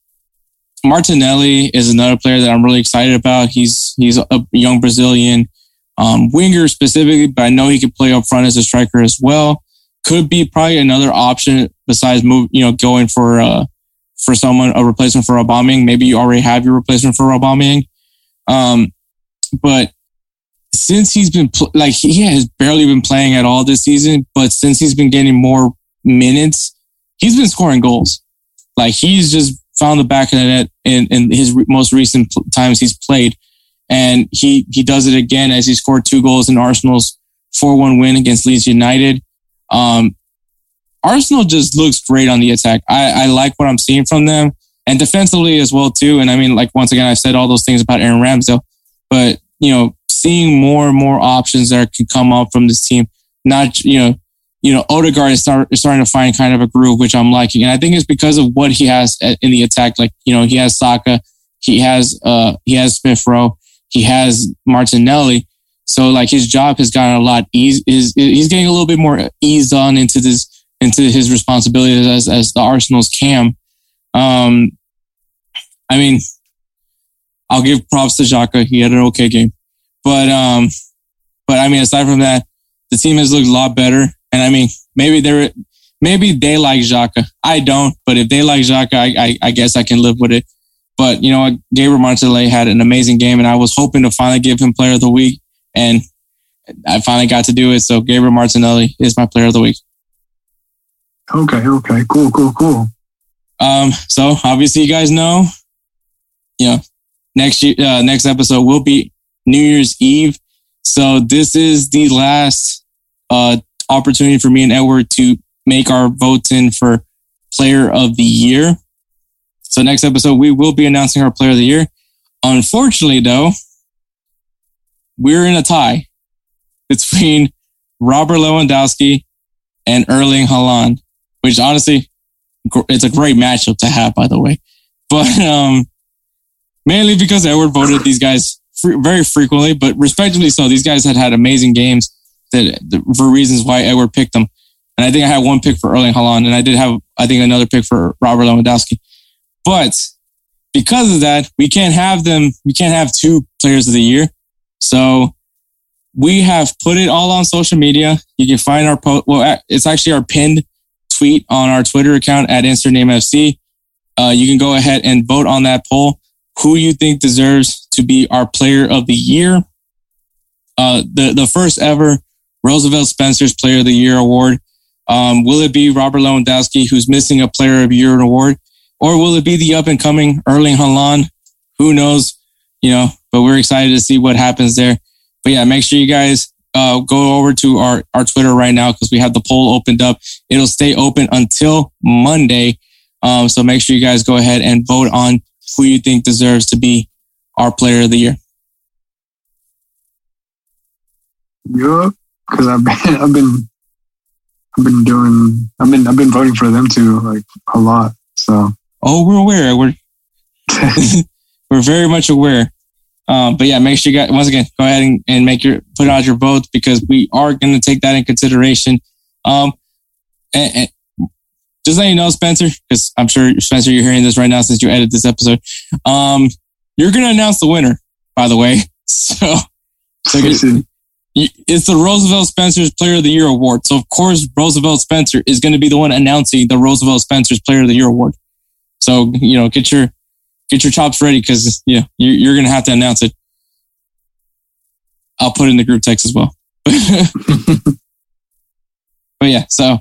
Martinelli is another player that I'm really excited about. He's he's a young Brazilian um, winger specifically, but I know he could play up front as a striker as well could be probably another option besides move, you know, going for uh for someone a replacement for Aubameyang. Maybe you already have your replacement for Aubameyang. Um, but since he's been pl- like he has barely been playing at all this season, but since he's been getting more minutes, he's been scoring goals. Like he's just found the back of the net in, in his re- most recent pl- times he's played, and he he does it again as he scored two goals in Arsenal's four one win against Leeds United. Um, Arsenal just looks great on the attack. I, I like what I'm seeing from them and defensively as well too. And I mean, like once again, I've said all those things about Aaron Ramsdale, but you know, seeing more and more options that can come up from this team. Not you know, you know, Odegaard is, start, starting to find kind of a groove, which I'm liking, and I think it's because of what he has in the attack. Like you know, he has Saka, he has uh, he has Smith Rowe, he has Martinelli, so like his job has gotten a lot easy. Is he's getting a little bit more eased on into this into his responsibilities as as the Arsenal's cam. Um, I mean, I'll give props to Xhaka. He had an okay game, but um, but I mean, aside from that, the team has looked a lot better. And I mean, maybe they're maybe they like Xhaka. I don't, but if they like Xhaka, I, I, I guess I can live with it. But you know, Gabriel Martinelli had an amazing game, and I was hoping to finally give him Player of the Week and I finally got to do it. So Gabriel Martinelli is my player of the week. Okay, okay, cool, cool, cool. Um, so obviously you guys know, you know, next year, uh, next episode will be New Year's Eve. So this is the last uh, opportunity for me and Edward to make our votes in for player of the year. So next episode, we will be announcing our player of the year. Unfortunately, though, we're in a tie between Robert Lewandowski and Erling Haaland, which honestly, it's a great matchup to have, by the way. but um, mainly because Edward voted these guys fre- very frequently, but respectively so. These guys had had amazing games that for reasons why Edward picked them. And I think I had one pick for Erling Haaland, and I did have, I think, another pick for Robert Lewandowski. But because of that, we can't have them, we can't have two players of the year. So we have put it all on social media. You can find our post. Well, it's actually our pinned tweet on our Twitter account at InsertNameFC. Uh, you can go ahead and vote on that poll. Who you think deserves to be our player of the year? Uh, the the first ever Roosevelt Spencer's Player of the Year award. Um, will it be Robert Lewandowski, who's missing a Player of the Year award, or will it be the up and coming Erling Haaland? Who knows? You know, but we're excited to see what happens there. But yeah, make sure you guys uh, go over to our, our Twitter right now because we have the poll opened up. It'll stay open until Monday. Um, so make sure you guys go ahead and vote on who you think deserves to be our player of the year. Yup, because I've been, I've been, I've been doing, I've been, I've been voting for them too, like a lot. So. Oh, we're aware. We're we're very much aware. Um, but yeah, make sure you guys once again go ahead and, and make your put out your votes because we are going to take that in consideration. Um, and, and just let you know, Spencer, because I'm sure Spencer, you're hearing this right now since you edited this episode. Um, you're going to announce the winner, by the way. So, so it's the Roosevelt Spencer's Player of the Year award. So of course, Roosevelt Spencer is going to be the one announcing the Roosevelt Spencer's Player of the Year award. So you know, get your get your chops ready because yeah, you're, you're going to have to announce it. I'll put in the group text as well. but yeah, so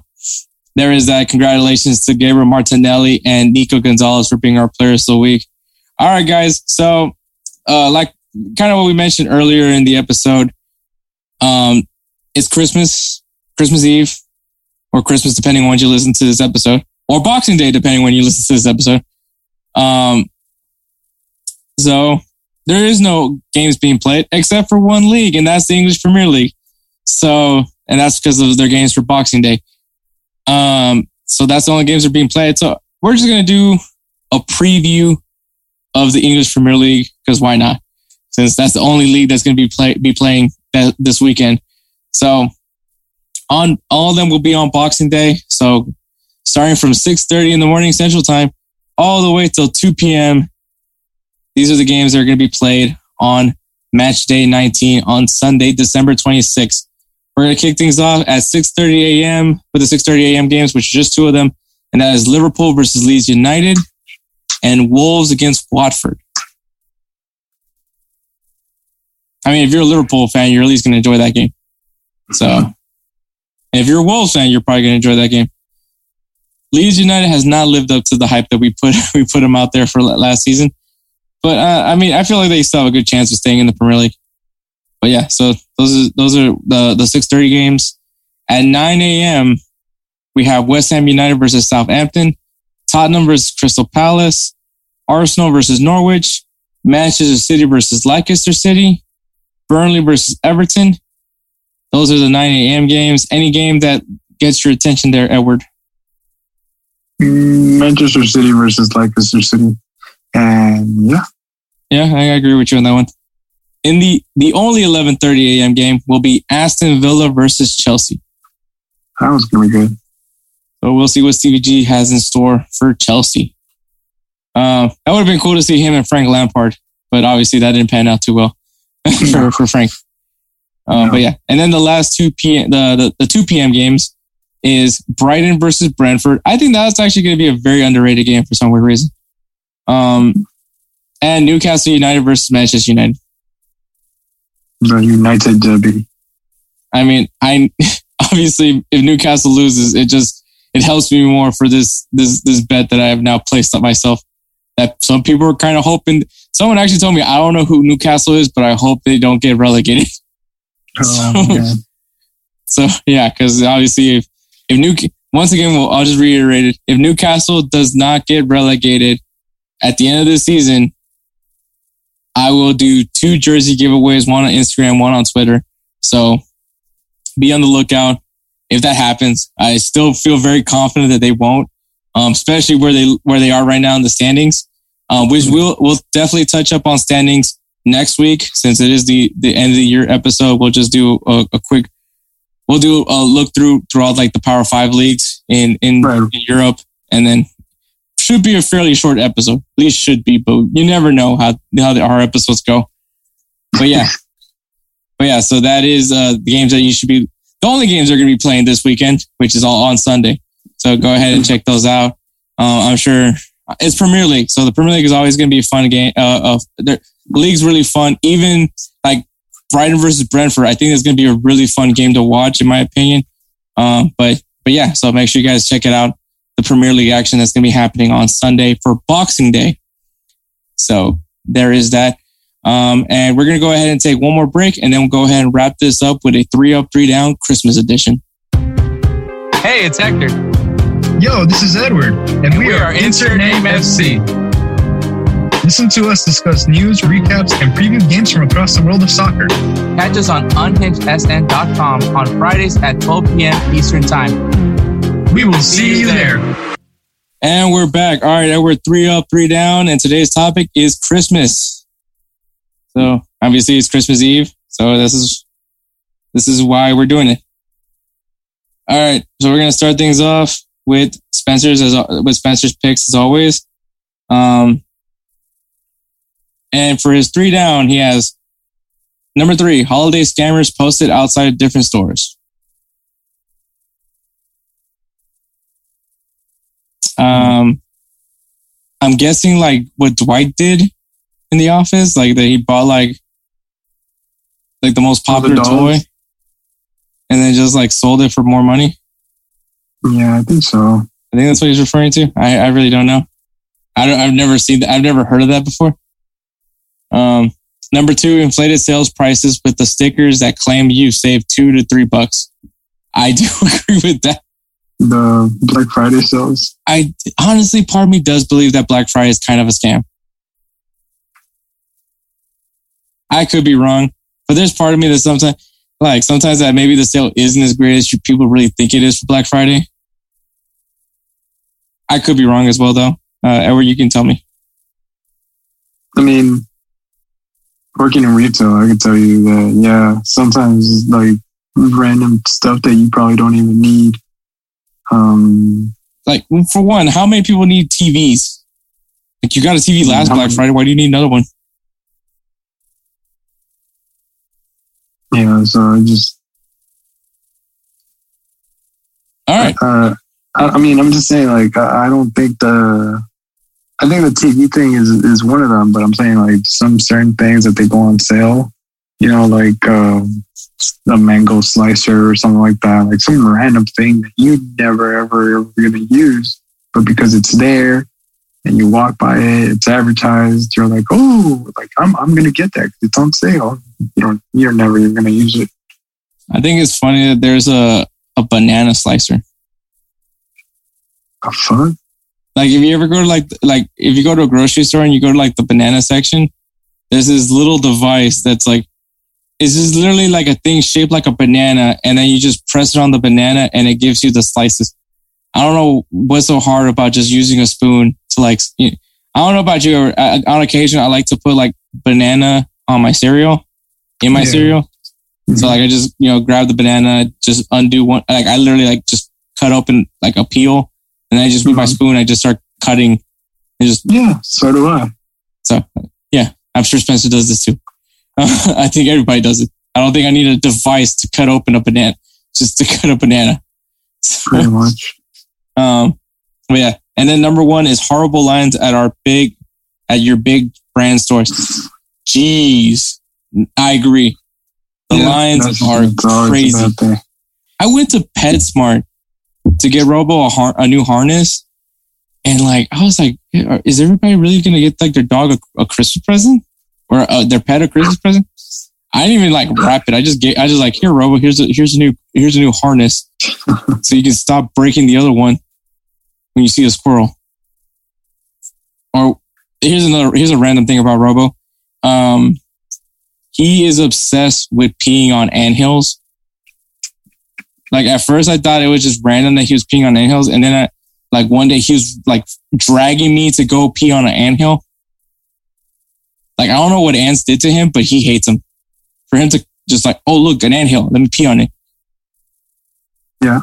there is that. Congratulations to Gabriel Martinelli and Nico Gonzalez for being our players of the week. All right, guys. So, uh, like kind of what we mentioned earlier in the episode, um, it's Christmas, Christmas Eve, or Christmas, depending on when you listen to this episode, or Boxing Day, depending when you listen to this episode. Um, so there is no games being played except for one league, and that's the English Premier League. So, and that's because of their games for Boxing Day. Um, so that's the only games that are being played. So we're just gonna do a preview of the English Premier League because why not? Since that's the only league that's gonna be play be playing this weekend. So on all of them will be on Boxing Day. So starting from 6:30 in the morning Central Time, all the way till 2 p.m. These are the games that are going to be played on match day 19 on Sunday, December 26th. We're going to kick things off at 6:30 a.m. with the 6:30 a.m. games, which are just two of them, and that is Liverpool versus Leeds United and Wolves against Watford. I mean, if you're a Liverpool fan, you're at least going to enjoy that game. So, if you're a Wolves fan, you're probably going to enjoy that game. Leeds United has not lived up to the hype that we put we put them out there for last season. But uh, I mean, I feel like they still have a good chance of staying in the Premier League. But yeah, so those are those are the the six thirty games. At nine a.m., we have West Ham United versus Southampton, Tottenham versus Crystal Palace, Arsenal versus Norwich, Manchester City versus Leicester City, Burnley versus Everton. Those are the 9 a.m. games. Any game that gets your attention there, Edward? Mm, Manchester City versus Leicester City. And yeah. Yeah, I agree with you on that one. In the the only 11:30 a.m. game will be Aston Villa versus Chelsea. That was gonna be good. So we'll see what Stevie G has in store for Chelsea. Uh, that would have been cool to see him and Frank Lampard, but obviously that didn't pan out too well for, for Frank. Uh, But yeah, and then the last two p.m. The, the the two p.m. games is Brighton versus Brentford. I think that's actually going to be a very underrated game for some weird reason. Um, and Newcastle United versus Manchester United. The United derby. I mean, I obviously if Newcastle loses, it just it helps me more for this this this bet that I have now placed on myself. That some people are kind of hoping. Someone actually told me I don't know who Newcastle is, but I hope they don't get relegated. Oh, so, so yeah, because obviously if if New once again, well, I'll just reiterate it. If Newcastle does not get relegated at the end of the season, I will do two jersey giveaways, one on Instagram, one on Twitter. So be on the lookout if that happens. I still feel very confident that they won't, um, especially where they where they are right now in the standings. Uh, which we'll we'll definitely touch up on standings next week since it is the the end of the year episode. We'll just do a, a quick. We'll do a look through throughout like the Power Five leagues in in, Right. in Europe, and then should be a fairly short episode. At least should be, but you never know how how the, our episodes go. But yeah, but yeah. So that is uh, the games that you should be. The only games they're going to be playing this weekend, which is all on Sunday. So go ahead and check those out. Uh, I'm sure it's Premier League, so the Premier League is always going to be a fun game. Uh, uh, the league's really fun. Even like Brighton versus Brentford, I think it's going to be a really fun game to watch, in my opinion. Um, but but yeah, so make sure you guys check it out. The Premier League action that's going to be happening on Sunday for Boxing Day. So there is that. Um, and we're going to go ahead and take one more break, and then we'll go ahead and wrap this up with a three up, three down Christmas edition. Hey, it's Hector. Yo, this is Edward, and we, We are Insert Name FC. Listen to us discuss news, recaps, and preview games from across the world of soccer. Catch us on unhingedsn.com on Fridays at 12 p.m. Eastern Time. We will see you there. And we're back. All right, we're three up, three down, and today's topic is Christmas. So obviously it's Christmas Eve. So this is this is why we're doing it. All right, so we're gonna start things off with Spencer's as with Spencer's picks as always. Um, and for his three down, he has number three: holiday scammers posted outside of different stores. Um, I'm guessing like what Dwight did in the office, like that he bought like like the most the popular toy, and then just like sold it for more money. Yeah, I think so. I think that's what he's referring to. I, I really don't know. I don't. I've never seen that. I've never heard of that before. Um, number two, inflated sales prices with the stickers that claim you saved two to three bucks. I do agree with that. The Black Friday sales. I honestly, part of me does believe that Black Friday is kind of a scam. I could be wrong, but there's part of me that sometimes, like sometimes that maybe the sale isn't as great as people really think it is for Black Friday. I could be wrong as well, though. Uh, Edward, you can tell me. I mean, working in retail, I can tell you that, yeah, sometimes like random stuff that you probably don't even need. Um, Like, for one, how many people need TVs? Like, you got a TV last Black many? Friday. Why do you need another one? yeah, so it just, All right. uh, I, I mean, I'm just saying, like, I, I don't think the, I think the TV thing is is one of them, but I'm saying like some certain things that they go on sale, you know, like um, a mango slicer or something like that, like some random thing that you never ever ever gonna use, but because it's there and you walk by it, it's advertised, you're like, oh, like I'm I'm gonna get that it's on sale. You know, you're never even gonna use it. I think it's funny that there's a, a banana slicer. A fun? Like if you ever go to like like if you go to a grocery store and you go to like the banana section, there's this little device that's like it's just literally like a thing shaped like a banana, and then you just press it on the banana and it gives you the slices. I don't know what's so hard about just using a spoon to like. you I don't know about you. uh, On occasion, I like to put like banana on my cereal, in my Yeah. cereal. So like I just you know grab the banana, just undo one. Like I literally like just cut open like a peel, and then I just with my Mhm. spoon, I just start cutting, and just Yeah, so do I. so yeah. I'm sure Spencer does this too. I think everybody does it. I don't think I need a device to cut open a banana, just to cut a banana. Pretty much. Um, but yeah. And then number one is horrible lines at our big, at your big brand stores. Jeez, I agree. The Yeah, lines are that's always a crazy. I went to PetSmart to get Robo a, har- a new harness, and like I was like, is everybody really gonna get like their dog a, a Christmas present or uh, their pet a Christmas present? I didn't even like wrap it. I just get, I just like here, Robo. Here's a here's a new here's a new harness, so you can stop breaking the other one when you see a squirrel. Or here's another here's a random thing about Robo. Um, he is obsessed with peeing on anthills. Like at first, I thought it was just random that he was peeing on anthills, and then I, like one day he was like dragging me to go pee on an anthill, Like I don't know what ants did to him, but he hates them. For him to just like, oh look, an anthill, let me pee on it. Yeah.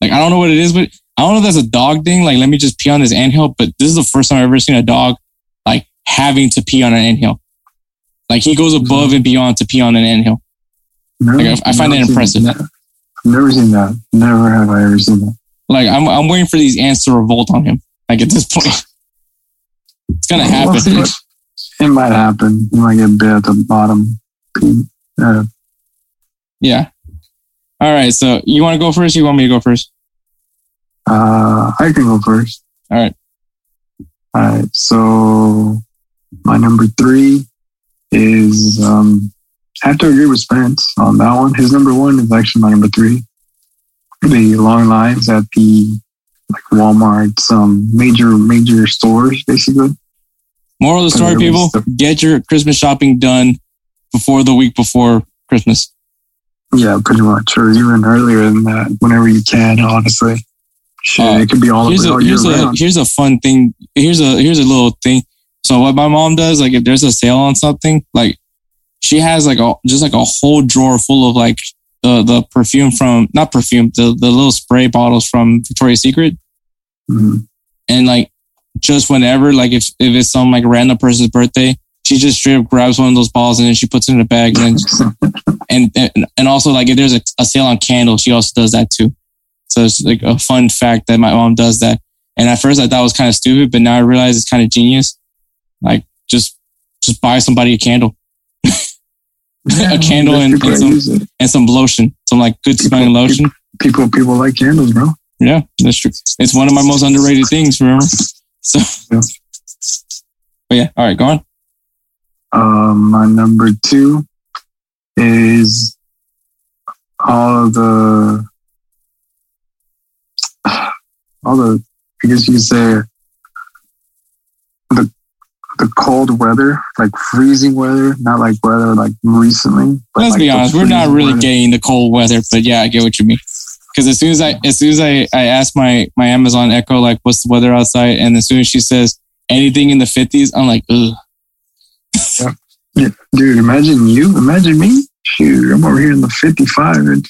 Like I don't know what it is, but I don't know if that's a dog thing. Like let me just pee on this anthill. But this is the first time I've ever seen a dog like having to pee on an anthill. Like he goes above mm-hmm. and beyond to pee on an anthill. Never- Like, I- I find that impressive. that. Never seen that. Never have I ever seen that. Like I'm I'm waiting for these ants to revolt on him. Like at this point, it's gonna happen. Well, It might happen. You might get bit at the bottom. Uh, yeah. All right. So you want to go first? You want me to go first? uh, I can go first. All right. All right. So my number three is um, I have to agree with Spence on that one. His number one is actually my number three. The long lines at the like Walmart, some major major stores, basically. Moral of the story, people: get your Christmas shopping done before the week before Christmas. Yeah, pretty much, or even earlier than that, whenever you can. Honestly, shit, Uh, it could be all, Here's all a year here's a round. here's a fun thing. Here's a here's a little thing. So what my mom does, like if there's a sale on something, like she has like a just like a whole drawer full of like the the perfume from not perfume the the little spray bottles from Victoria's Secret. Mhm. and like just whenever, like if if it's some like random person's birthday, she just straight up grabs one of those balls and then she puts it in a bag and then and and, and also like if there's a, a sale on candles, she also does that too. So it's like a fun fact that my mom does that. And at first I thought it was kind of stupid, but now I realize it's kind of genius. Like just just buy somebody a candle Yeah, a candle and- and some- and some lotion, some like good smelling lotion. people people like candles, bro. Yeah, that's true. It's one of my most underrated things. Remember? So, Yeah. but yeah. All right, go on. Um, my number two is all of the all the I guess you could say the the cold weather, like freezing weather, not like weather like recently. Let's like be honest, we're not really weather. getting the cold weather, but yeah, I get what you mean. Because as soon as I, as soon as I, I ask my my Amazon Echo like, what's the weather outside, and as soon as she says anything in the fifties, I'm like, ugh. Dude, imagine you, imagine me. Shoot, I'm over here in the 55 and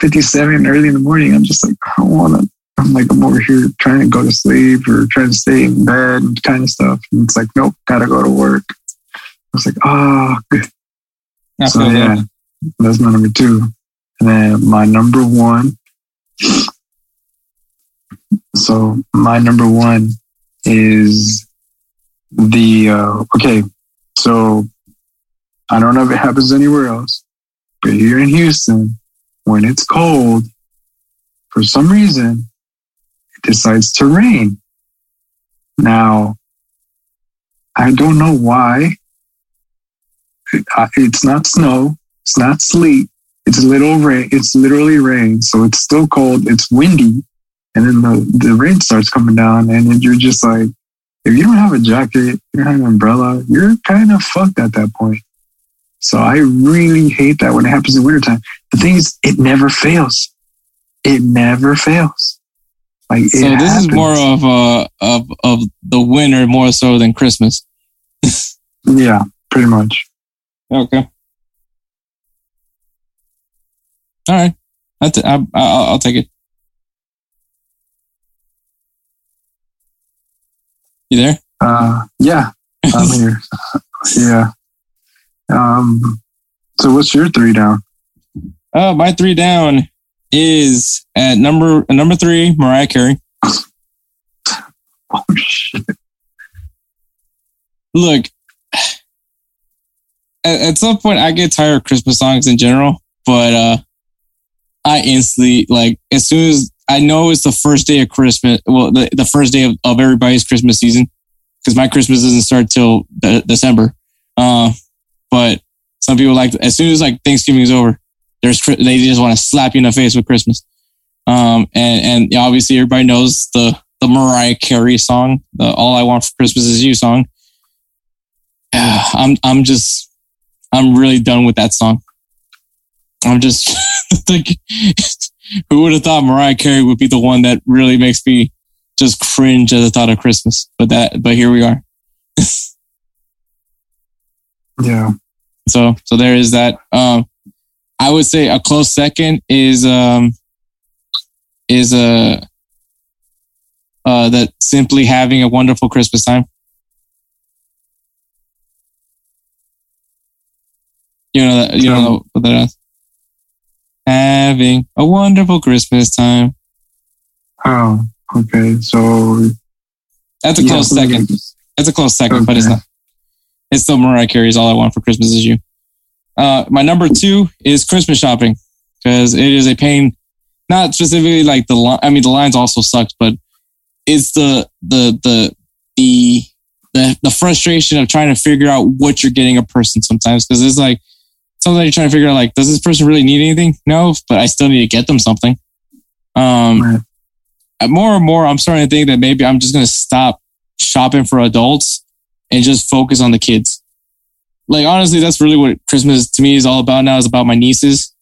57 early in the morning. I'm just like, I don't want to. I'm like, I'm over here trying to go to sleep or trying to stay in bed and kind of stuff. And it's like, nope, gotta go to work. I was like, oh, good. So, yeah, that. that's my number two. And then my number one. So, my number one is the, uh, okay, so I don't know if it happens anywhere else, but here in Houston, when it's cold, for some reason, decides to rain. Now, I don't know why. It's not snow. It's not sleet. It's little rain. It's literally rain. So it's still cold. It's windy. And then the, the rain starts coming down and you're just like, if you don't have a jacket, you don't have an umbrella, you're kind of fucked at that point. So I really hate that when it happens in wintertime. The thing is, it never fails. It never fails. Like So this is more of uh of of the winter more so than Christmas. yeah, pretty much. Okay. All right. That's it. I, I, I'll I'll take it. You there? Uh, yeah, I'm here. yeah. Um. So what's your three down? Uh, my three down is at number number three, Mariah Carey. Oh shit! Look, at, at some point, I get tired of Christmas songs in general, but uh, I instantly like as soon as I know it's the first day of Christmas. Well, the, the first day of, of everybody's Christmas season because my Christmas doesn't start till de- December. Uh, but some people like as soon as like Thanksgiving is over, there's they just want to slap you in the face with Christmas. Um, and and obviously everybody knows the the Mariah Carey song, the "All I Want for Christmas Is You" song. I'm I'm just I'm really done with that song. I'm just like, who would have thought Mariah Carey would be the one that really makes me just cringe at the thought of Christmas? But that, but here we are. Yeah. So so there is that. Um, I would say a close second is um is uh uh that simply having a wonderful Christmas time. You know that you know what that is. Having a wonderful Christmas time. Oh, okay. So That's a yeah, close second. That's a close second, but it's Okay. not. It's still Mariah Carey's "All I Want for Christmas Is You." Uh, my number two is Christmas shopping because it is a pain. Not specifically like the line. I mean, the lines also sucks, but it's the the the the the the frustration of trying to figure out what you're getting a person sometimes because it's like sometimes you're trying to figure out like does this person really need anything? No, but I still need to get them something. Um, Right. more and more, I'm starting to think that maybe I'm just gonna stop shopping for adults and just focus on the kids. Like honestly, that's really what Christmas to me is all about now. Is about my nieces.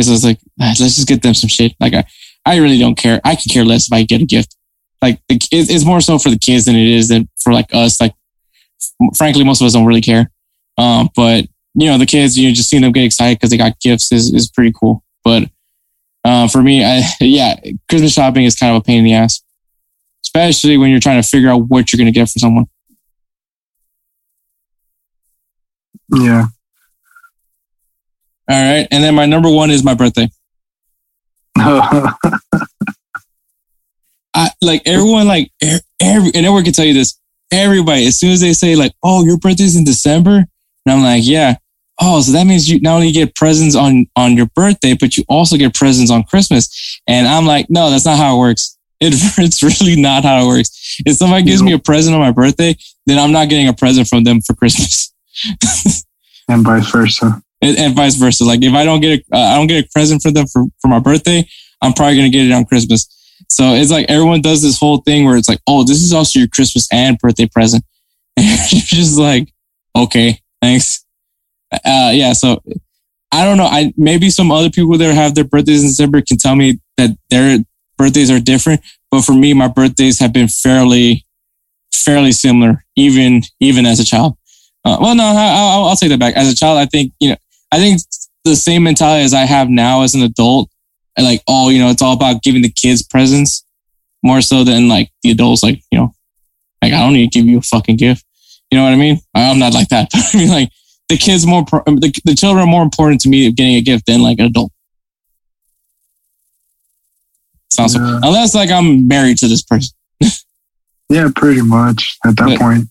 So It's like ah, let's just get them some shit. Like I, I really don't care. I can care less if I get a gift. Like it- it's more so for the kids than it is than for like us. Like frankly, most of us don't really care. Um, but you know, the kids, you know, just seeing them get excited because they got gifts is is pretty cool. But uh, for me, I yeah, Christmas shopping is kind of a pain in the ass, especially when you're trying to figure out what you're gonna get for someone. Yeah. All right, and then my number one is my birthday. I like everyone, like every, and everyone can tell you this. Everybody, as soon as they say like, "Oh, your birthday's in December," and I'm like, "Yeah." Oh, so that means you not only get presents on on your birthday, but you also get presents on Christmas. And I'm like, no, that's not how it works. It, it's really not how it works. If somebody gives me a present on my birthday, then I'm not getting a present from them for Christmas, and vice versa. and, and vice versa. Like if I don't get a, uh, I don't get a present for them for for my birthday, I'm probably gonna get it on Christmas. So it's like everyone does this whole thing where it's like, oh, this is also your Christmas and birthday present. And you're just like, okay, thanks. Uh, yeah. So I don't know. I maybe some other people that have their birthdays in December can tell me that their birthdays are different. But for me, my birthdays have been fairly, fairly similar, even even as a child. Uh, well, no, I, I'll, I'll take that back. As a child, I think you know, I think the same mentality as I have now as an adult and like, oh, you know, it's all about giving the kids presents more so than like the adults. Like, you know, like I don't need to give you a fucking gift. You know what I mean? I'm not like that. I mean, like the kids more, pro- the, the children are more important to me of getting a gift than like an adult. Sounds Yeah. unless like I'm married to this person. Yeah, pretty much. At that But- point,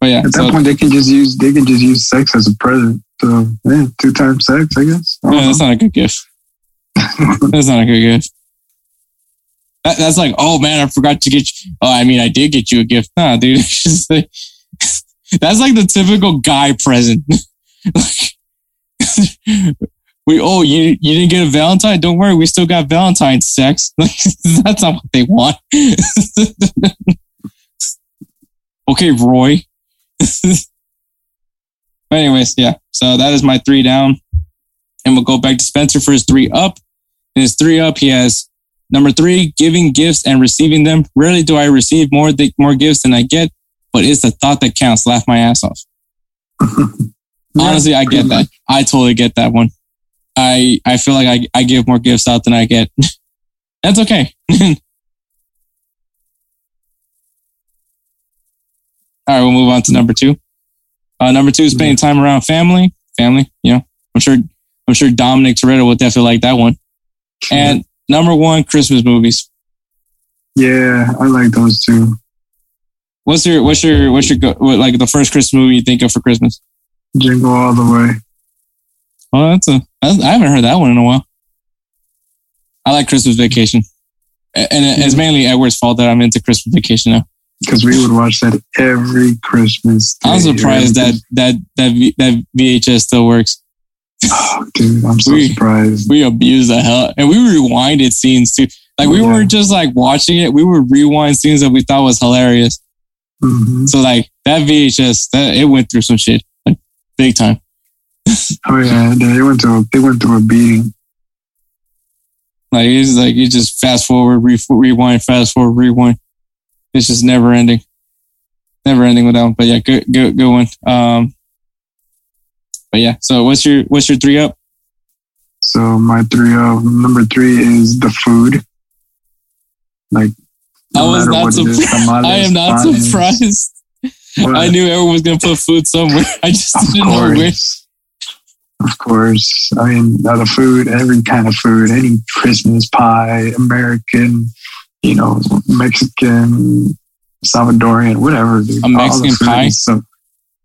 But yeah, at that so, point, they can just use they can just use sex as a present. So yeah, two times sex, I guess. I yeah, that's not a good gift. that's not a good gift. That, that's like, oh man, I forgot to get you. Oh, I mean, I did get you a gift. Nah, dude. Like- that's like the typical guy present. Like, we, oh, you, you didn't get a Valentine? Don't worry, we still got Valentine's sex. Like, that's not what they want. okay, Roy. But anyways, yeah. So that is my three down. And we'll go back to Spencer for his three up. In his three up, he has number three, giving gifts and receiving them. Rarely do I receive more th- more gifts than I get, but it's the thought that counts. Laugh my ass off. Honestly, I get that. I totally get that one. I I feel like I, I give more gifts out than I get. That's okay. All right, we'll move on to number two. Uh, number two is spending time around family. Family, you know, I'm sure I'm sure Dominic Toretto would definitely like that one. And number one, Christmas movies. yeah, I like those too. What's your what's your what's your go, what, like the first Christmas movie you think of for Christmas? Jingle all the way. Oh, that's a that's, I haven't heard that one in a while. I like Christmas Vacation, and it's mainly Edward's fault that I'm into Christmas Vacation now. Because we would watch that every Christmas. I'm surprised that that that v, that VHS still works. Oh, dude, I'm so We- surprised. We abuse the hell, and we rewinded scenes too. Like we Yeah. weren't just like watching it; we would rewind scenes that we thought was hilarious. Mhm. So like that VHS, that it went through some shit, like big time. Oh yeah, they went to a, they went through a beating. Like it's like you just fast forward, re- rewind, fast forward, rewind. It's just never ending, never ending with that one. But yeah, good, good, good one. Um, but yeah. So what's your what's your three up? So my three of number three is the food. Like I was not what it is, surprised. I am not panes, surprised. what- I knew everyone was gonna put food somewhere. I just didn't know where. course. Of course. I mean, the food, every kind of food, any Christmas pie, American, you know, Mexican, Salvadorian, whatever. Dude. A Mexican pie? So,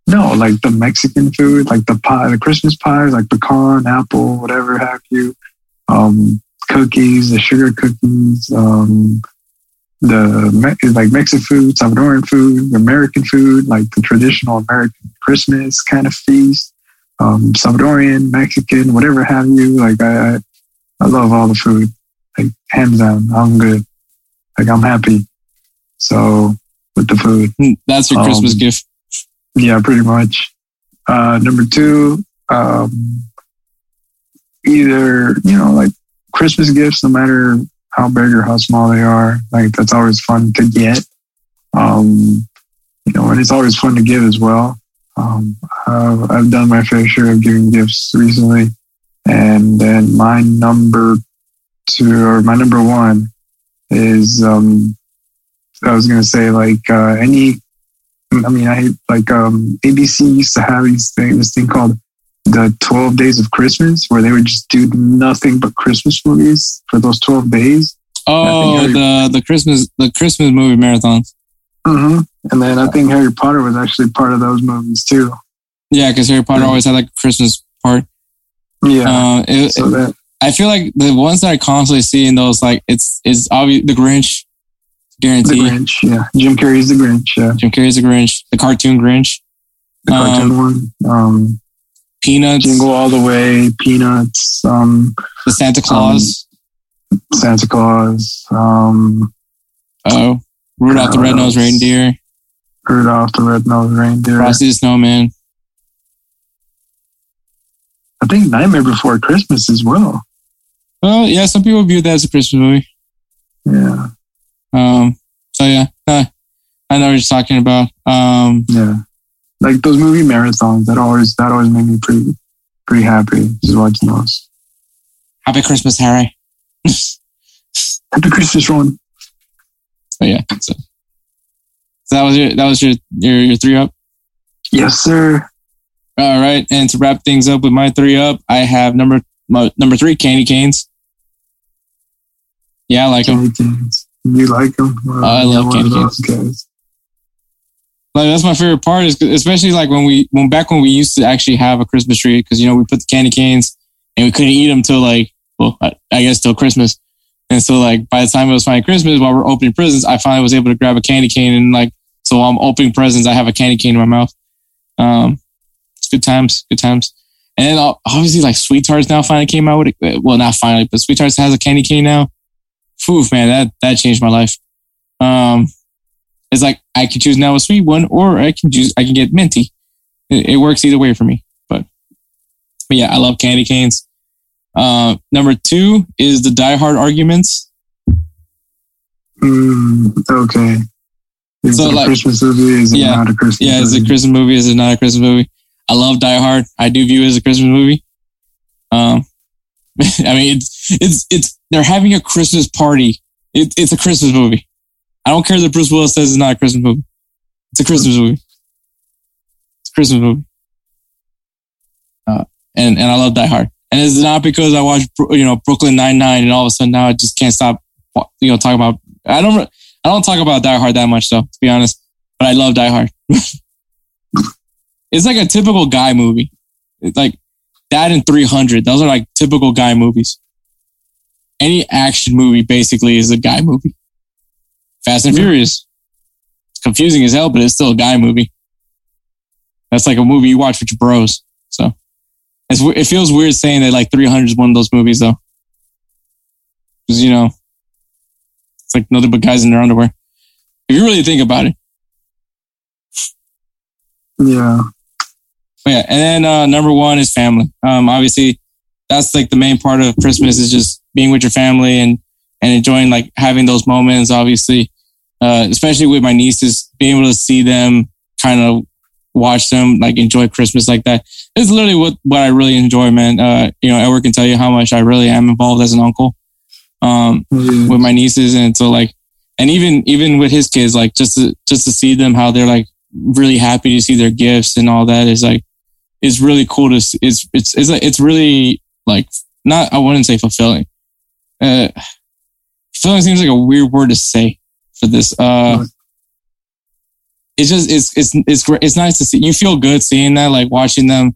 no, like the Mexican food, like the pie, the Christmas pies, like pecan, apple, whatever have you. Um, cookies, the sugar cookies, um, the like Mexican food, Salvadoran food, American food, like the traditional American Christmas kind of feast, um, Salvadorian, Mexican, whatever have you. Like I, I, I love all the food. Like hands down, I'm good. Like I'm happy. So with the food, That's your Christmas Um, gift. yeah, pretty much. Uh, number two, um, either you know like Christmas gifts, no matter how big or how small they are. Like that's always fun to get. Um, you know, and it's always fun to give as well. Um, uh, I've done my fair share of giving gifts recently, and then my number two or my number one is um, I was gonna say like uh, any I mean, I like um, ABC used to have these thing, this thing called the 12 Days of Christmas, where they would just do nothing but Christmas movies for those 12 days. Oh, Harry- the the Christmas the Christmas movie marathons. Mm-hmm. And then I think Harry Potter was actually part of those movies too. Yeah, because Harry Potter Mhm. always had like a Christmas part. Yeah. Uh, it, so that I feel like the ones that I constantly see in those like it's is obvious the Grinch, the. Grinch, yeah. Jim Carrey's the Grinch, yeah. Jim Carrey's the Grinch, the cartoon Grinch, The cartoon one. Um, Peanuts, Jingle All the Way, Peanuts, um, the Santa Claus, Santa Claus, um, oh, Rudolph the Red-Nosed Reindeer, Rudolph the Red-Nosed Reindeer. Frosty the Snowman. I think Nightmare Before Christmas as well. Well, yeah, some people view that as a Christmas movie. Yeah. Um, so yeah, uh, I know what you're talking about. Um, Yeah. Like those movie marathons, that always that always made me pretty pretty happy just watching those. Happy Christmas, Harry. Happy Christmas Ron. But yeah, so, so that was your that was your your your three up. Yes, sir. All right, and to wrap things up with my three up, I have number number three, candy canes. Yeah, I like them. Candy canes. You like them? I love candy those guys. Like that's my favorite part is especially like when we when back when we used to actually have a Christmas tree because you know we put the candy canes and we couldn't eat them till like well I, I guess till Christmas, and so like by the time it was finally Christmas while we're opening presents, I finally was able to grab a candy cane and like so while I'm opening presents, I have a candy cane in my mouth. Um, it's good times, good times. And then uh, obviously like Sweet Tarts now finally came out with it. Well, not finally, but Sweet Tarts has a candy cane now. Phew, man, that that changed my life. Um, it's like I can choose now a sweet one, or I can choose I can get minty. It, it works either way for me. But but yeah, I love candy canes. Uh, number two is the Die Hard arguments. Mm, okay. Is So, it a like- Christmas movie? Is it Yeah. not a Christmas movie? Yeah, is it a? Christmas movie? Is it not a Christmas movie? I love Die Hard. I do view it as a Christmas movie. Um, I mean, it's it's it's they're having a Christmas party. It, it's a Christmas movie. I don't care that Bruce Willis says it's not a Christmas movie. It's a Christmas movie. It's a Christmas movie. Uh, and and I love Die Hard. And it's not because I watched you know Brooklyn Nine Nine and all of a sudden now I just can't stop you know talking about. I don't I don't talk about Die Hard that much though, to be honest. But I love Die Hard. it's like a typical guy movie. It's like that and 300. Those are like typical guy movies. Any action movie basically is a guy movie. Fast and. Furious. It's confusing as hell, but it's still a guy movie. That's like a movie you watch with your bros. So it's, it feels weird saying that like 300 is one of those movies though. Because, you know, it's like nothing but guys in their underwear. If you really think about it. Yeah. But yeah, and then uh, number one is family. Um, obviously, that's like the main part of Christmas is just being with your family and and enjoying like having those moments. Obviously, uh, especially with my nieces, being able to see them kind of watch them like enjoy Christmas like that. It's literally what what I really enjoy, man. Uh, you know, Edward can tell you how much I really am involved as an uncle um, Yeah. with my nieces, and so like, and even even with his kids, like just to just to see them how they're like really happy to see their gifts and all that is like it's really cool to see. it's it's it's it's really like not I wouldn't say fulfilling. Uh, fulfilling seems like a weird word to say for this. Uh, Right. it's just it's it's it's great. It's nice to see. You feel good seeing that, like watching them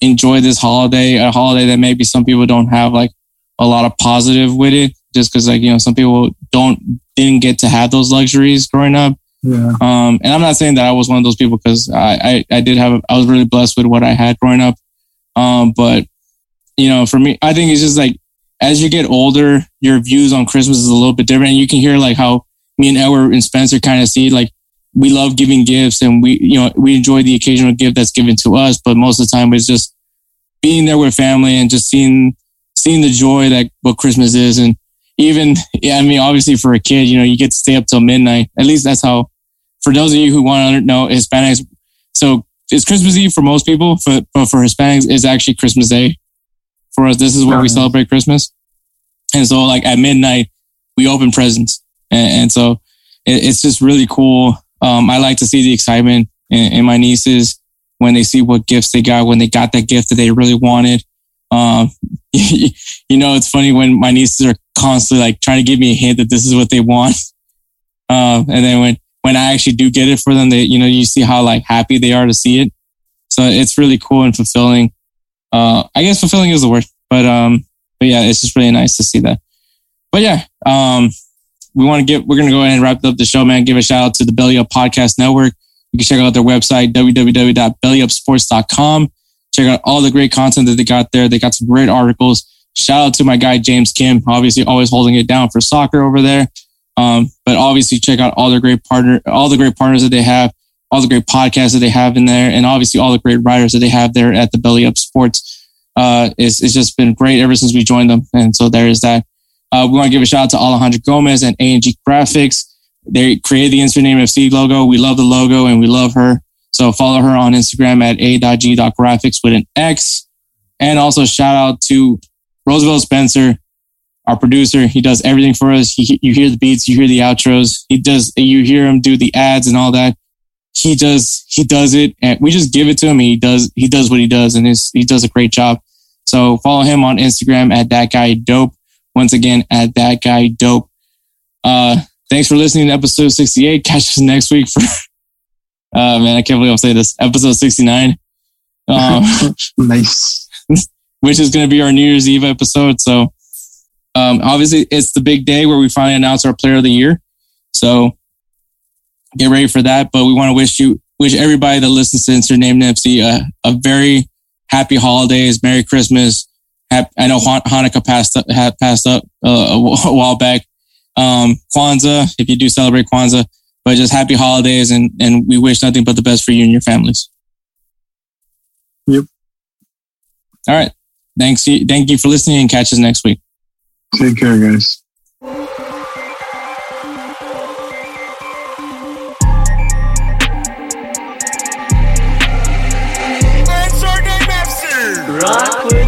enjoy this holiday, a holiday that maybe some people don't have like a lot of positive with it, just because like you know some people don't didn't get to have those luxuries growing up. Yeah. Um, and I'm not saying that I was one of those people because I, I, I did have, I was really blessed with what I had growing up. Um, but you know, for me, I think it's just like, as you get older, your views on Christmas is a little bit different. And you can hear like how me and Edward and Spencer kind of see like, we love giving gifts and we, you know, we enjoy the occasional gift that's given to us. But most of the time it's just being there with family and just seeing, seeing the joy that what Christmas is. And even, yeah, I mean, obviously for a kid, you know, you get to stay up till midnight. At least that's how, for those of you who want to know Hispanics, so it's Christmas Eve for most people, but, but for Hispanics, it's actually Christmas Day. For us, this is where we Uh-huh. celebrate Christmas. And so, like at midnight, we open presents. And, and so it, it's just really cool. Um, I like to see the excitement in, in my nieces when they see what gifts they got, when they got that gift that they really wanted. Um, you know, it's funny when my nieces are constantly like trying to give me a hint that this is what they want. Um, and then when, when I actually do get it for them, they, you know, you see how like happy they are to see it. So it's really cool and fulfilling. Uh, I guess fulfilling is the word, but, um, but yeah, it's just really nice to see that. But yeah, um, we want to get, we're going to go ahead and wrap up the show, man. Give a shout out to the Belly Up Podcast Network. You can check out their website, www.bellyupsports.com. Check out all the great content that they got there. They got some great articles. Shout out to my guy, James Kim, obviously always holding it down for soccer over there. Um, but obviously check out all the great partner, all the great partners that they have, all the great podcasts that they have in there, and obviously all the great writers that they have there at the Belly Up Sports. Uh, it's, it's just been great ever since we joined them. And so there is that. Uh, we want to give a shout out to Alejandro Gomez and A&G Graphics. They created the Insert Name FC logo. We love the logo and we love her. So follow her on Instagram at a.g.graphics with an X. And also shout out to Roosevelt Spencer, our producer. He does everything for us. He, you hear the beats, you hear the outros. He does, you hear him do the ads and all that. He does, he does it and we just give it to him. He does, he does what he does and he does a great job. So follow him on Instagram at that guy dope. Once again, at that guy dope. Uh, thanks for listening to episode 68. Catch us next week for, uh, man, I can't believe I'm saying this. Episode 69. Um, nice. which is going to be our New Year's Eve episode. So, um, obviously, it's the big day where we finally announce our Player of the Year. So, get ready for that. But we want to wish you, wish everybody that listens to Insert Name FC a, a very happy holidays, Merry Christmas. I know Han- Hanukkah passed up, had passed up uh, a a while back. Um, Kwanzaa, if you do celebrate Kwanzaa, but just happy holidays, and and we wish nothing but the best for you and your families. Yep. All right. Thanks. Thank you for listening and catch us next week. Take care, guys. Lucky Land